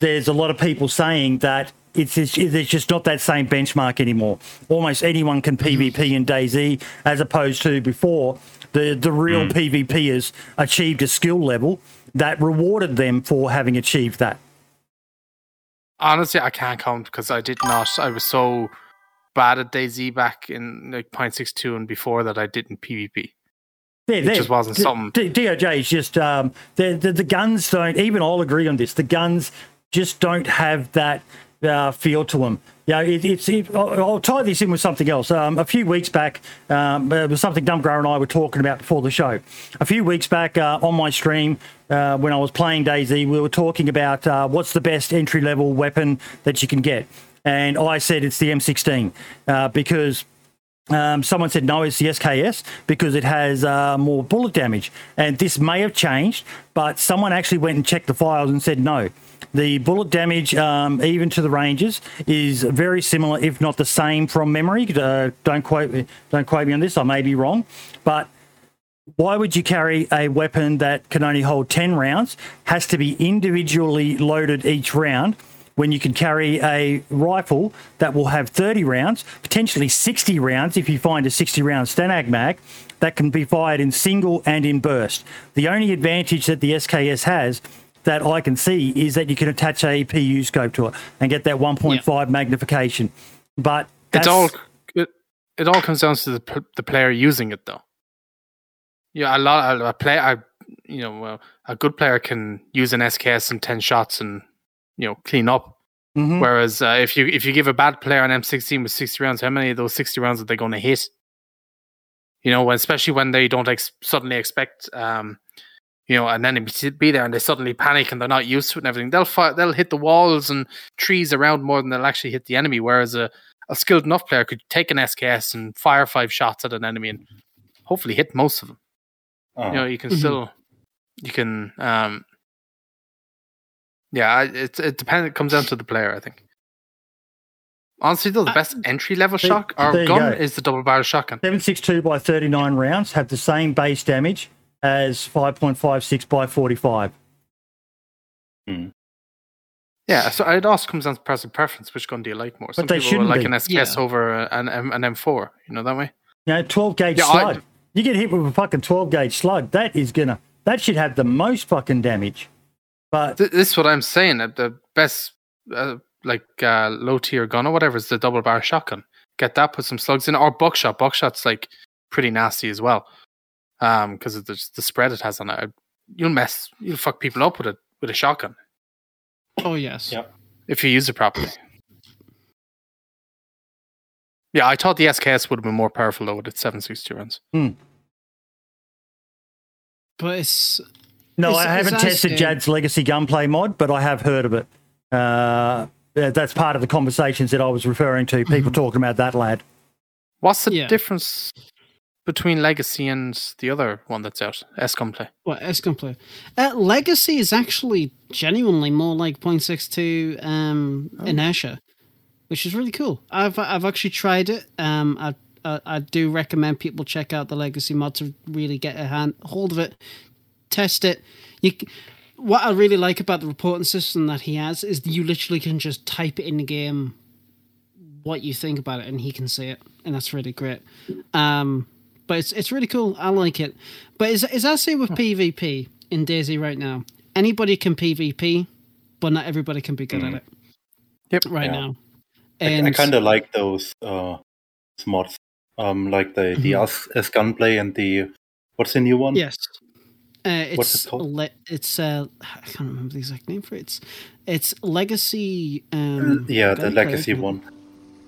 there's a lot of people saying that it's, it's there's just not that same benchmark anymore. Almost anyone can mm-hmm. PvP in DayZ, as opposed to before the the real mm. PvPers achieved a skill level that rewarded them for having achieved that. Honestly, I can't count because I did not. I was so bad at DayZ back in like point six two and before that I didn't PvP. Yeah, there. just wasn't something- D- DOJ is just um, the, the the guns don't. Even I'll agree on this. The guns just don't have that uh, feel to them. Yeah, it, it's. It, I'll, tie this in with something else. Um, a few weeks back, um, it was something Dumbgrower and I were talking about before the show. A few weeks back uh, on my stream, uh, when I was playing DayZ, we were talking about uh, what's the best entry level weapon that you can get, and I said it's the M16 uh, because um, someone said no, it's the SKS because it has uh, more bullet damage. And this may have changed, but someone actually went and checked the files and said no. The bullet damage, um, even to the ranges, is very similar, if not the same, from memory. Uh, don't quote me, don't quote me on this. I may be wrong, but why would you carry a weapon that can only hold 10 rounds, has to be individually loaded each round, when you can carry a rifle that will have 30 rounds, potentially 60 rounds if you find a 60 round Stanag mag that can be fired in single and in burst? The only advantage that the SKS has that I can see is that you can attach a PU scope to it and get that 1.5 magnification. But It's all it, it all comes down to the the player using it though. Yeah, a lot a, a player, I, you know, a good player can use an SKS and ten shots and you know clean up. Mhm. Whereas uh, if you if you give a bad player an M16 with sixty rounds, how many of those sixty rounds are they going to hit? You know, especially when they don't ex- suddenly expect, um, you know, an enemy to be there and they suddenly panic and they're not used to it and everything. They'll fi- they'll hit the walls and trees around more than they'll actually hit the enemy. Whereas a a skilled enough player could take an SKS and fire five shots at an enemy and hopefully hit most of them. Oh. You know, you can Mhm. still, you can, um, yeah, it it depends. It comes down to the player, I think. Honestly, though, the I- best entry level There- shock or there you gun go. is the double barrel shotgun. 762 by 39 rounds have the same base damage as 5.56 by 45. Yeah, so it also comes down to personal preference. Which gun do you like more? Some they people shouldn't like be. an SKS Yeah. over an, M- an M4. You know that way. You know, 12 gauge Yeah, I- slug. You get hit with a fucking 12 gauge slug. That is gonna. That should have the most fucking damage. But Th- this is what I'm saying. The best, uh, like uh, low tier gun or whatever, is the double barrel shotgun. Get that, put some slugs in, or buckshot. Buckshot's like pretty nasty as well, um, because of the the spread it has on it. You'll mess, you'll fuck people up with it with a shotgun Oh yes. Yeah. if you use it properly. Yeah, I thought the SKS would have been more powerful though with its seven six two rounds. But it's no, It's- I haven't tested asking- Jad's Legacy gunplay mod, but I have heard of it. Uh, that's part of the conversations that I was referring to. People talking about that lad. What's the Yeah. difference between Legacy and the other one that's out, SCOM Play? What play? Uh, Legacy is actually genuinely more like 0.62 um, inertia, which is really cool. I've I've actually tried it. Um, I, I I do recommend people check out the Legacy mod to really get a hand hold of it, test it. You. What I really like about the reporting system that he has is you literally can just type it in the game what you think about it and he can see it and that's really great um but it's it's really cool i like it but is is that say with pvp in DayZ right now anybody can pvp but not everybody can be good at it Yep. right Yeah. now I, and I kind of like those uh, mods, um, like the the Mhm. S, S gunplay and the what's the new one? yes uh, it's What's it called? le- it's uh i can't remember the exact name for it it's it's legacy um yeah, the legacy one.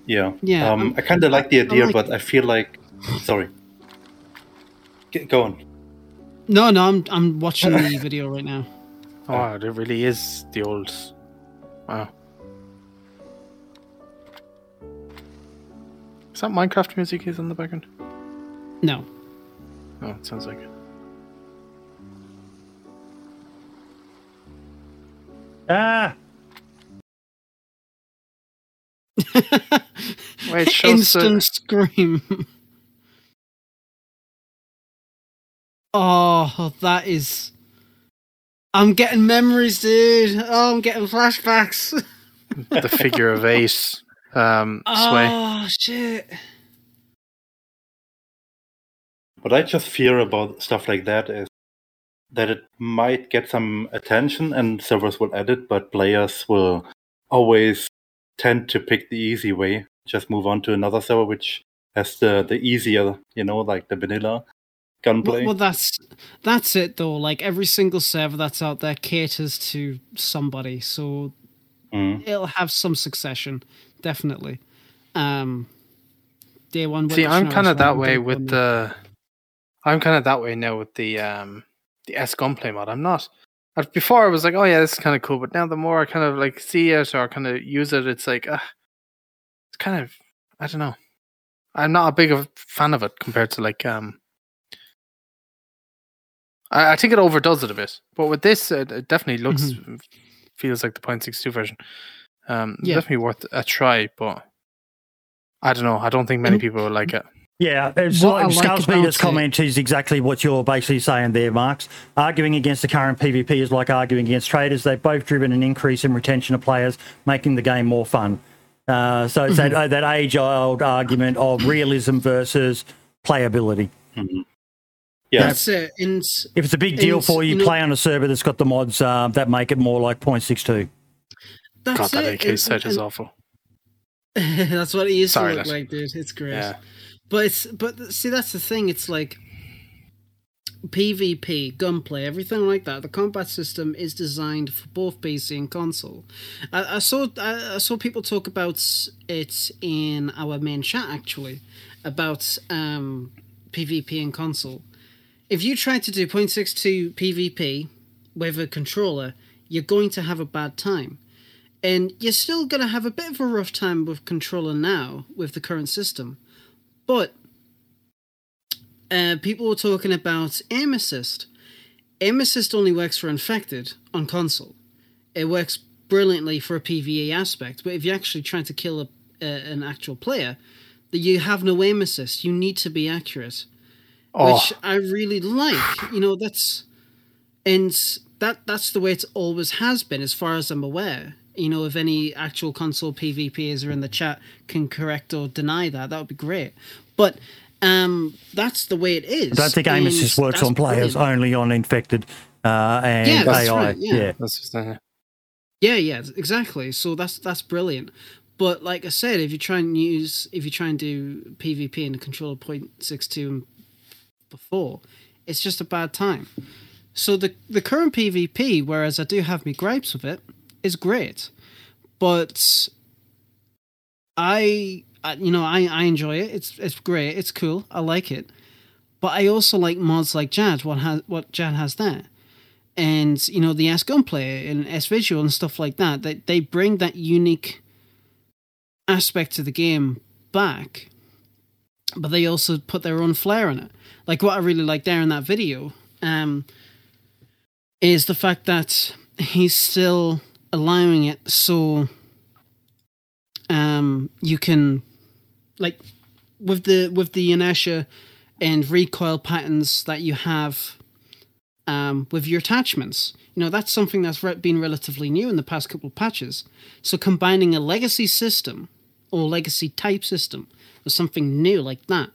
Yeah, Yeah, Um, I kind of like the I idea, like but it. I feel like, sorry. G- go on. no no i'm i'm watching the video right now Oh, it really is the old. Wow. Is that Minecraft music is in the background? no Oh, it sounds like it. Ah, Wait, it shows the- instant scream. oh, that is. I'm getting memories, dude. Oh, I'm getting flashbacks. the figure of Ace. um, sway. Oh shit! What I just fear about stuff like that is that it might get some attention and servers will add it, but players will always tend to pick the easy way, just move on to another server which has the, the easier, you know, like the vanilla gunplay. Well, well, that's that's it though. Like every single server that's out there caters to somebody, so Mm. it'll have some succession, definitely. Um, day one. See, I'm kind of that way with on the. I'm kind of that way now with the um the S gunplay mod. I'm not. Before I was like, oh yeah, this is kind of cool, but now the more I kind of like see it or kind of use it, it's like, uh, it's kind of, I don't know. I'm not a big of fan of it compared to like um. I, I think it overdoes it a bit, but with this, it, it definitely looks feels like the 0.62 version. Um, Yeah. definitely worth a try, but I don't know. I don't think many And- people will like it. Yeah, it's What I like like Scarspeeder's about it- comment is exactly what you're basically saying there, Marks. Arguing against the current PvP is like arguing against traders. They've both driven an increase in retention of players, making the game more fun. Uh, so it's Mm-hmm. that, uh, that age-old argument of realism versus playability. Yeah, That's it. And If it's a big deal And, for you, you know- play on a server that's got the mods uh, that make it more like 0.62. that's God, that it. AK And- set is awful. that's what it used Sorry, to look like, dude. It's great. Yeah. But it's but see that's the thing. It's like PvP, gunplay, everything like that. The combat system is designed for both PC and console. I, I saw I, I saw people talk about it in our main chat actually about um, PvP and console. If you try to do 0.62 PvP with a controller, you're going to have a bad time. And you're still going to have a bit of a rough time with controller now with the current system. But uh, people were talking about aim assist. Aim assist only works for infected on console. It works brilliantly for a PVE aspect, but if you're actually trying to kill a, uh, an actual player, that you have no aim assist. You need to be accurate, Oh, which I really like. You know, that's and that that's the way it always has been, as far as I'm aware. You know, if any actual console PvPers are in the chat can correct or deny that, that would be great. But um, that's the way it is. I don't think aim and assist works on players, brilliant. only on infected uh, and Yeah, that's AI. right, yeah. that's just, uh, Yeah, yeah, exactly. So that's that's brilliant. But like I said, if you try and use if you try and do PvP in a controller point six two and before, it's just a bad time. So the the current PvP, whereas I do have me gripes with it, is great. But I, I you know, I, I enjoy it. It's it's great. It's cool. I like it. But I also like mods like Jad. What has what Jad has there, and you know the S Gunplay and S Visual and stuff like that. They they bring that unique aspect to the game back, but they also put their own flair in it. Like what I really like there in that video um, is the fact that he's still allowing it so um, you can like with the with the inertia and recoil patterns that you have um, with your attachments. You know, that's something that's been relatively new in the past couple of patches. So combining a legacy system or legacy type system with something new like that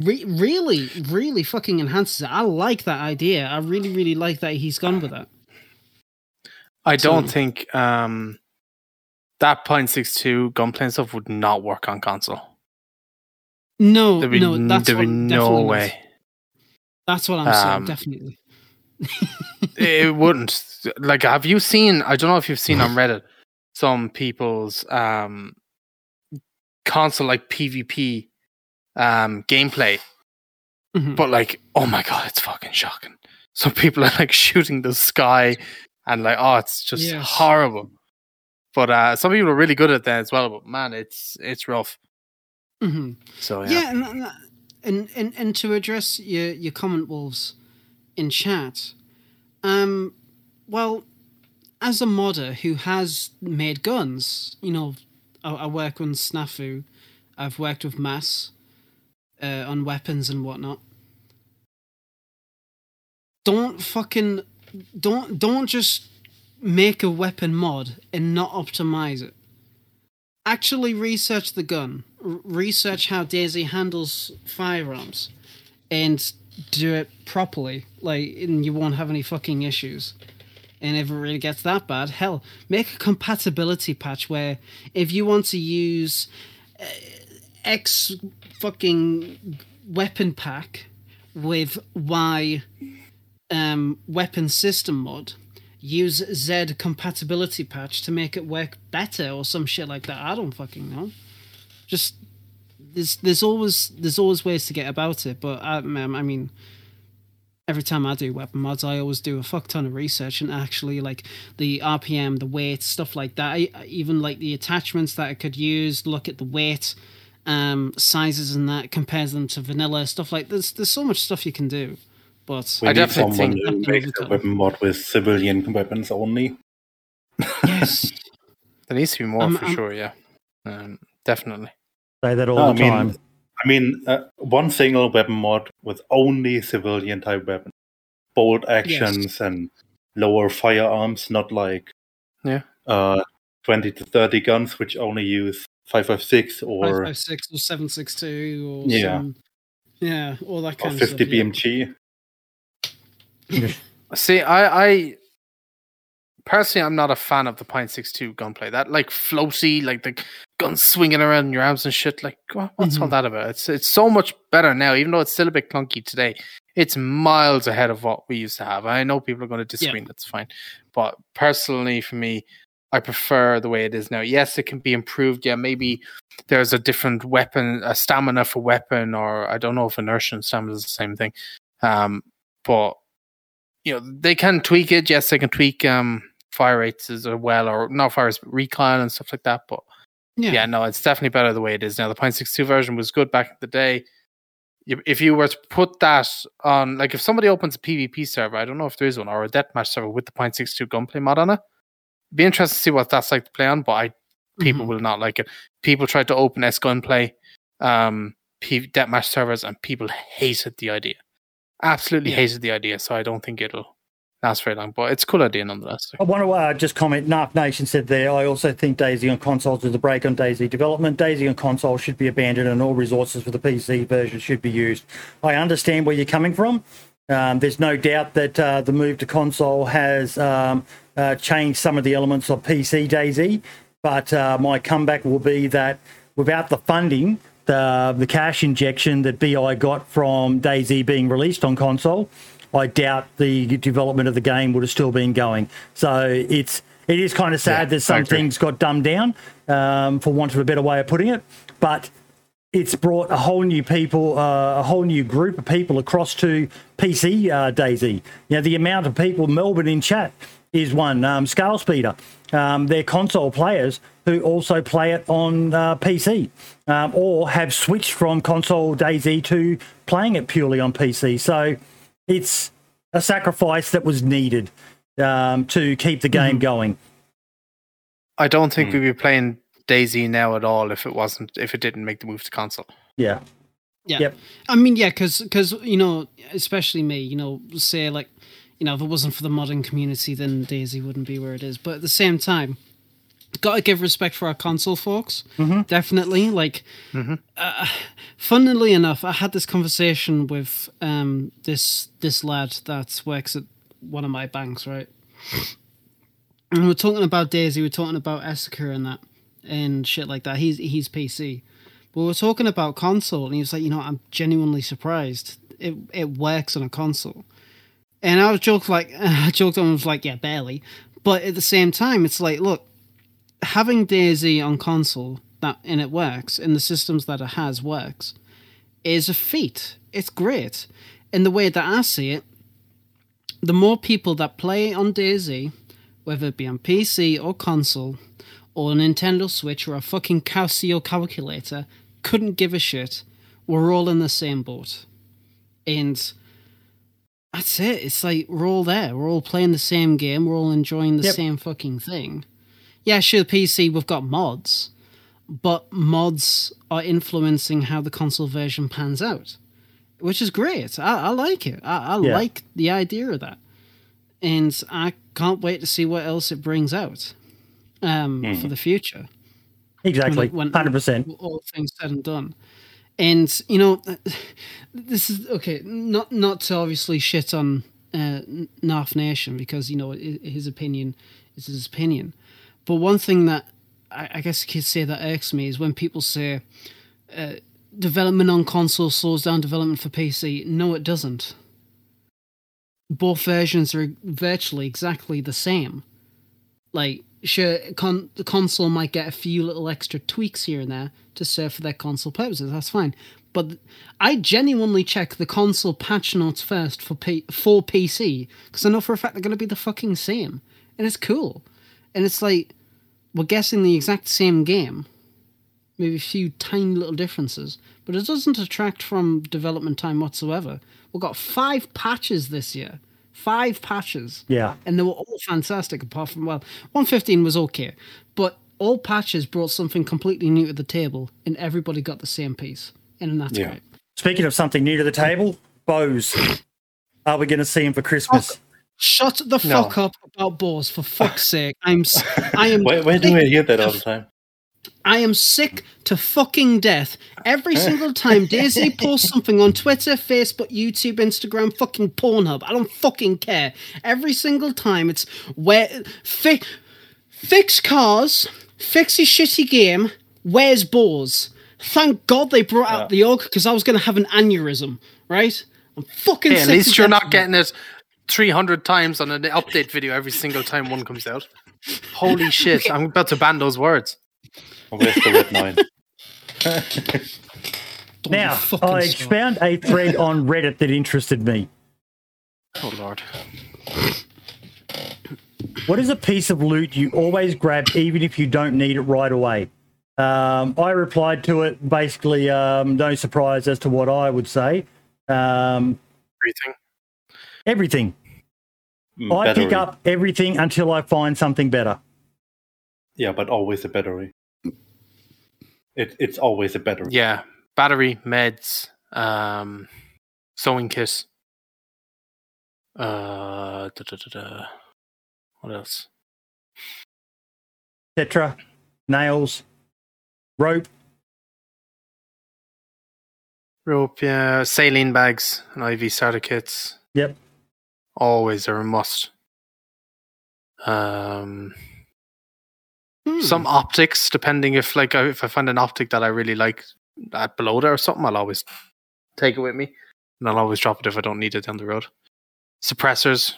re- really, really fucking enhances it. I like that idea. I really, really like that he's gone with it. I don't So- think um, that .62 gunplay and stuff would not work on console. No, There'd be, no, that's there'd be no way. That's what I'm saying. Um, Definitely. it wouldn't. Like, have you seen? I don't know if you've seen on Reddit some people's um, console like PvP um, gameplay, Mhm. but like, oh my god, it's fucking shocking. Some people are like shooting the sky, and like, oh, it's just Yes. horrible. But uh, some people are really good at that as well. But man, it's it's rough. Mhm. So yeah, Yeah, and, and, and and and to address your your comment, wolves, in chat, um, well, as a modder who has made guns, you know, I, I work on Snafu, I've worked with Mass, uh, on weapons and whatnot. Don't fucking don't don't just make a weapon mod and not optimize it actually research the gun, r- research how DayZ handles firearms, and do it properly. Like, and you won't have any fucking issues. And if it really gets that bad, hell, make a compatibility patch where if you want to use uh, X fucking weapon pack with Y um, weapon system mod, use Z compatibility patch to make it work better or some shit like that. I don't fucking know. Just there's there's always there's always ways to get about it, but I, um, I mean, every time I do weapon mods, I always do a fuck ton of research and actually like the RPM, the weight, stuff like that. I, I even like the attachments that I could use. Look at the weight, um, sizes, and that compares them to vanilla stuff like there's there's so much stuff you can do. But We I need definitely someone think- who Definitely makes a weapon mod with civilian weapons only. yes, there needs to be more Um, for um, sure. Yeah, um, definitely. Say that all No, I the mean, time. I mean, uh, one single weapon mod with only civilian type weapons, bolt actions and lower firearms, not like Yeah. uh, twenty to thirty guns which only use five five six or five six or seven six two or Yeah. some, yeah, all that or kind of fifty stuff. yeah. BMG. See, I, I personally, I'm not a fan of the Point Six Two gunplay. That like floaty, like the gun swinging around in your arms and shit. Like, what's all Mhm. that about? It's it's so much better now, even though it's still a bit clunky today. It's miles ahead of what we used to have. I know people are going to disagree. and That's fine, but personally, for me, I prefer the way it is now. Yes, it can be improved. Yeah, maybe there's a different weapon, a stamina for weapon, or I don't know if inertia and stamina is the same thing. Um, but you know they can tweak it. Yes, they can tweak um fire rates as well, or not fire rates, but recoil and stuff like that. But Yeah, yeah, no, it's definitely better the way it is now. The Point Six Two version was good back in the day. If you were to put that on, like if somebody opens a PvP server, I don't know if there is one, or a deathmatch server with the Point Six Two gunplay mod on it, be interested to see what that's like to play on. But I people Mhm. will not like it. People tried to open S gunplay, um, P- deathmatch servers, and people hated the idea. Absolutely Yeah. hated the idea. So I don't think it'll last very long. But it's a cool idea nonetheless. I want to uh, just comment. Narc Nation said there. I also think DayZ on consoles is a break on DayZ development. DayZ on console should be abandoned, and all resources for the PC version should be used. I understand where you're coming from. Um, there's no doubt that uh, the move to console has um, uh, changed some of the elements of PC DayZ, but uh, my comeback will be that without the funding, the the cash injection that BI got from DayZ being released on console, I doubt the development of the game would have still been going. So it's it is kind of sad Yeah, that some things got dumbed down, um, for want of a better way of putting it. But it's brought a whole new people, uh, a whole new group of people across to PC uh, DayZ. You know, the amount of people Melbourne in chat is one. Um, Scarspeeder, um, they're console players who also play it on uh, PC um, or have switched from console DayZ to playing it purely on PC. So it's a sacrifice that was needed um, to keep the game Mhm. going. I don't think Hmm. we'd be playing DayZ now at all if it wasn't if it didn't make the move to console. Yeah. Yeah. Yep. I mean, yeah, because you know, especially me, you know, say like, you know, if it wasn't for the modding community, then DayZ wouldn't be where it is. But at the same time, gotta give respect for our console folks. Definitely, like, uh, funnily enough, I had this conversation with um this this lad that works at one of my banks, right? And we're talking about DayZ, we're talking about Esseker and that and shit like that. He's he's PC. But we're talking about console, and he was like, you know, I'm genuinely surprised. It it works on a console. And I was joked like I joked on was like, yeah, barely. But at the same time, it's like, look, having DayZ on console that and it works, in the systems that it has works, is a feat. It's great. In the way that I see it, the more people that play on DayZ, whether it be on PC or console, or a Nintendo Switch or a fucking Casio calculator, couldn't give a shit. We're all in the same boat. And that's it. It's like we're all there. We're all playing the same game. We're all enjoying the Yep. same fucking thing. Yeah, sure, PC, we've got mods, but mods are influencing how the console version pans out, which is great. I, I like it. I, I Yeah. like the idea of that. And I can't wait to see what else it brings out um, for the future Exactly. When- 100%. all things said and done. And you know, this is okay. Not not to obviously shit on uh, Narf Nation because you know his opinion is his opinion. But one thing that I, I guess you could say that irks me is when people say uh, development on console slows down development for PC. No, it doesn't. Both versions are virtually exactly the same. Like, sure, con- the console might get a few little extra tweaks here and there to serve for their console purposes. That's fine. But I genuinely check the console patch notes first for P- for PC because I know for a fact they're going to be the fucking same, and it's cool. And it's like we're guessing the exact same game, maybe a few tiny little differences, but it doesn't detract from development time whatsoever. We've got five patches this year, five patches Yeah. and they were all fantastic apart from well 115 was okay but all patches brought something completely new to the table and everybody got the same piece and that's Yeah. great Speaking of something new to the table, Bose. Are we going to see him for Christmas? Oh, shut the No. fuck up about balls for fuck's sake i'm s- i am Where, where do I hear that all the time? I am sick to fucking death. Every single time DayZ posts something on Twitter, Facebook, YouTube, Instagram, fucking Pornhub, I don't fucking care. Every single time it's where fi- fix cars, fix your shitty game, where's Bores? Thank God they brought out the orc because I was going to have an aneurysm, right? I'm fucking Hey, at sick least to you're death not getting it 300 times on an update video every single time one comes out. Holy shit, I'm about to ban those words. Where's the red nine? Now, I stop. found a thread on Reddit that interested me. Oh lord. What is a piece of loot you always grab even if you don't need it right away? Um, I replied to it basically, um, no surprise as to what I would say. Um, Everything. everything. Mm, I pick up everything until I find something better. Yeah, but always a battery. It, it's always a battery. Yeah. Battery, meds, um, sewing kit. Uh, da, da, da, da. What else? Tetra, nails, rope. Rope, yeah. Saline bags and IV starter kits. Yep. Always are a must. Um, Hmm. some optics, depending if like if I find an optic that I really like at below there or something, I'll always take it with me, and I'll always drop it if I don't need it down the road. Suppressors,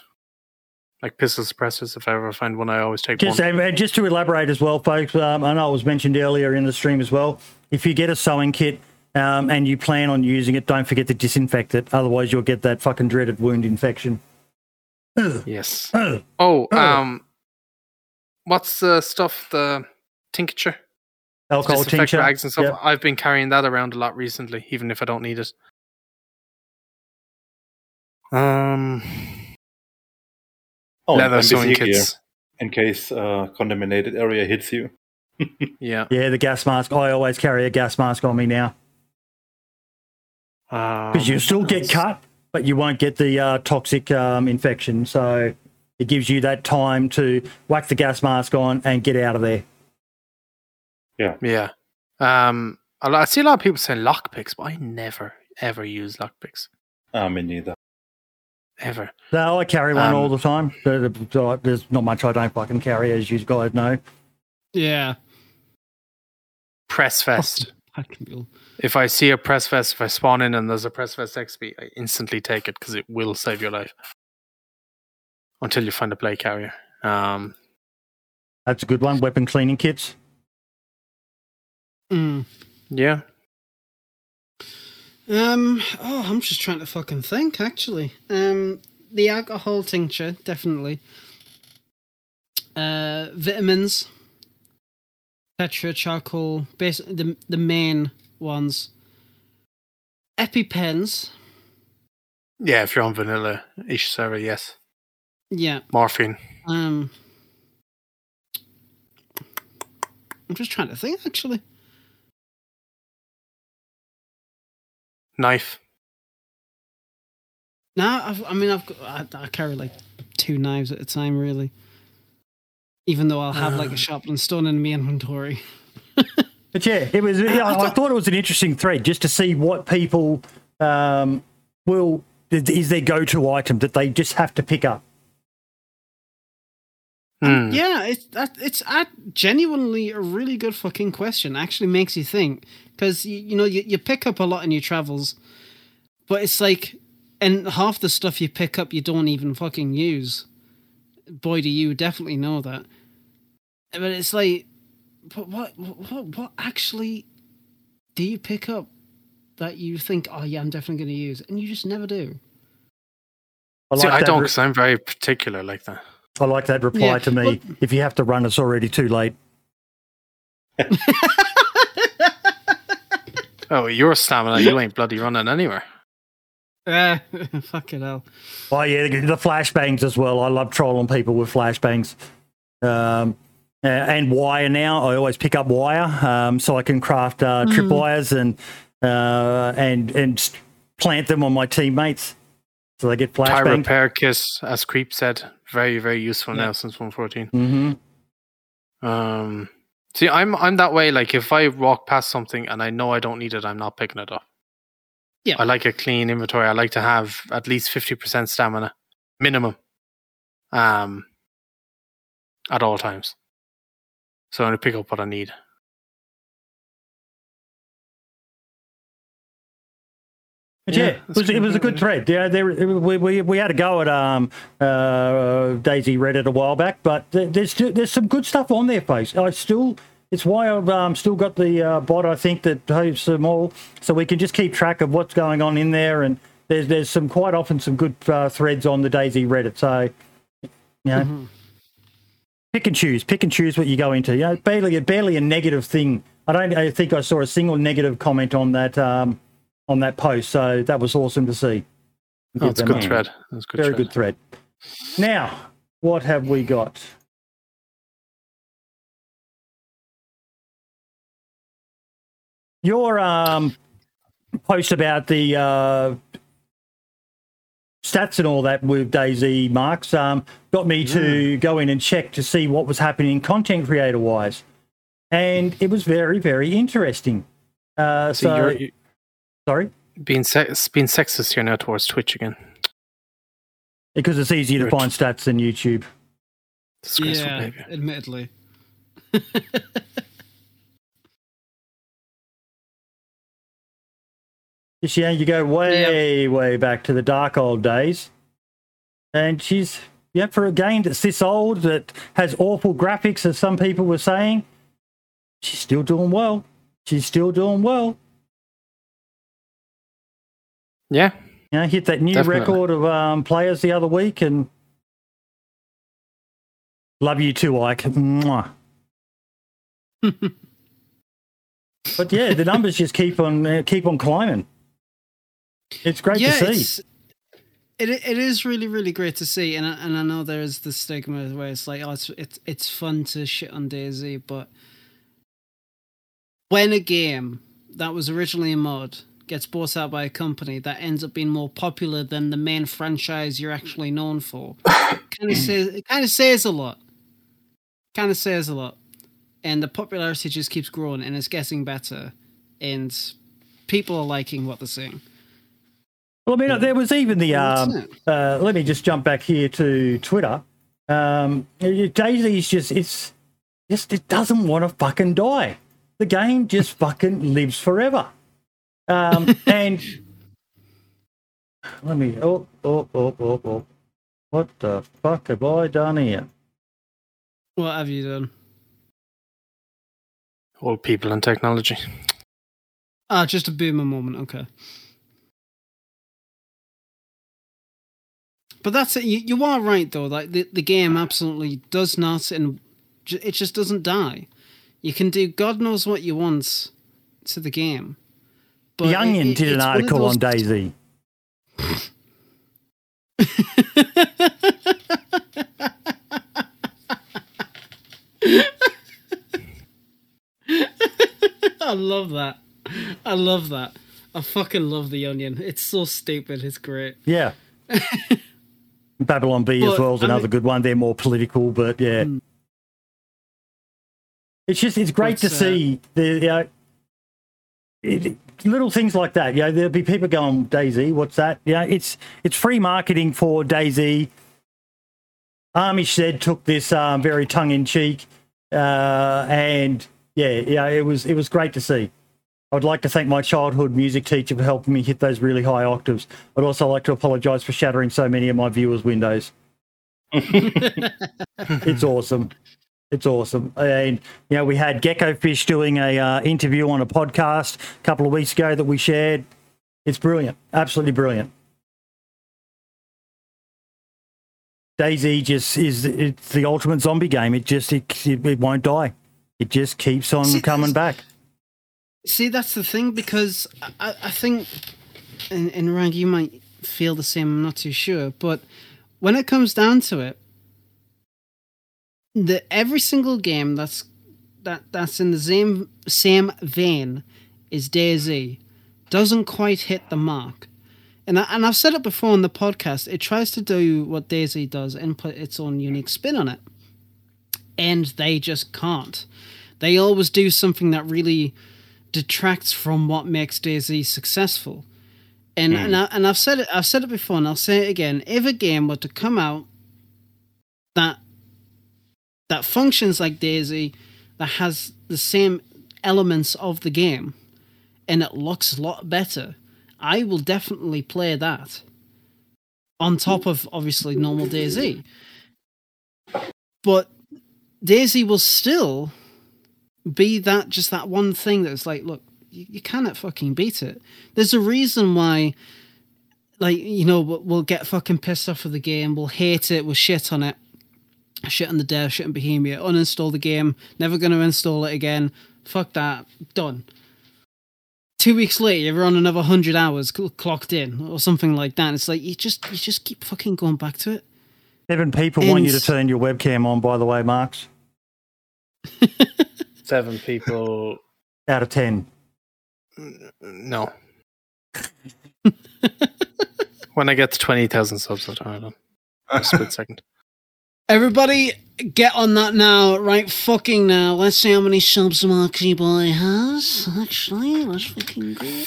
like pistol suppressors. If I ever find one, I always take Just, one. and just to elaborate as well, folks, um, I know it was mentioned earlier in the stream as well. If you get a sewing kit, um, and you plan on using it, don't forget to disinfect it. Otherwise, you'll get that fucking dreaded wound infection. Ugh, Yes. Oh, um, what's the stuff? The tincture, Alcohol tincture. rags and stuff. Yep. I've been carrying that around a lot recently, even if I don't need it. Um, Oh, leather and sewing NBC kits. in case uh, contaminated area hits you. Yeah. Yeah, the gas mask. I always carry a gas mask on me now Because because you still get cut, but you won't get the uh, toxic um, infection. So it gives you that time to whack the gas mask on and get out of there. Yeah. Yeah. Um, I see a lot of people saying lockpicks, but I never ever use lockpicks Uh, me neither. ever. No, I carry one Um, all the time. There- there- There's not much I don't fucking carry, as you guys know. Yeah. Press vest. Fucking hell. If I see a press vest, if I spawn in and there's a press vest XP, I instantly take it because it will save your life until you find a plate carrier. Um, That's a good one. Weapon cleaning kits. Mm. yeah. Um. Oh, I'm just trying to fucking think. Actually, um, the alcohol tincture definitely. Uh, vitamins. Tetra charcoal, basically the the main ones. EpiPens. Yeah, if you're on vanilla ish server, yes. Yeah. Morphine. Um. I'm just trying to think. Actually, Knife. no. I've, I mean, I've got. I, I carry like two knives at a time, really. Even though I'll have like a sharpening stone in my inventory. But yeah, it was. Yeah, I I, thought- thought it was an interesting thread just to see what people um, will is their go-to item that they just have to pick up. Hmm. Yeah, it's that it's a, genuinely a really good fucking question. Actually, makes you think because you, you know you, you pick up a lot in your travels, but it's like, and half the stuff you pick up you don't even fucking use. Boy, do you definitely know that. But it's like, but what what what actually do you pick up that you think, oh yeah, I'm definitely going to use, and you just never do. I See, I don't re- I'm very particular like that. I like that reply Yeah, to me. well- if you have to run, it's already too late. Oh, your stamina, you ain't bloody running anywhere. Ah, fucking hell. Oh yeah, the, the flashbangs as well. I love trolling people with flashbangs. Um, uh, and wire now. I always pick up wire um, so I can craft uh, tripwires and uh, and and plant them on my teammates so they get Tire flashbang. repair kit, as Creep said, very very useful Yeah. now since 114. hmm Um, see, I'm I'm that way. Like if I walk past something and I know I don't need it, I'm not picking it up. Yeah. I like a clean inventory. I like to have at least fifty percent stamina, minimum, um, at all times. So I'm gonna pick up what I need. But Yeah, yeah, it was, it was a good thread. Yeah, there, we, we, we had a go at um, uh, DayZ Reddit a while back, but there's there's some good stuff on there, folks. I still, it's why I've um, still got the uh, bot. I think that hosts them all, so we can just keep track of what's going on in there. And there's there's some quite often some good uh, threads on the DayZ Reddit. So you know, Mhm. Pick and choose, pick and choose what you go into. You know, barely barely a negative thing. I don't I think I saw a single negative comment on that um, on that post. So that was awesome to see. Oh, it's a good thread. That's a good Very thread. good thread. Now, what have we got? Your um, post about the uh, stats and all that with DayZ Marks um, got me to go in and check to see what was happening content creator wise. And it was very, very interesting. Uh, See, so, you're, you sorry, being sex, being sexist here now towards Twitch again. because it's easier to find stats than YouTube. Disgraceful Yeah, behavior. admittedly. yeah, you go way, way back to the dark old days. And she's, yeah, for a game that's this old, that has awful graphics, as some people were saying, she's still doing well. She's still doing well. Yeah. You know, hit that new Definitely. record of um, players the other week, and love you too, Ike. Mwah. but yeah, the numbers just keep on uh, keep on climbing. It's great yeah, to see. it it is really really great to see, and I, and I know there is the stigma where it's like oh it's it's it's fun to shit on DayZ, but when a game that was originally a mod gets bought out by a company that ends up being more popular than the main franchise you're actually known for, kind of says it kind of says a lot. Kind of says a lot, and the popularity just keeps growing, and it's getting better, and people are liking what they're seeing. Well, I mean, there was even the. Um, uh, let me just jump back here to Twitter. Um, DayZ's just it's just it doesn't want to fucking die. The game just fucking lives forever. Um, and let me. Oh, oh, oh, oh, oh. What the fuck have I done here? What have you done? Old people and technology. Ah, just a boomer moment. Okay. But that's it. You, you are right though. Like the, the game absolutely does not, and it just doesn't die. You can do God knows what you want to the game. But the Onion it- did an article on DayZ. I love that. I love that. I fucking love the Onion. It's so stupid. It's great. Yeah. Babylon Bee as well is I another mean- good one. They're more political, but yeah. Mm. It's just it's great to uh, see the you know, it, little things like that. You know, there'll be people going, DayZ, what's that? Yeah, it's it's free marketing for DayZ. Amish said took this um, very tongue in cheek, uh, and yeah, yeah, it was it was great to see. I'd like to thank my childhood music teacher for helping me hit those really high octaves. I'd also like to apologise for shattering so many of my viewers' windows. it's awesome. It's awesome. And, you know, we had Gecko Fish doing a uh, interview on a podcast a couple of weeks ago that we shared. It's brilliant. Absolutely brilliant. DayZ just is it's the ultimate zombie game. It just it, it, it won't die. It just keeps on See, coming back. See, that's the thing because I- I, think, and, and Rang, you might feel the same. I'm not too sure, but when it comes down to it, the every single game that's that that's in the same same vein is DayZ doesn't quite hit the mark. And I, and I've said it before on the podcast. It tries to do what DayZ does and put its own unique spin on it, and they just can't. They always do something that really detracts from what makes DayZ successful. And hmm. and, I, and I've said it I've said it before and I'll say it again. If a game were to come out that that functions like DayZ, that has the same elements of the game, and it looks a lot better, I will definitely play that. On top of obviously normal DayZ. But DayZ will still be that just that one thing that's like, look, you, you cannot fucking beat it. There's a reason why, like, you know, we'll, we'll get fucking pissed off with the game, we'll hate it, we'll shit on it, shit on the dev, shit on Bohemia, uninstall the game, never gonna install it again, fuck that, done. Two weeks later, you're on another hundred hours cl- clocked in, or something like that. It's like you just you just keep fucking going back to it. Seven people want you to turn your webcam on, by the way, Marks. Seven people. Out of 10. No. when I get to 20,000 subs, I'll turn it on. A split second. Everybody, get on that now, right fucking now. Let's see how many subs Marky Boy has. Actually, let's fucking go.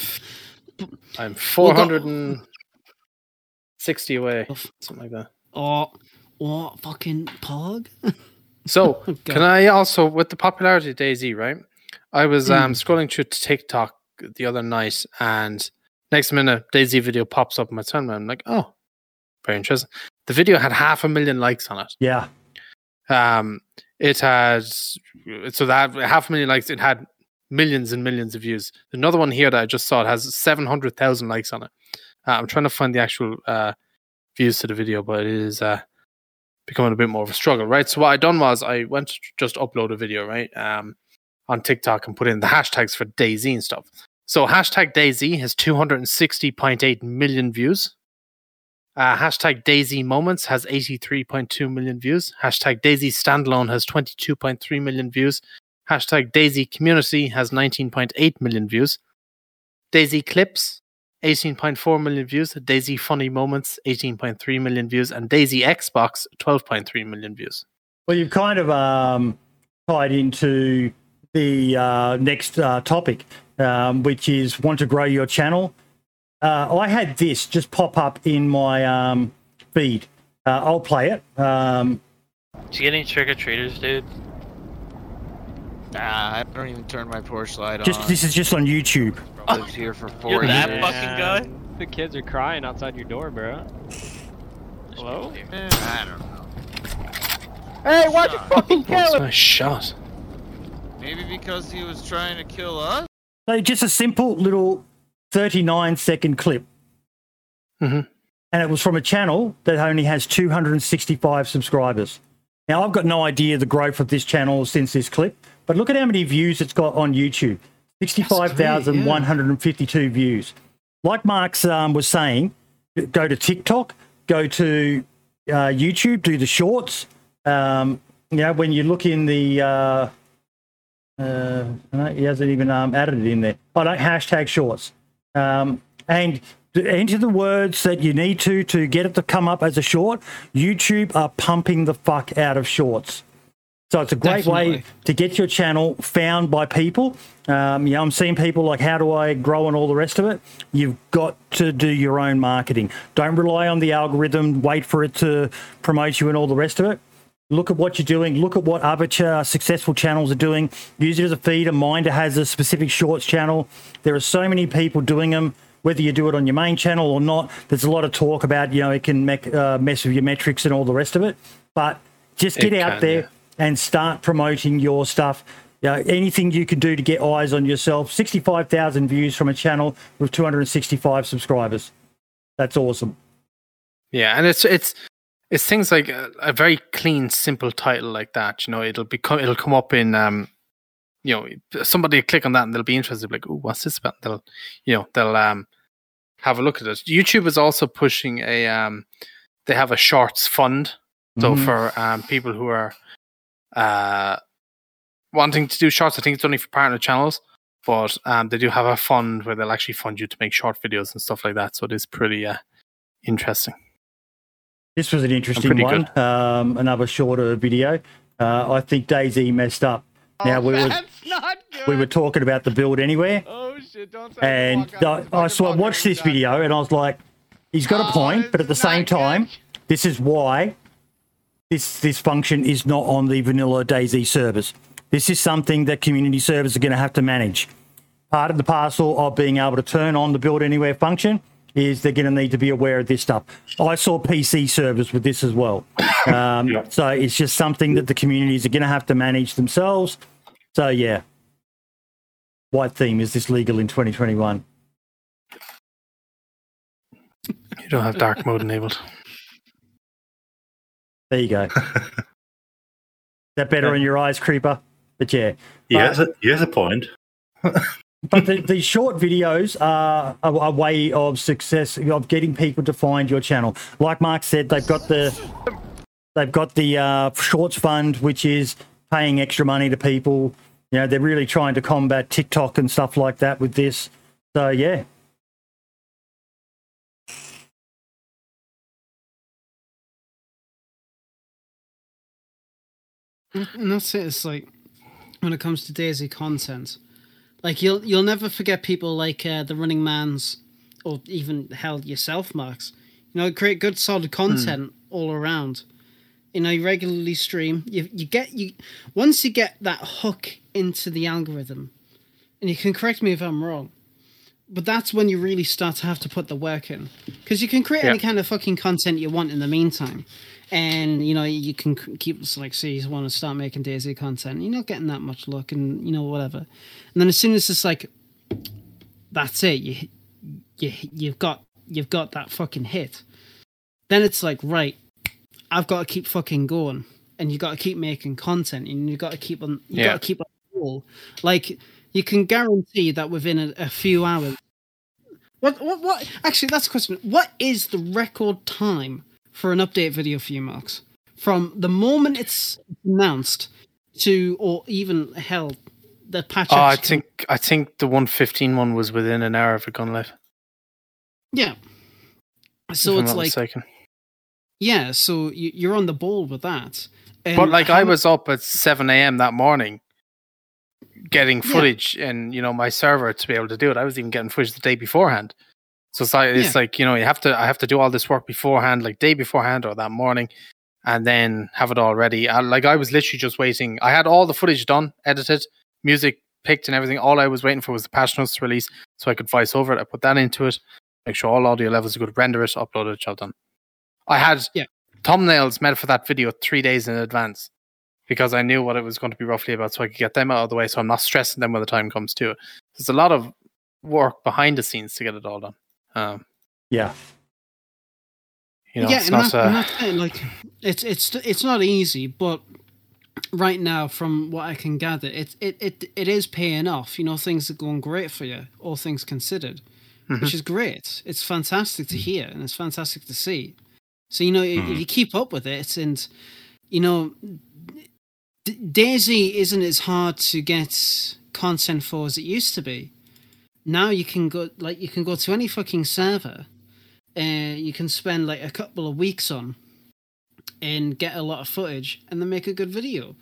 I'm 460 away. Something like that. Oh, what fucking pog? So, can I also, with the popularity of DayZ, right? I was um, scrolling through TikTok the other night, and next minute, DayZ video pops up on my timeline. I'm like, oh, very interesting. The video had half a million likes on it. Yeah. Um, it had so that half a million likes. It had millions and millions of views. Another one here that I just saw it has seven hundred thousand likes on it. Uh, I'm trying to find the actual uh, views to the video, but it is uh, becoming a bit more of a struggle, right? So what I done was I went to just upload a video, right, um, on TikTok and put in the hashtags for DayZ and stuff. So hashtag DayZ has 260.8 million views. Uh, hashtag DayZ Moments has 83.2 million views. Hashtag DayZ Standalone has 22.3 million views. Hashtag DayZ Community has 19.8 million views. DayZ Clips, 18.4 million views. DayZ Funny Moments, 18.3 million views. And DayZ Xbox, 12.3 million views. Well, you've kind of um, tied into the uh, next uh, topic, um, which is want to grow your channel. Uh, I had this just pop up in my um, feed. Uh, I'll play it. Um, Did you get any trick or treaters, dude? Nah, I don't even turn my porch light just on. this is just on YouTube. Lived here for 4 You're years. that fucking guy? The kids are crying outside your door, bro. Hello? I don't know. Hey, why'd you fucking kill him? my shot. Maybe because he was trying to kill us? So just a simple little 39 second clip. Mm-hmm. And it was from a channel that only has 265 subscribers. Now, I've got no idea the growth of this channel since this clip, but look at how many views it's got on YouTube 65,152 views. Like Mark's um, was saying, go to TikTok, go to uh, YouTube, do the shorts. Um, you know, when you look in the uh, uh, he hasn't even um, added it in there. I Oh, no, hashtag shorts. Um, and enter the words that you need to to get it to come up as a short. YouTube are pumping the fuck out of shorts. So it's a great way to get your channel found by people. Um, you know, I'm seeing people like, how do I grow and all the rest of it? You've got to do your own marketing. Don't rely on the algorithm, wait for it to promote you and all the rest of it. Look at what you're doing. Look at what other ch- successful channels are doing. Use it as a feeder. Minder has a specific shorts channel. There are so many people doing them. Whether you do it on your main channel or not, there's a lot of talk about you know it can mec- uh, mess with your metrics and all the rest of it. But just get It out can, there yeah. And start promoting your stuff. You know, anything you can do to get eyes on yourself. 65,000 views from a channel with 265 subscribers. That's awesome. Yeah, and it's it's it's things like a, a very clean, simple title like that. You know, it'll become it'll come up in um, you know, somebody click on that and they'll be interested. Like, oh, what's this about? They'll, you know, they'll um have a look at it. YouTube is also pushing a um, they have a shorts fund. So Mhm. for um people who are uh wanting to do shorts, I think it's only for partner channels. But um, they do have a fund where they'll actually fund you to make short videos and stuff like that. So it is pretty uh, interesting. This was an interesting one. Um, another shorter video. Uh, I think DayZ messed up. Now we were Oh, not good. we were talking about the build anywhere, Oh shit! Don't say and I, I so I watched this bunker. video and I was like, he's got a Oh, point, but at the same not good. time, this is why this this function is not on the vanilla DayZ servers. This is something that community servers are going to have to manage. Part of the parcel of being able to turn on the build anywhere function is they're going to need to be aware of this stuff. I saw PC servers with this as well. Um, Yeah. So it's just something that the communities are going to have to manage themselves. So yeah, white theme is this legal in 2021? You don't have dark mode enabled. There you go. Is that better on your eyes, creeper? But yeah, He has a, he has a point. but the, the short videos are a, a way of success of getting people to find your channel. Like Mark said, they've got the they've got the uh, shorts fund, which is paying extra money to people. You know, they're really trying to combat TikTok and stuff like that with this. So yeah, And that's it. It's like when it comes to DayZ content, like you'll you'll never forget people like uh, the Running Man's, or even hell yourself, Marks. You know, create good solid content all around. You know, you regularly stream. You you get you once you get that hook into the algorithm, and you can correct me if I'm wrong. But that's when you really start to have to put the work in, because you can create any kind of fucking content you want in the meantime and you know you can keep like say you want to start making DayZ content you're not getting that much luck and you know whatever and then as soon as it's like that's it you, you you've got you've got that fucking hit, then it's like right, I've got to keep fucking going, and you got to keep making content, and you got to keep on, you Yeah. got to keep on ball. Like you can guarantee that within a, a few hours. What what what? Actually, that's a question. What is the record time for an update video for you, Marks? From the moment it's announced to, or even hell, the patch. Oh, I think I think the 115 one was within an hour of it gone live. yeah. So it's like mistaken. yeah, so you, you're on the ball with that. But like I was up at 7 a.m. that morning getting Yeah. footage and you know my server to be able to do it. I was even getting footage the day beforehand. So it's like it's like you know you have to I have to do all this work beforehand, like day beforehand or that morning, and then have it all ready. I, like I was literally just waiting. I had all the footage done, edited, music picked, and everything. All I was waiting for was the patch notes to release, so I could voice over it. I put that into it, make sure all audio levels are good, render it, upload it, job done. I had Yeah. thumbnails made for that video three days in advance because I knew what it was going to be roughly about, so I could get them out of the way, so I'm not stressing them when the time comes to it. There's a lot of work behind the scenes to get it all done. Um, Yeah. you know, yeah, it's and, not. that, and that's it. Like, it's it's it's not easy, but right now, from what I can gather, it it it it is paying off. You know, things are going great for you, all things considered, Mhm. which is great. It's fantastic to hear, and it's fantastic to see. So you know, if Mhm. if you keep up with it, and you know, D- DayZ isn't as hard to get content for as it used to be. Now you can go like you can go to any fucking server uh, you can spend like a couple of weeks on and get a lot of footage and then make a good video.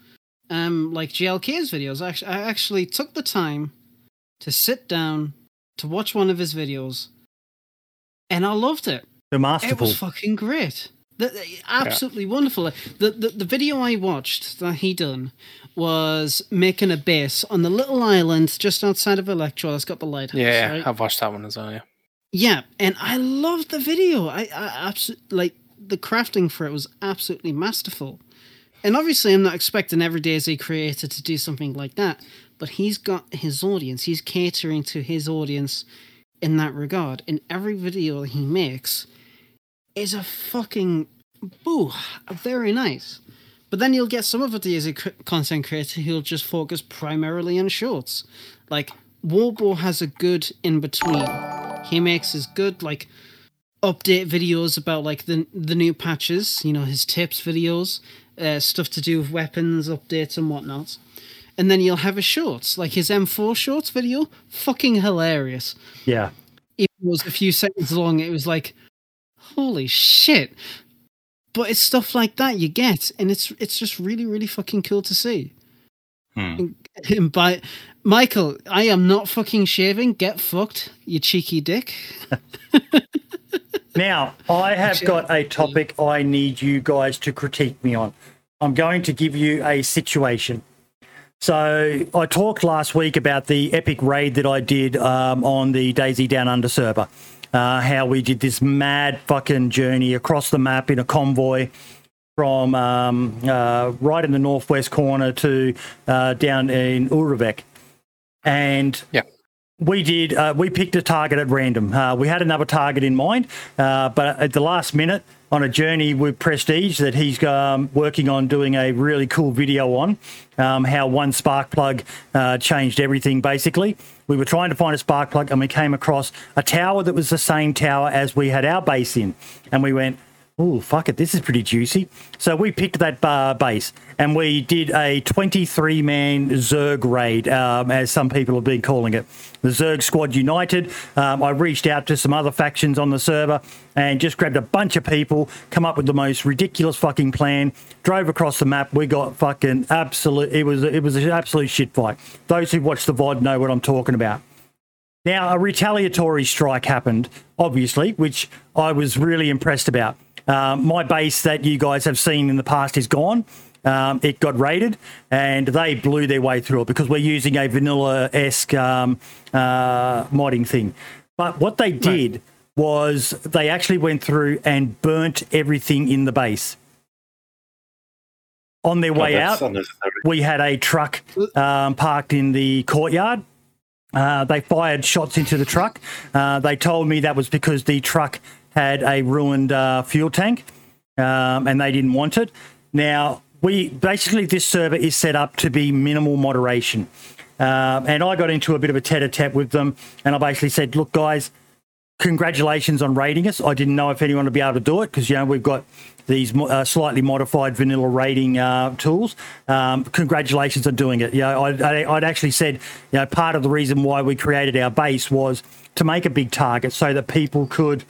Um, like GLK's videos, actually, I actually took the time to sit down to watch one of his videos, and I loved it. The It masterful. was fucking great. The, the- absolutely wonderful. The, the the video I watched that he done was making a base on the little island just outside of Electro. That's got the lighthouse. yeah, right? I've watched that one as well. Yeah. Yeah, and I loved the video. I, I absolutely like the crafting for it was absolutely masterful. And obviously, I'm not expecting every DayZ creator to do something like that, but he's got his audience. He's catering to his audience in that regard. And every video he makes is a fucking boo, very nice. But then you'll get some other cr- content creator who'll just focus primarily on shorts. Like Wobo has a good in between. He makes his good like update videos about like the the new patches, you know, his tips videos, uh, stuff to do with weapons updates and whatnot. And then you'll have his shorts, like his M4 shorts video, fucking hilarious. yeah. It was a few seconds long. It was like, holy shit! But it's stuff like that you get, and it's it's just really really fucking cool to see. Hmm. And by Michael, I am not fucking shaving. Get fucked, you cheeky dick. Now, I have got a topic I need you guys to critique me on. I'm going to give you a situation. So, I talked last week about the epic raid that I did um, on the DayZ Down Under server. Uh, how we did this mad fucking journey across the map in a convoy from um, uh, right in the northwest corner to uh, down in Uruvek. And Yeah. we did. Uh, we picked a target at random. Uh, we had another target in mind, uh, but at the last minute, on a journey with Prestige that he's um, working on doing a really cool video on, um, how one spark plug uh, changed everything. Basically, we were trying to find a spark plug, and we came across a tower that was the same tower as we had our base in, and we went. Oh, fuck it. This is pretty juicy. So we picked that uh, base and we did a 23 man Zerg raid, um, as some people have been calling it. The Zerg Squad United. Um, I reached out to some other factions on the server and just grabbed a bunch of people, come up with the most ridiculous fucking plan, drove across the map. We got fucking absolute. It was, it was an absolute shit fight. Those who watch the VOD know what I'm talking about. Now, a retaliatory strike happened, obviously, which I was really impressed about. Um, my base that you guys have seen in the past is gone. Um, it got raided, and they blew their way through it because we're using a vanilla esque um, uh, modding thing. But what they did was they actually went through and burnt everything in the base. On their Oh, way that's out, we had a truck um, parked in the courtyard Uh, they fired shots into the truck. Uh, they told me that was because the truck had a ruined uh, fuel tank um, and they didn't want it. Now, we basically this server is set up to be minimal moderation. Um, and I got into a bit of a tete-a-tete with them, and I basically said, "Look, guys, congratulations on rating us. I didn't know if anyone would be able to do it because you know we've got these uh, slightly modified vanilla rating uh, tools. Um, congratulations on doing it. You know, I, I'd actually said, you know, part of the reason why we created our base was to make a big target so that people could.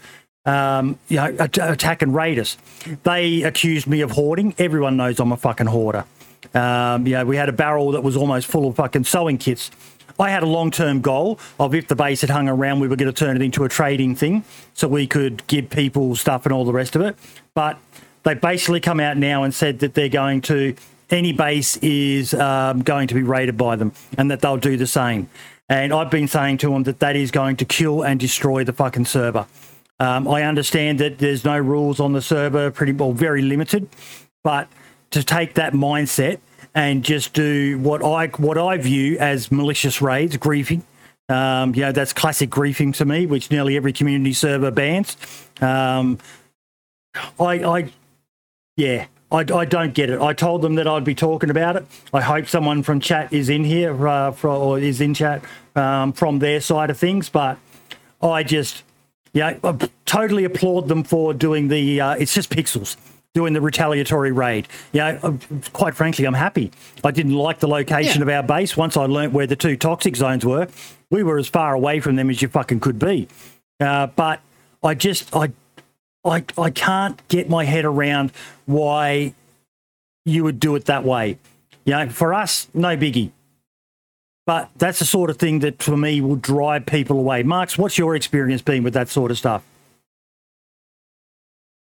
Um, you know, at- attack and raid us. They accused me of hoarding. Everyone knows I'm a fucking hoarder. Um, you know, we had a barrel that was almost full of fucking sewing kits. I had a long term goal of if the base had hung around, we were going to turn it into a trading thing so we could give people stuff and all the rest of it. But they basically come out now and said that they're going to, any base is um, going to be raided by them and that they'll do the same. And I've been saying to them that that is going to kill and destroy the fucking server. Um, I understand that there's no rules on the server, pretty well, very limited, but to take that mindset and just do what I what I view as malicious raids, griefing. Um, you know, that's classic griefing to me, which nearly every community server bans. Um, I, I, yeah, I, I don't get it. I told them that I'd be talking about it. I hope someone from chat is in here uh, for, or is in chat um, from their side of things, but I just, yeah, I totally applaud them for doing the. Uh, it's just pixels doing the retaliatory raid. Yeah, quite frankly, I'm happy. I didn't like the location Yeah. of our base. Once I learnt where the two toxic zones were, we were as far away from them as you fucking could be. Uh, but I just, I, I, I can't get my head around why you would do it that way. You know, for us, no biggie. But that's the sort of thing that for me will drive people away. Marks, what's your experience been with that sort of stuff?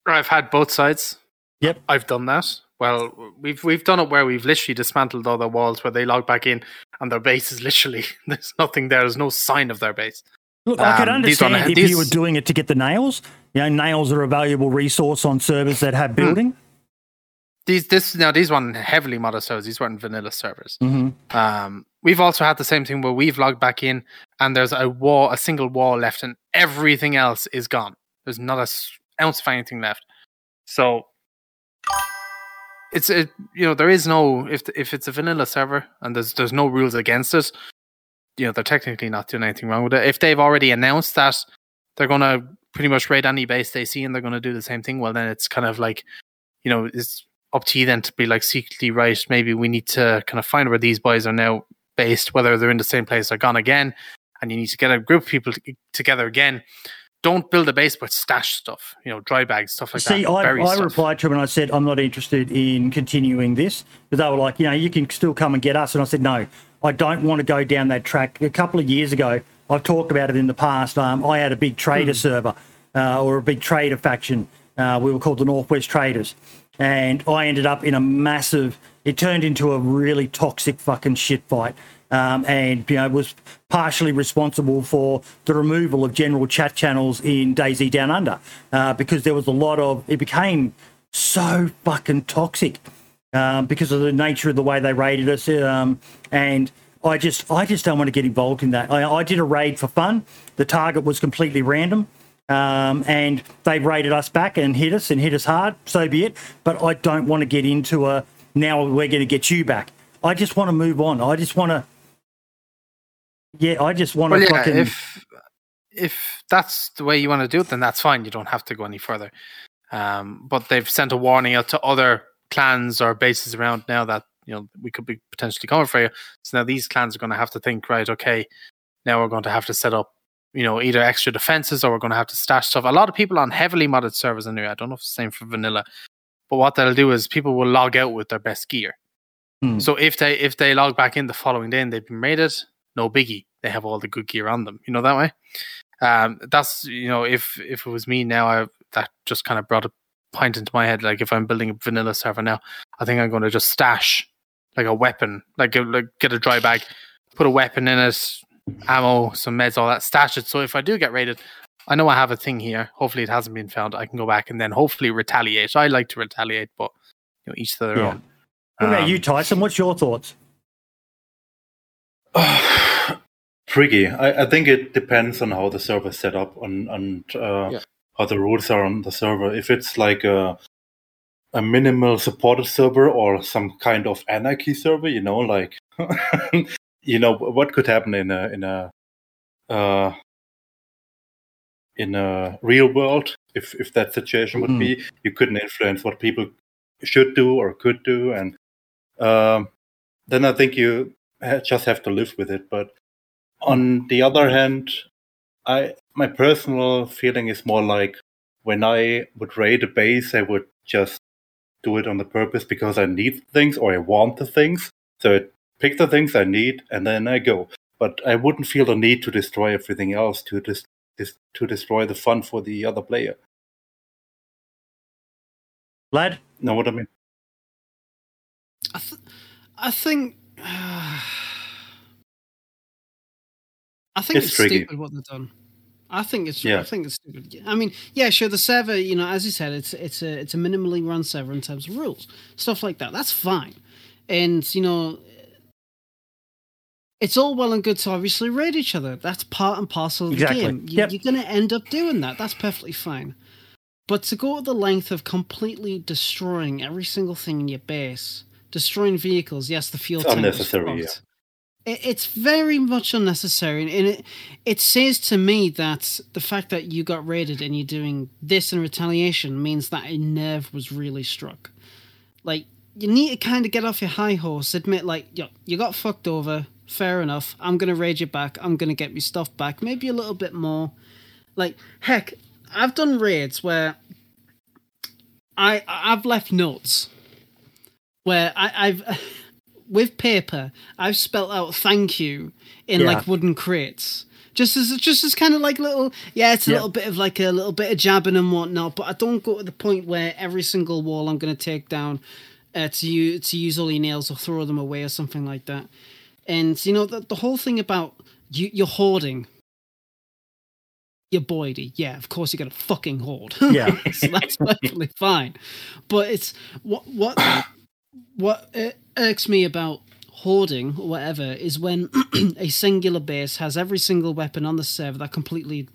I've had both sides. Yep. I've done that. Well, we've we've done it where we've literally dismantled all the walls where they log back in and their base is literally there's nothing there. There's no sign of their base. Look, I could Um, these understand if these- you were doing it to get the nails. You know, nails are a valuable resource on servers that Hmm. have building. These this now these weren't heavily modded servers. These weren't vanilla servers. hmm Um, we've also had the same thing where we've logged back in and there's a wall, a single wall left, and everything else is gone. There's not a ounce of anything left. So it's it, you know there is no if if it's a vanilla server and there's there's no rules against it. You know they're technically not doing anything wrong with it. If they've already announced that they're gonna pretty much raid any base they see and they're gonna do the same thing, well then it's kind of like you know it's up to you then to be like secretly right. Maybe we need to kind of find where these boys are now based, whether they're in the same place or gone again, and you need to get a group of people t- together again. Don't build a base, but stash stuff. You know, dry bags, stuff like See, that. I, I replied to them and I said, I'm not interested in continuing this. But they were like, you know, you can still come and get us. And I said, no, I don't want to go down that track. A couple of years ago, I've talked about it in the past. Um, I had a big trader server uh, or a big trader faction. Uh, we were called the Northwest Traders. And I ended up in a massive, it turned into a really toxic fucking shit fight. Um, and you know was partially responsible for the removal of general chat channels in DayZ Down Under uh, because there was a lot of it became so fucking toxic um, because of the nature of the way they raided us. Um, and I just, I just don't want to get involved in that. I, I did a raid for fun. The target was completely random, um, and they raided us back and hit us and hit us hard. So be it. But I don't want to get into a now we're going to get you back. I just want to move on. I just want to. Yeah, I just want to Well, yeah, fucking. if if that's the way you want to do it, then that's fine. You don't have to go any further. Um, but they've sent a warning out to other clans or bases around now that you know we could be potentially coming for you. So now these clans are going to have to think, right? Okay, now we're going to have to set up, you know, either extra defenses or we're going to have to stash stuff. A lot of people on heavily modded servers in there. I don't know if it's the same for vanilla, but what they'll do is people will log out with their best gear. Hmm. So if they if they log back in the following day and they've been raided, no biggie. They have all the good gear on them. You know that way. Um, that's you know if if it was me now, I that just kind of brought a point into my head. Like if I'm building a vanilla server now, I think I'm going to just stash like a weapon, like, a, like get a dry bag, put a weapon in it, ammo, some meds, all that. Stash it. So if I do get raided, I know I have a thing here. Hopefully it hasn't been found. I can go back and then hopefully retaliate. I like to retaliate, but you know each to their Yeah. own. what about Um, you, Tyson? What's your thoughts? tricky. I, I think it depends on how the server is set up and and uh, Yeah. how the rules are on the server. If it's like a a minimal supported server or some kind of anarchy server, you know, like you know what could happen in a in a uh, in a real world if if that situation would be. You couldn't influence what people should do or could do and um, then i think you just have to live with it. But on the other hand i my personal feeling is more like when i would raid a base i would just do it on the purpose because i need things or i want the things. So I pick the things i need and then i go. But i wouldn't feel the need to destroy everything else to dis- to destroy the fun for the other player Lad? know what i mean I, th- I think. I think It's it's, stupid what they've done. I think it's. Yeah. I think it's stupid. I mean, yeah, sure. The server, you know, as you said, it's it's a it's a minimally run server in terms of rules, stuff like that. That's fine, and you know, it's all well and good to obviously raid each other. That's part and parcel of Exactly. the game. You, Yep. You're going to end up doing that. That's perfectly fine. But to go to the length of completely destroying every single thing in your base, destroying vehicles, yes, the fuel It's tank unnecessary. It, it's very much unnecessary, and it it says to me that the fact that you got raided and you're doing this in retaliation means that a nerve was really struck. Like you need to kind of get off your high horse, admit like yo, you got fucked over. Fair enough. I'm gonna raid you back. I'm gonna get my stuff back. Maybe a little bit more. Like heck, I've done raids where I I've left notes where I, I've with paper I've spelt out thank you in Yeah. like wooden crates. Just as just as kind of like little yeah, it's a Yeah. little bit of like a little bit of jabbing and whatnot, but I don't go to the point where every single wall I'm gonna take down uh, to use to use all your nails or throw them away or something like that. And you know the the whole thing about you you're hoarding your boydie. Yeah, of course you're gonna fucking hoard. Yeah. so that's perfectly fine. But it's what what what irks me about hoarding or whatever is when a singular base has every single weapon on the server that completely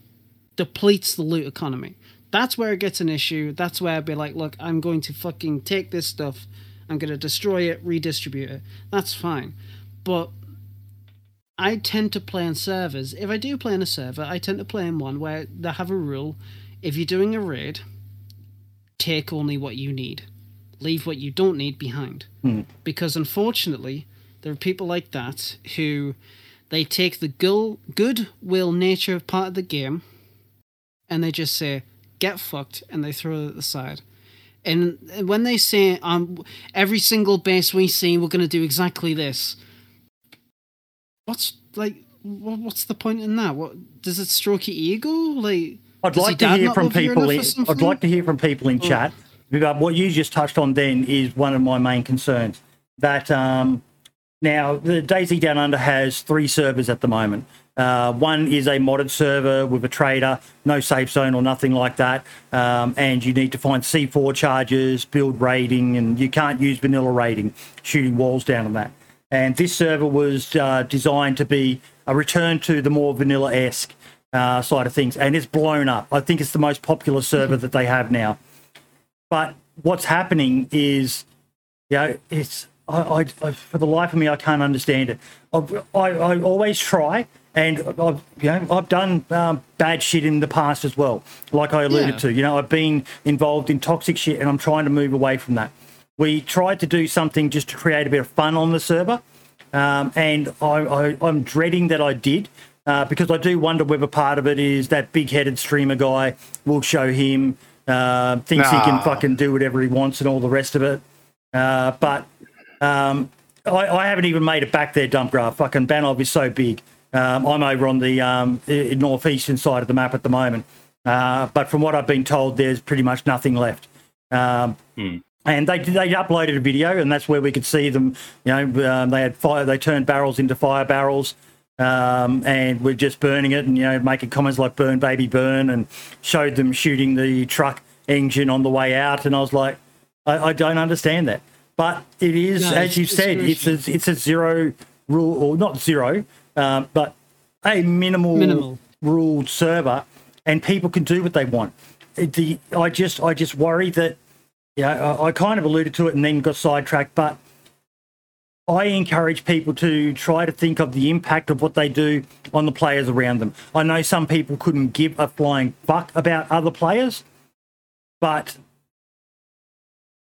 depletes the loot economy. That's where it gets an issue. That's where I'd be like, look, I'm going to fucking take this stuff. I'm going to destroy it, redistribute it. That's fine. But I tend to play on servers. If I do play on a server, I tend to play in one where they have a rule. If you're doing a raid, take only what you need. Leave what you don't need behind. Because unfortunately, there are people like that who they take the gul- goodwill nature of part of the game and they just say, get fucked, and they throw it at the side. And when they say, um, every single base we see, we're going to do exactly this, what's like, wha- what's the point in that? What does it stroke your ego? Like, I'd like to hear from people. In, I'd like to hear from people in chat. But what you just touched on then is one of my main concerns. That um, now the DayZ Down Under has three servers at the moment. Uh, one is a modded server with a trader, no safe zone or nothing like that, um, and you need to find C4 charges, build raiding, and you can't use vanilla raiding, shooting walls down on that. And this server was uh, designed to be a return to the more vanilla esque uh, side of things, and it's blown up. I think it's the most popular server that they have now. But what's happening is, you know, it's I, I, I for the life of me I can't understand it. I I always try, and I've you know I've done um, bad shit in the past as well. Like I alluded Yeah. to, you know, I've been involved in toxic shit, and I'm trying to move away from that. We tried to do something just to create a bit of fun on the server, um, and I, I, I'm dreading that I did. Uh, because I do wonder whether part of it is that big-headed streamer guy will show him uh, thinks he can fucking do whatever he wants and all the rest of it. Uh, but um, I, I haven't even made it back there, dump graph. Fucking Banov is so big. Um, I'm over on the um, northeastern side of the map at the moment. Uh, but from what I've been told, there's pretty much nothing left. Um, And they they uploaded a video, and that's where we could see them. You know, um, they had fire. They turned barrels into fire barrels, um, and we're just burning it, and you know, making comments like "burn, baby, burn," and showed them shooting the truck engine on the way out. And I was like, I, I don't understand that. But it is, No, as you said, it's a, it's a zero rule, or not zero, um, but a minimal, Minimal. ruled server, and people can do what they want. The I just I just worry that yeah I, I kind of alluded to it and then got sidetracked, but I encourage people to try to think of the impact of what they do on the players around them. I know some people couldn't give a flying fuck about other players, but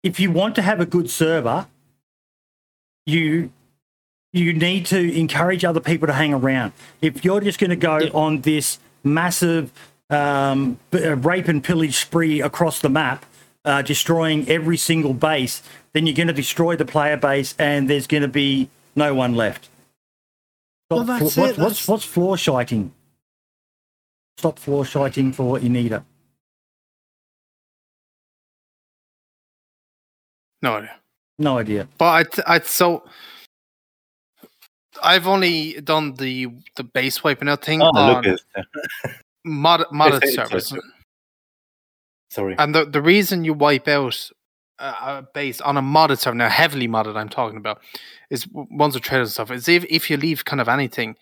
if you want to have a good server, you you need to encourage other people to hang around. If you're just going to go on this massive um, rape and pillage spree across the map, uh, destroying every single base, then you're going to destroy the player base, and there's going to be no one left. Well, that's flo- it, what- what's that's- what's floor shiting? Stop floor shiting for what you need it. No idea. No idea. But I, I so I've only done the the base wiping out thing Oh, on look mod, modded It's- it's- servers, it's- Sorry. and the the reason you wipe out a, a base on a modded server now, heavily modded, I'm talking about, is ones with traders and stuff. Is if if you leave kind of anything,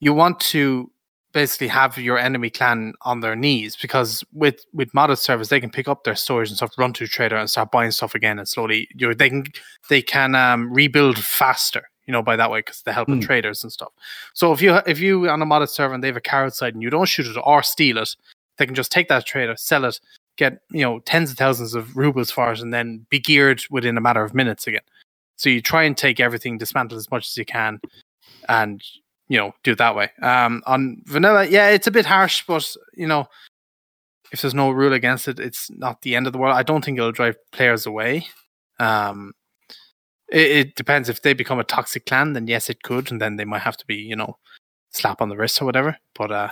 you want to basically have your enemy clan on their knees because with with modded servers they can pick up their storage and stuff, run to a trader and start buying stuff again, and slowly you they can they can um, rebuild faster. You know, by that way, because they help Hmm. traders and stuff. So if you if you on a modded server and they have a car outside and you don't shoot it or steal it, they can just take that trader, sell it, get you know tens of thousands of rubles for it, and then be geared within a matter of minutes again. So you try and take everything, dismantle as much as you can, and you know do it that way. Um, on vanilla, yeah, it's a bit harsh, but you know if there's no rule against it, it's not the end of the world. I don't think it'll drive players away. Um, it, it depends if they become a toxic clan, then yes, it could, and then they might have to be you know slap on the wrist or whatever. But uh,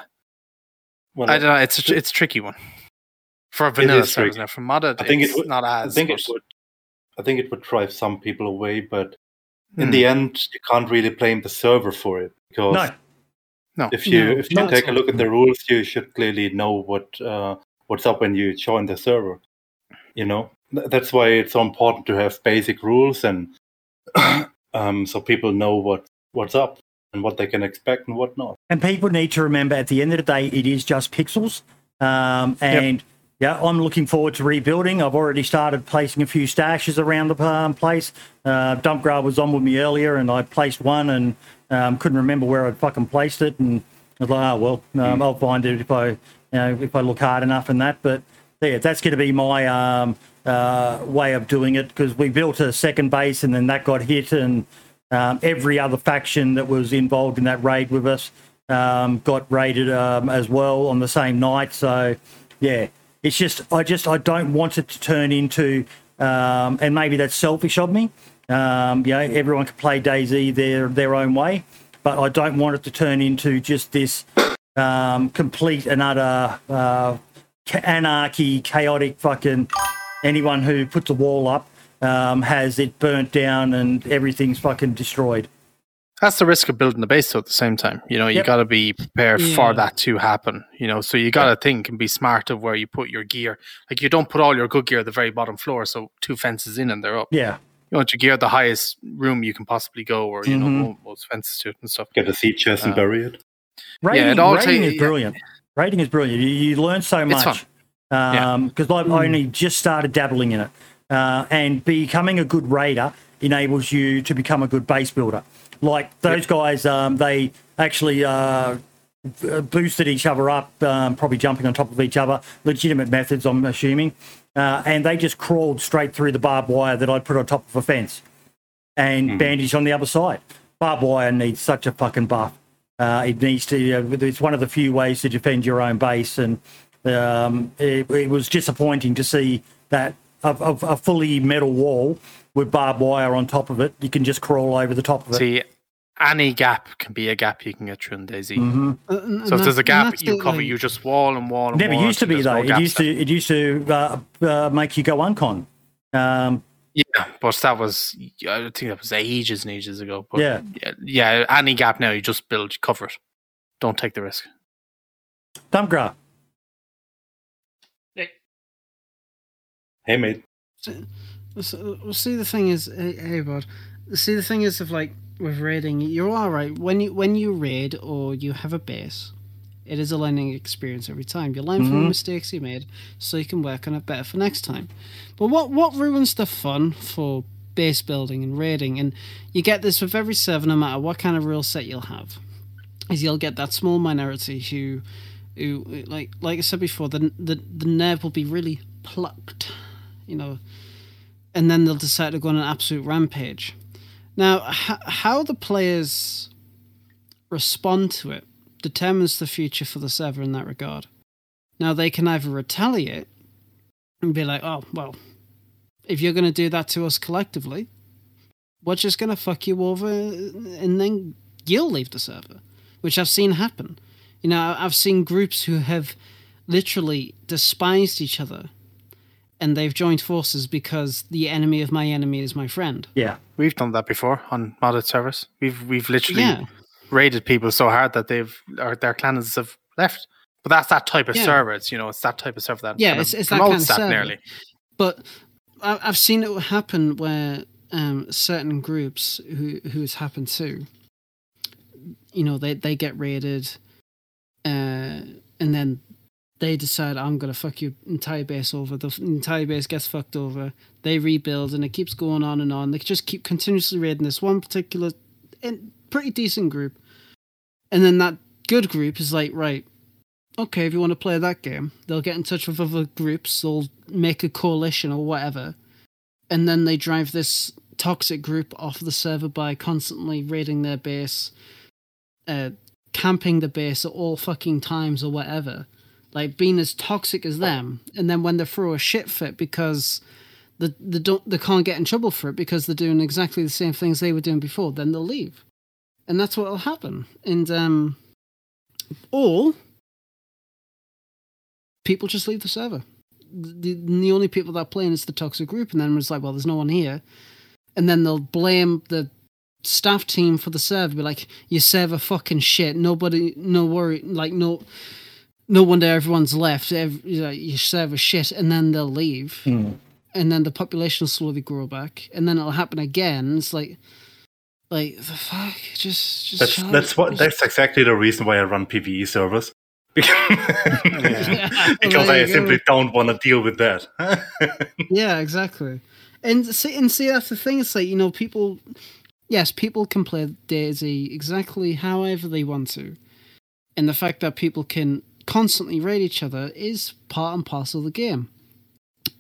Well, I don't know. It's a, it's a tricky one for vanilla is servers. tricky. Now for modded, I think it it's would- not I think it would. I think it would drive some people away, but in Hmm. the end, you can't really blame the server for it because No, no. if you No, if you take a look at the rules, you should clearly know what uh, what's up when you join the server. You know that's why it's so important to have basic rules and um, so people know what what's up and what they can expect and what not. And people need to remember at the end of the day, it is just pixels. Um, and yeah, I'm looking forward to rebuilding. I've already started placing a few stashes around the um, place. Uh, Dump Grab was on with me earlier, and I placed one and um, couldn't remember where I'd fucking placed it. And I was like, oh, well, um, I'll find it if I, you know, if I look hard enough and that. But yeah, that's going to be my um, uh, way of doing it because we built a second base and then that got hit and um, every other faction that was involved in that raid with us um, got raided um, as well on the same night. So yeah, it's just I just I don't want it to turn into um, and maybe that's selfish of me. Um, you know, everyone can play DayZ their their own way, but I don't want it to turn into just this um, complete and utter uh, anarchy, chaotic fucking. Anyone who puts a wall up um, has it burnt down and everything's fucking destroyed. That's the risk of building a base, though. At the same time, you know, you Yep. got to be prepared Yeah. for that to happen. You know, so you got to think and be smart of where you put your gear. Like you don't put all your good gear at the very bottom floor, so two fences in and they're up. Yeah, You want your gear at the highest room you can possibly go, or you know, Mhm. mo- most fences to it and stuff. Get a seed chest and Uh, bury it. rating, it all rating ta- is yeah. brilliant. Rating is brilliant. You, you learn so It's much Yeah. because I've only just started dabbling in it, uh, and becoming a good raider enables you to become a good base builder. Like those guys, um, they actually uh, boosted each other up, um, probably jumping on top of each other. Legitimate methods, I'm assuming, uh, and they just crawled straight through the barbed wire that I'd put on top of a fence and bandaged on the other side. Barbed wire needs such a fucking buff. Uh, it needs to. Uh, it's one of the few ways to defend your own base, and um, it, it was disappointing to see that a, a, a fully metal wall with barbed wire on top of it. You can just crawl over the top of it. See, any gap can be a gap you can get through in DayZ. Mhm. Uh, So if there's a gap, you cover. like- You just wall and wall and Never wall used to be though. It used to. It used to uh, uh, make you go uncon. Um, Yeah, but that was I think that was ages and ages ago. But Yeah. yeah, yeah. Any gap now, you just build, you cover it. Don't take the risk. Dumpgra. Hey mate. So, well, see, the thing is, hey, hey, bud. See, the thing is, of like, with raiding, you're all right. When you when you raid or you have a base, it is a learning experience every time. You learn from the Mhm. mistakes you made, so you can work on it better for next time. But what what ruins the fun for base building and raiding, and you get this with every server, no matter what kind of rule set you'll have, is you'll get that small minority who, who like like I said before, the the the nerve will be really plucked, you know, and then they'll decide to go on an absolute rampage. Now, h- how the players respond to it determines the future for the server in that regard. Now, they can either retaliate and be like, oh, well, if you're going to do that to us collectively, we're just going to fuck you over and then you'll leave the server, which I've seen happen. You know, I've seen groups who have literally despised each other and they've joined forces because the enemy of my enemy is my friend. Yeah. We've done that before on modded servers. We've we've literally Yeah. raided people so hard that they've or their clans have left. But that's that type of Yeah. server. It's you know it's that type of server that Yeah, kind it's- of it's that promotes kind of server. nearly. But I- I've seen it happen where um, certain groups who who it's happened to, you know, they they get raided, uh, and then they decide I'm gonna fuck your entire base over. The entire base gets fucked over. They rebuild, and it keeps going on and on. They just keep continuously raiding this one particular, and pretty decent group, and then that good group is like, right, okay, if you want to play that game, they'll get in touch with other groups, they'll make a coalition or whatever, and then they drive this toxic group off the server by constantly raiding their base, uh, camping the base at all fucking times or whatever, like being as toxic as them. And then when they throw a shit fit because they, they don't they can't get in trouble for it because they're doing exactly the same things they were doing before, then they'll leave, and that's what'll happen. And um, or people just leave the server. The, the only people that are playing is the toxic group, and then it's like, well, there's no one here, and then they'll blame the staff team for the server. Be like, your server fucking shit. Nobody, no worry, like no, no wonder everyone's left. Ev you know, your server shit, and then they'll leave, Mm. and then the population will slowly grow back, and then it'll happen again. It's like, like the fuck, just, just That's shut up. that's what that's exactly the reason why I run PVE servers. Yeah, because there I you go. simply don't want to deal with that. Yeah, exactly. And see, and see, that's the thing. It's like you know, people. Yes, people can play DayZ exactly however they want to, and the fact that people can constantly raid each other is part and parcel of the game.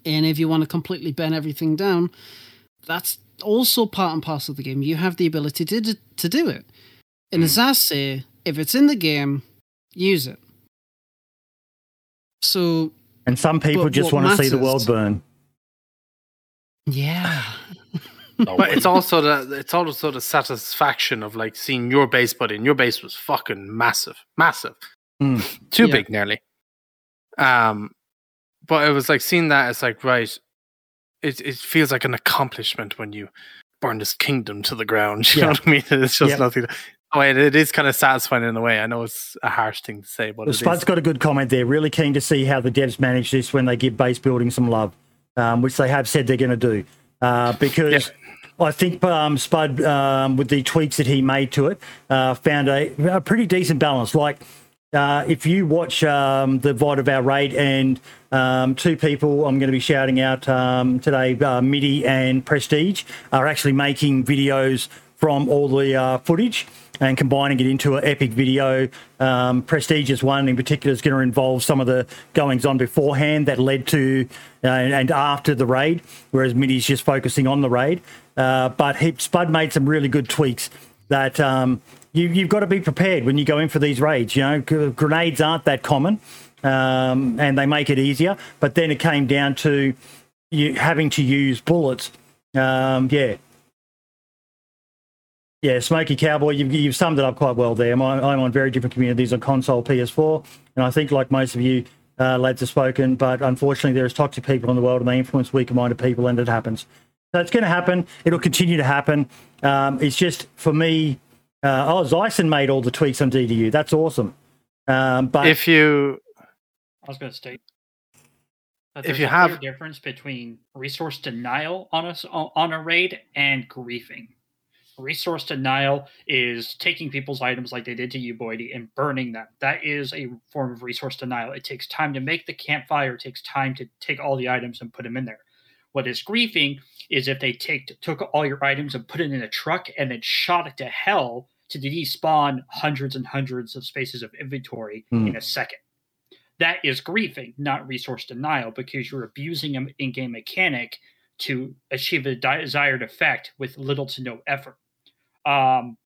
And if you want to completely bend everything down, that's also part and parcel of the game. You have the ability to do- to do it. And as hmm. I say, if it's in the game, use it. So And some people But just what want to see the world burn. yeah, But it's also the it's also the satisfaction of like seeing your base put in. Your base was fucking massive, massive, Mm. too Yeah. big nearly. Um, but it was like seeing that. It's like right, it it feels like an accomplishment when you burn this kingdom to the ground. You know what I mean? It's just Yep. nothing. Oh, it, it is kind of satisfying in a way. I know it's a harsh thing to say, but Well, Spud's got a good comment there. Really keen to see how the devs manage this when they give base building some love, um, which they have said they're going to do. Uh, because I think um, Spud, um, with the tweaks that he made to it, uh, found a, a pretty decent balance. Like, uh, if you watch um, the VOD of our raid and um, two people I'm going to be shouting out um, today, uh, MIDI and Prestige, are actually making videos from all the uh, footage and combining it into an epic video. Um, Prestige's one in particular is going to involve some of the goings on beforehand that led to uh, and after the raid, whereas MIDI's just focusing on the raid. Uh, but he, Spud made some really good tweaks that um, you, you've got to be prepared when you go in for these raids. You know, grenades aren't that common, um, and they make it easier. But then it came down to you having to use bullets. Um, yeah, yeah, Smoky Cowboy, you've, you've summed it up quite well there. I'm, on- I'm on very different communities on console, PS4, and I think, like most of you uh, lads have spoken, but unfortunately, there's toxic people in the world and they influence weaker minded people, and it happens. So it's going to happen. It'll continue to happen. Um, it's just, for me, uh, oh, Zyson made all the tweaks on DDU. That's awesome. Um, but If you I was going to state that If you a have- difference between resource denial on a s- on a raid and griefing. Resource denial is taking people's items like they did to you, Boydie, and burning them. That is a form of resource denial. It takes time to make the campfire. It takes time to take all the items and put them in there. What is griefing is if they take took all your items and put it in a truck and then shot it to hell to despawn hundreds and hundreds of spaces of inventory Hmm. in a second. That is griefing, not resource denial, because you're abusing an in-game mechanic to achieve a desired effect with little to no effort. Um,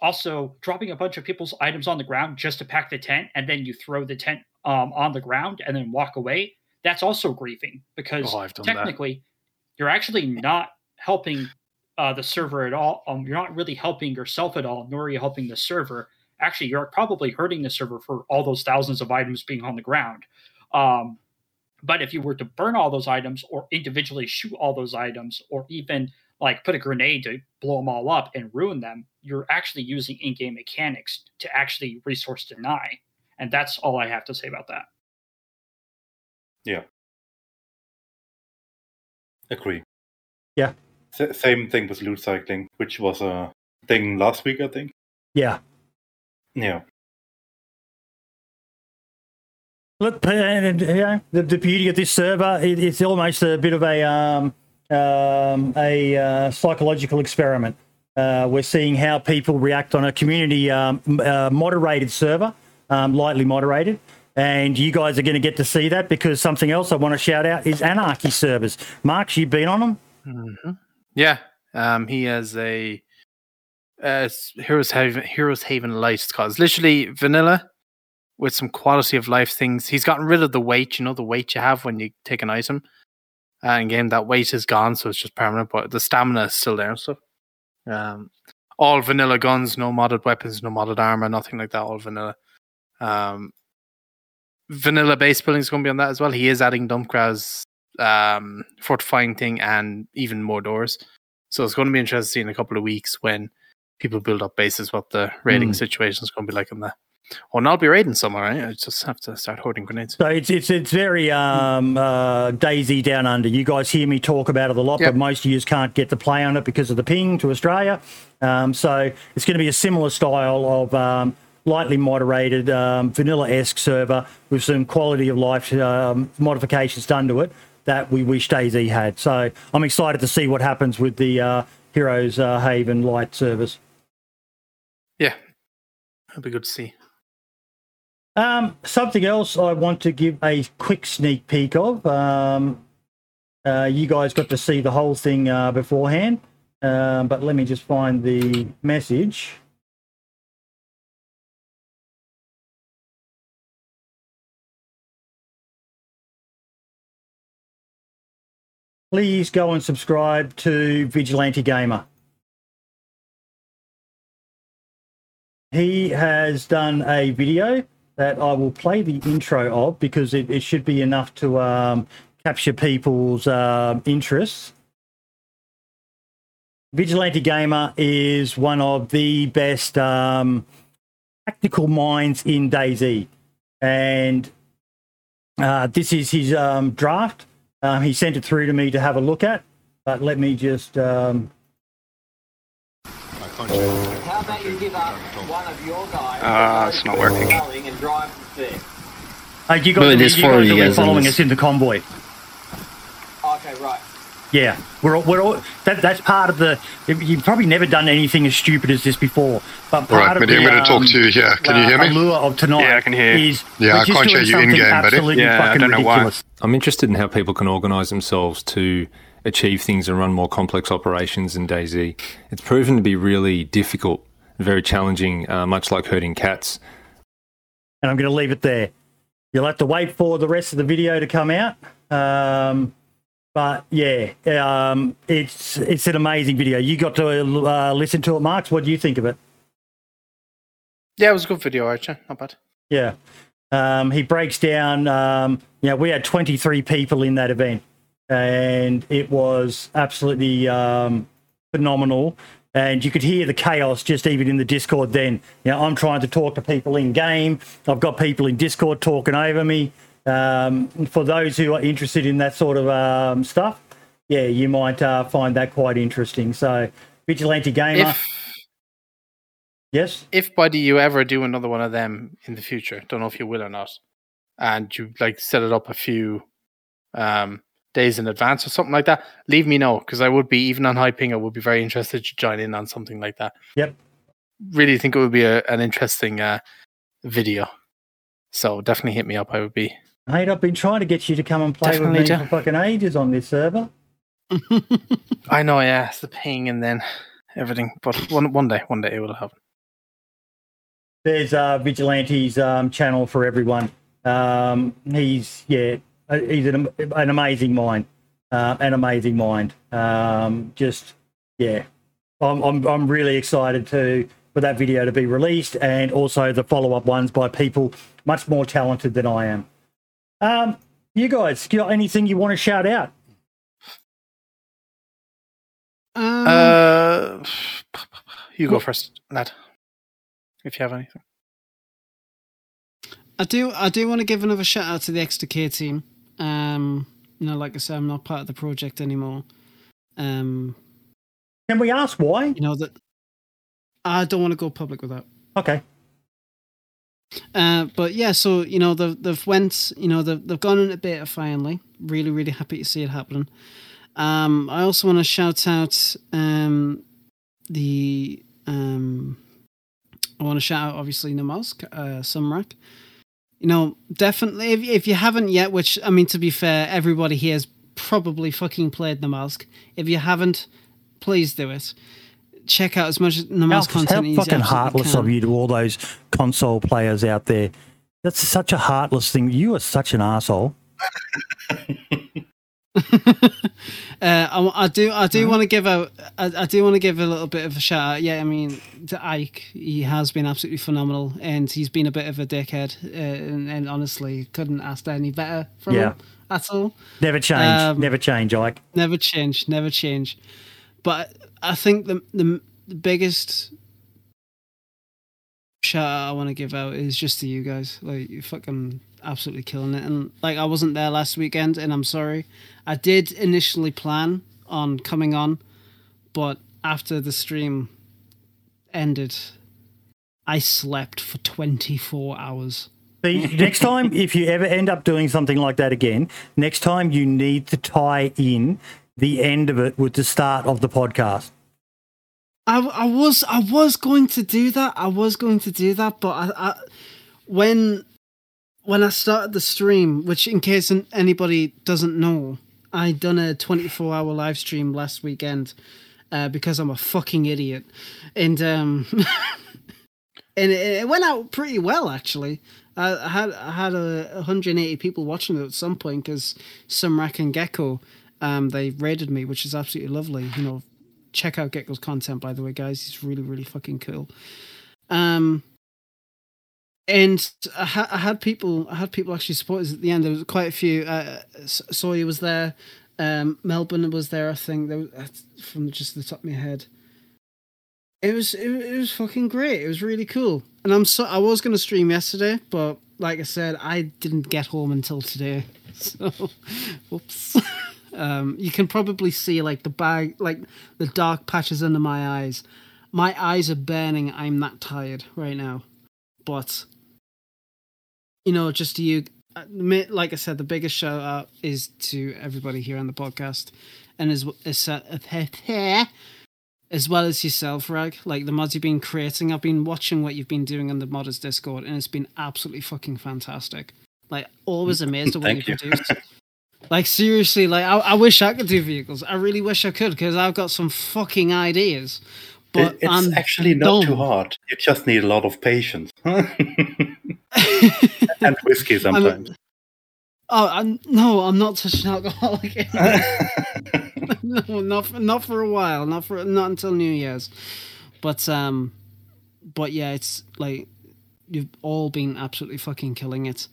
also, dropping a bunch of people's items on the ground just to pack the tent, and then you throw the tent um, on the ground and then walk away. That's also griefing because Oh, technically, you're actually not helping uh, the server at all. Um, you're not really helping yourself at all, nor are you helping the server. Actually, you're probably hurting the server for all those thousands of items being on the ground. Um, but if you were to burn all those items, or individually shoot all those items, or even like put a grenade to blow them all up and ruin them, you're actually using in-game mechanics to actually resource deny. And that's all I have to say about that. Agree. Yeah. S- same thing with loot cycling, which was a thing last week, I think. Yeah. Yeah. Look, and, you know, the, the beauty of this server, it, it's almost a bit of a um, um, a uh, psychological experiment. Uh, we're seeing how people react on a community um, uh, moderated server, um, lightly moderated. And you guys are going to get to see that because something else I want to shout out is Anarchy servers. Mark, you've been on them? hmm Yeah, um, he has a uh, Heroes Haven, Heroes Haven Light. It's literally vanilla with some quality of life things. He's gotten rid of the weight. You know the weight you have when you take an item. And in game, that weight is gone, so it's just permanent. But the stamina is still there and stuff. Um, all vanilla guns, no modded weapons, no modded armor, nothing like that. All vanilla. Um, vanilla base building is going to be on that as well. He is adding Dumpgrass um, fortifying thing and even more doors. So it's going to be interesting to see in a couple of weeks when people build up bases what the raiding Hmm. situation is going to be like in that. Oh, and I'll be raiding somewhere, right? I just have to start hoarding grenades. So it's it's it's very um, uh, DayZ down under. You guys hear me talk about it a lot, Yep. but most of you just can't get to play on it because of the ping to Australia. Um, so it's going to be a similar style of um, lightly moderated um, vanilla esque server with some quality of life um, modifications done to it that we wish DayZ had. So I'm excited to see what happens with the uh, Heroes uh, Haven Light servers. Yeah, that'd be good to see. Um, something else I want to give a quick sneak peek of. Um, uh, you guys got to see the whole thing uh, beforehand, um, but let me just find the message. Please go and subscribe to Vigilante Gamer. He has done a video that I will play the intro of because it, it should be enough to um, capture people's um interests. Vigilante Gamer is one of the best um, tactical minds in DayZ, and uh, this is his um, draft. Um, he sent it through to me to have a look at, but let me just. Um, How about you give up one of your guys? Ah, it's not working. And drive there. uh, you But guys, there's you four of you be guys following us in the convoy. Okay, right. Yeah, we're all, we're all that, that's part of the. You've probably never done anything as stupid as this before, but part Right, of Matty, the, I'm going to talk um, to you here. Can you uh, hear me? allure of tonight Yeah, I can hear you. is Yeah, I can't doing show you in something game, buddy. Yeah, I don't know why. I'm interested in how people can organise themselves to achieve things and run more complex operations in DayZ. It's proven to be really difficult, very challenging, uh, much like herding cats. and I'm going to leave it there. You'll have to wait for the rest of the video to come out. Um, but yeah, um, it's it's an amazing video. You got to uh, listen to it, Marks. What do you think of it? Yeah, it was a good video, Archer. Not bad. Yeah. Um, he breaks down, um, you know, we had 23 people in that event and it was absolutely um, phenomenal. And you could hear the chaos just even in the Discord then. You know, I'm trying to talk to people in game. I've got people in Discord talking over me. Um, for those who are interested in that sort of um, stuff, yeah, you might uh, find that quite interesting. So, Vigilante Gamer. If yes. if buddy you ever do another one of them in the future, don't know if you will or not, and you like set it up a few um days in advance or something like that, leave me know because I would be even on Hyping. I would be very interested to join in on something like that. Yep. Really think it would be a, an interesting uh, video. So definitely hit me up. I would be. Mate, I've been trying to get you to come and play Definitely with me do. for fucking ages on this server. I know, yeah, it's the ping and then everything. But one one day, one day it will happen. There's uh, Vigilante's um, channel for everyone. Um, he's yeah, uh, he's an, an amazing mind, uh, an amazing mind. Um, just yeah, I'm, I'm I'm really excited to for that video to be released, and also the follow up ones by people much more talented than I am. Um, you guys, got anything you want to shout out? Um, Uh, you go first, lad. If you have anything. I do. I do want to give another shout out to the XTK team. Um, you know, like I said, I'm not part of the project anymore. Um, Can we ask why? you know that I don't want to go public with that. Okay. Uh, but yeah, so you know they've they've went, you know they've they've gone into beta finally. Really, really happy to see it happening. Um, I also want to shout out um, the um, I want to shout out obviously Namalsk, uh, Sumrak. You know, definitely if if you haven't yet, which I mean to be fair, everybody here has probably fucking played Namalsk. If you haven't, please do it. Check out as much How, how content you fucking heartless of you to all those console players out there. That's such a heartless thing. You are such an asshole. Uh, I, I do, I do want to give out, I, I do want to give a little bit of a shout out. Yeah, I mean, to Ike, he has been absolutely phenomenal, and he's been a bit of a dickhead, uh, and, and honestly, couldn't ask any better from Yeah. him at all. Never change. Um, Never change, Ike. Never change, never change. But I think the the, the biggest shout out I want to give out is just to you guys. Like you fucking absolutely killing it. And like I wasn't there last weekend, and I'm sorry. I did initially plan on coming on, but after the stream ended, I slept for 24 hours. See, next time, if you ever end up doing something like that again, next time you need to tie in the end of it with the start of the podcast. I, I was I was going to do that. I was going to do that, but I, I when when I started the stream, which in case anybody doesn't know, I done a 24 hour live stream last weekend uh, because I'm a fucking idiot, and um, and it, went out pretty well actually. I, I had I had a 180 people watching it at some point because some rack and Gecko um, they raided me, which is absolutely lovely. You know, check out Gecko's content by the way, guys. He's really really fucking cool. Um, and I, ha- I had people, I had people actually support us at the end. There was quite a few. Uh, Sawyer was there, um, Melbourne was there. I think there was, uh, from just the top of my head. It was it, it was fucking great. It was really cool. And I'm so I was gonna stream yesterday, but like I said, I didn't get home until today. So, whoops. Um, you can probably see like the bag, like the dark patches under my eyes. My eyes are burning. I'm that tired right now. But you know, just to you, uh, like I said, the biggest shout out is to everybody here on the podcast, and as as, as well as yourself, Rag. Like the mods you've been creating, I've been watching what you've been doing on the modders Discord, and it's been absolutely fucking fantastic. Like always amazed at what you you. produce. Like seriously, like I, I wish I could do vehicles. I really wish I could because I've got some fucking ideas. But It- it's I'm actually not too hard. You just need a lot of patience and whiskey sometimes. Oh I'm, no, I'm not such an alcoholic. no, not for, not for a while. Not for not until New Year's. But um, but yeah, it's like you've all been absolutely fucking killing it,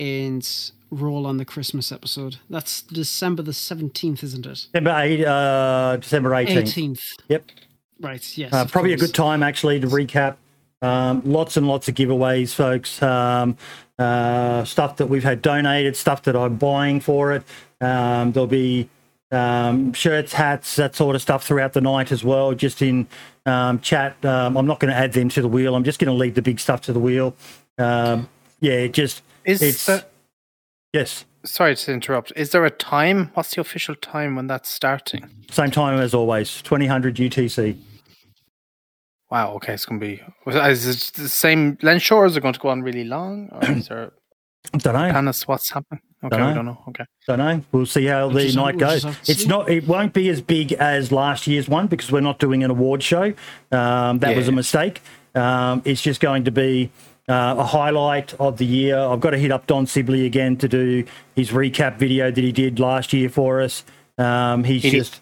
and roll on the Christmas episode. That's December the seventeenth, isn't it? December, 8, uh, December 18th. Eighteenth. Yep. Right. Yes. Uh, of probably a good time, actually, to recap. Um, lots and lots of giveaways, folks. Um, uh, stuff that we've had donated, stuff that I'm buying for it. Um, there'll be um, shirts, hats, that sort of stuff throughout the night as well. Just in um, chat, um, I'm not going to add them to the wheel. I'm just going to leave the big stuff to the wheel. Um, yeah, just Is it's the- yes, Sorry to interrupt. Is there a time? What's the official time when that's starting? same time as always, 2000 UTC. Wow. Okay, it's going to be. Is it the same length show, or is it going to go on really long? Or is there Don't know. plan as what's happening? Okay, Dunno. don't know. Okay. Don't know. We'll see how the just night we'll goes. just have to It's not. It won't be as big as last year's one because we're not doing an award show. Um, that Yeah, was a mistake. Um, it's just going to be uh, a highlight of the year. I've got to hit up Don Sibley again to do his recap video that he did last year for us. Um, he's He just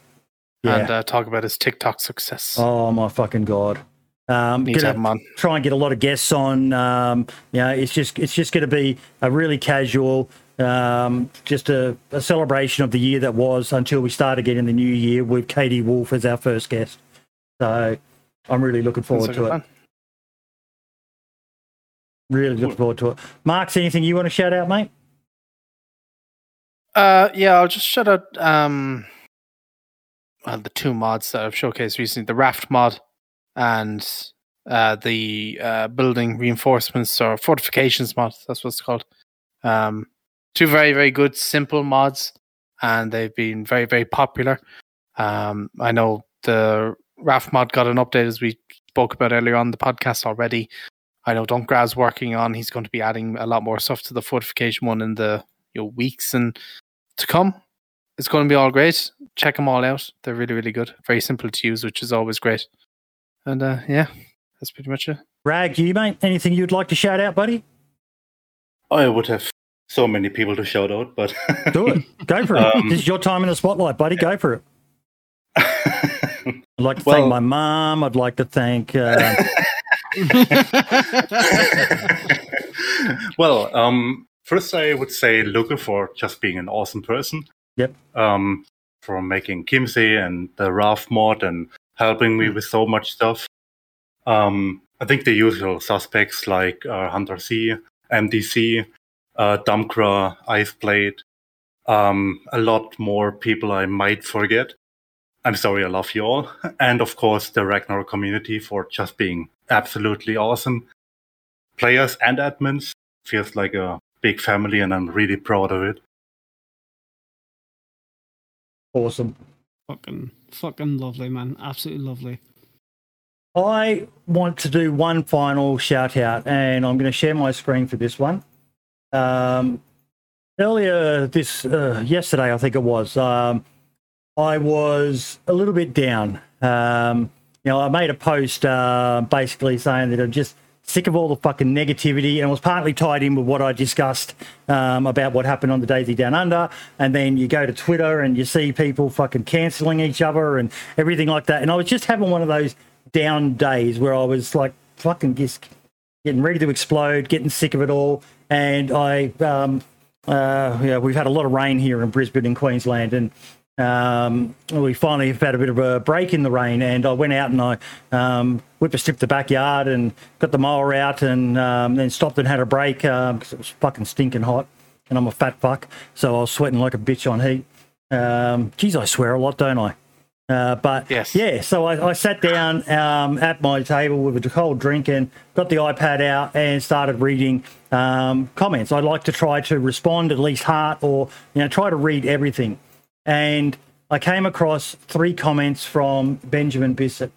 yeah. And uh, talk about his TikTok success. oh my fucking god. Um, Need to have him on. try and get a lot of guests on. Um, you know, it's just it's just going to be a really casual, um, just a, a celebration of the year that was until we start again in the new year with Katie Wolf as our first guest. So I'm really looking forward like to it. plan. Really looking forward to it. Marks, anything you want to shout out, mate? Uh, yeah, I'll just shout out um, well, the two mods that I've showcased recently: the raft mod and uh, the uh, building reinforcements or fortifications mod. That's what it's called. Um, two very very good simple mods, and they've been very very popular. Um, I know the raft mod got an update as we spoke about earlier on the podcast already. I know Dunkgrad's working on. He's going to be adding a lot more stuff to the fortification one in the you know, weeks and to come. It's going to be all great. Check them all out. They're really, really good. Very simple to use, which is always great. And uh, yeah, that's pretty much it. Rag, you mate? Anything you'd like to shout out, buddy? I would have so many people to shout out, but Do it. Go for it. Um, this is your time in the spotlight, buddy. Go for it. I'd like to Well- thank my mom. I'd like to thank. Uh, well, um, first I would say Luca for just being an awesome person. Yep. Um, for making Kimsey and the Raft mod and helping me with so much stuff. Um, I think the usual suspects like uh, Hunter C, MDC, uh, Dumpgra, Iceblade, um, a lot more people I might forget. I'm sorry, I love you all. And of course, the Ragnar community for just being absolutely awesome. Players and admins feels like a big family, and I'm really proud of it. awesome. fucking, fucking lovely, man. Absolutely lovely. I want to do one final shout out, and I'm going to share my screen for this one. Um, earlier this uh, yesterday, I think it was. Um, I was a little bit down. Um, you know, I made a post uh, basically saying that I'm just sick of all the fucking negativity, and it was partly tied in with what I discussed um, about what happened on the DayZ Down Under. And then you go to Twitter and you see people fucking cancelling each other and everything like that. And I was just having one of those down days where I was like fucking just getting ready to explode, getting sick of it all. And I, um, uh, yeah, we've had a lot of rain here in Brisbane in Queensland, and um, we finally have had a bit of a break in the rain. And I went out and I um, whipper stripped the backyard and got the mower out, and um, then stopped and had a break because it was fucking stinking hot. And I'm a fat fuck, so I was sweating like a bitch on heat. Um, geez, I swear a lot, don't I? Uh, but Yes. yeah, so I, I sat down um, at my table with a cold drink and got the iPad out and started reading um, comments. I like to try to respond at least heart or you know try to read everything. And I came across three comments from Benjamin Bissett.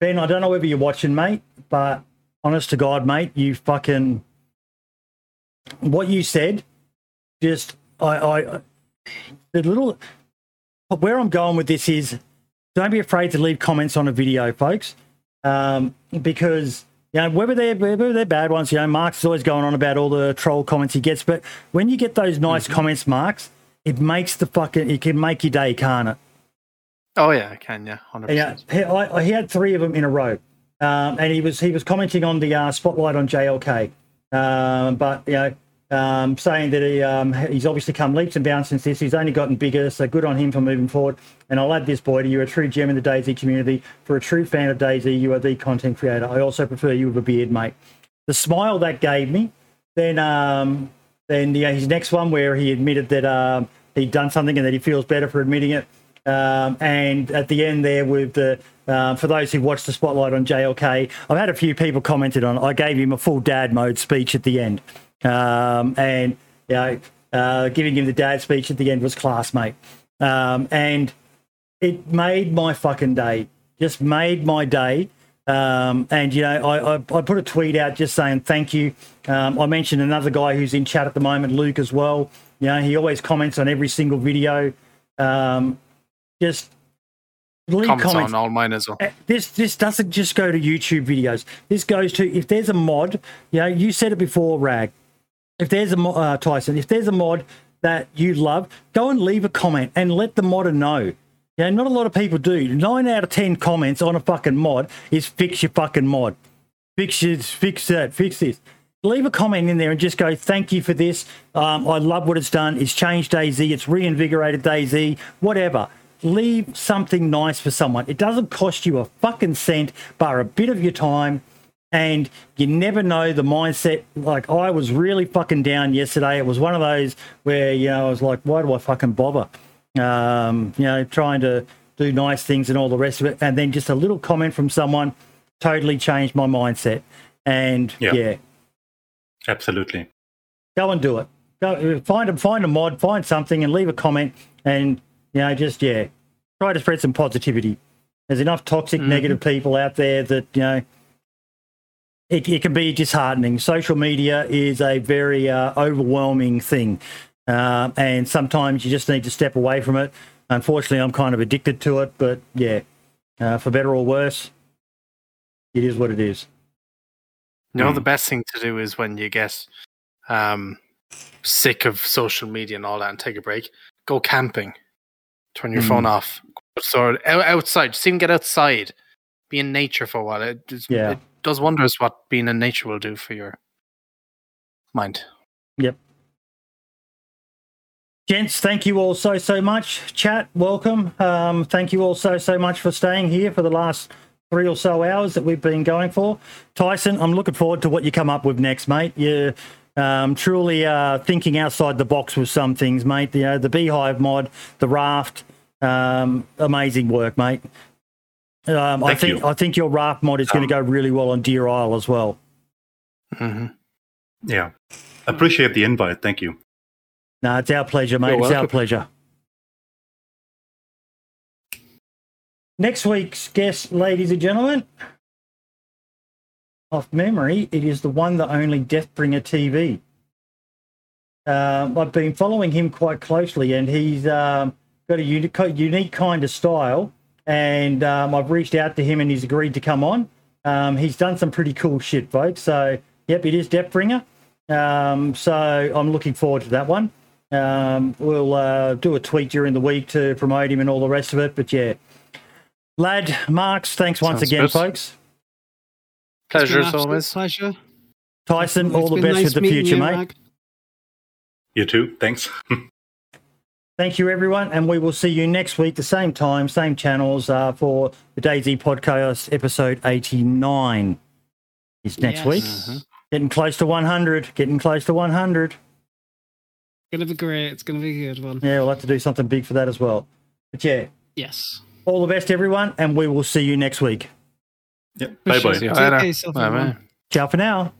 Ben, I don't know whether you're watching, mate, but honest to God, mate, you fucking what you said. Just I, I the little where I'm going with this is don't be afraid to leave comments on a video, folks, um, because you know whether they're whether they're bad ones. You know, Mark's is always going on about all the troll comments he gets, but when you get those nice comments, Marks, it makes the fucking it can make your day, can't it? Oh yeah, can. Yeah, hundred Yeah, he, he had three of them in a row, um, and he was he was commenting on the uh, spotlight on JLK, um, but you know, um, saying that he um, he's obviously come leaps and bounds since this. He's only gotten bigger, so good on him for moving forward. And I'll add this, Boyd, you're a true gem in the DayZ community. For a true fan of DayZ, you are the content creator. I also prefer you with a beard, mate. The smile that gave me, then um, then yeah, his next one where he admitted that um, he'd done something and that he feels better for admitting it. Um, and at the end there, with the um, for those who watched the spotlight on JLK, I've had a few people commented on. I gave him a full dad mode speech at the end, um, and you know, uh, giving him the dad speech at the end was class, mate. Um, and it made my fucking day. Just made my day. Um, and you know, I, I, I put a tweet out just saying thank you. Um, I mentioned another guy who's in chat at the moment, Luke, as well. You know, he always comments on every single video. Um, just leave Comments, comments. on all mine as well. Uh, This this doesn't just go to YouTube videos. This goes to if there's a mod. You know, you said it before, Rag. If there's a uh, Tyson, if there's a mod that you love, go and leave a comment and let the modder know. You know, not a lot of people do. Nine out of ten comments on a fucking mod is fix your fucking mod, fix this, fix that, fix this. Leave a comment in there and just go, thank you for this. Um, I love what it's done. It's changed DayZ. It's reinvigorated DayZ. Whatever. Leave something nice for someone. It doesn't cost you a fucking cent, bar a bit of your time. And you never know the mindset. Like I was really fucking down yesterday. It was one of those where you know I was like, why do I fucking bother? Um, you know, trying to do nice things and all the rest of it. And then just a little comment from someone totally changed my mindset. And Yeah. yeah, Absolutely. go and do it. Go find a find a mod, find something, and leave a comment. And you know, just yeah, try to spread some positivity. There's enough toxic, negative people out there that you know it, it can be disheartening. Social media is a very uh, overwhelming thing, uh, and sometimes you just need to step away from it. Unfortunately, I'm kind of addicted to it, but yeah, uh, for better or worse, it is what it is. You know, Hmm. the best thing to do is when you get um, sick of social media and all that and take a break, go camping, turn your Hmm. phone off, so outside, just even get outside, be in nature for a while. It, just- Yeah. it does wonders what being in nature will do for your mind. Yep. Gents, thank you all so, so much. Chat, welcome. Um, thank you all so, so much for staying here for the last three or so hours that we've been going for. Tyson, I'm looking forward to what you come up with next, mate. You're um, truly uh, thinking outside the box with some things, mate. You know, the Beehive mod, the raft, um, amazing work, mate. Um, I think you. I think your raft mod is going to go really well on Deer Isle as well. hmm Yeah. Appreciate the invite. Thank you. No, it's our pleasure, mate. You're it's our pleasure. Next week's guest, ladies and gentlemen, off memory, it is the one, the only Deathbringer TV. Um, I've been following him quite closely, and he's um, got a unique, unique kind of style. And um, I've reached out to him, and he's agreed to come on. Um, he's done some pretty cool shit, folks. So, yep, it is Deathbringer. Um, so I'm looking forward to that one. Um, we'll uh, do a tweet during the week to promote him and all the rest of it. But yeah, lad, Marks, thanks once again, good. folks. Pleasure as been an absolute always. Pleasure. Tyson, all the best nice with the future, you, mate. Rag. You too. Thanks. Thank you, everyone, and we will see you next week, the same time, same channels, uh, for the DayZ Podcast, episode 89. Is next Yes. week. Mm-hmm. Getting close to 100. Getting close to 100. Gonna be great. It's gonna be a good one. Yeah, we'll have to do something big for that as well. But yeah, Yes. all the best, everyone, and we will see you next week. yeah. Bye bye. See you Take later. care of yourself, Bye everyone. bye. Ciao for now.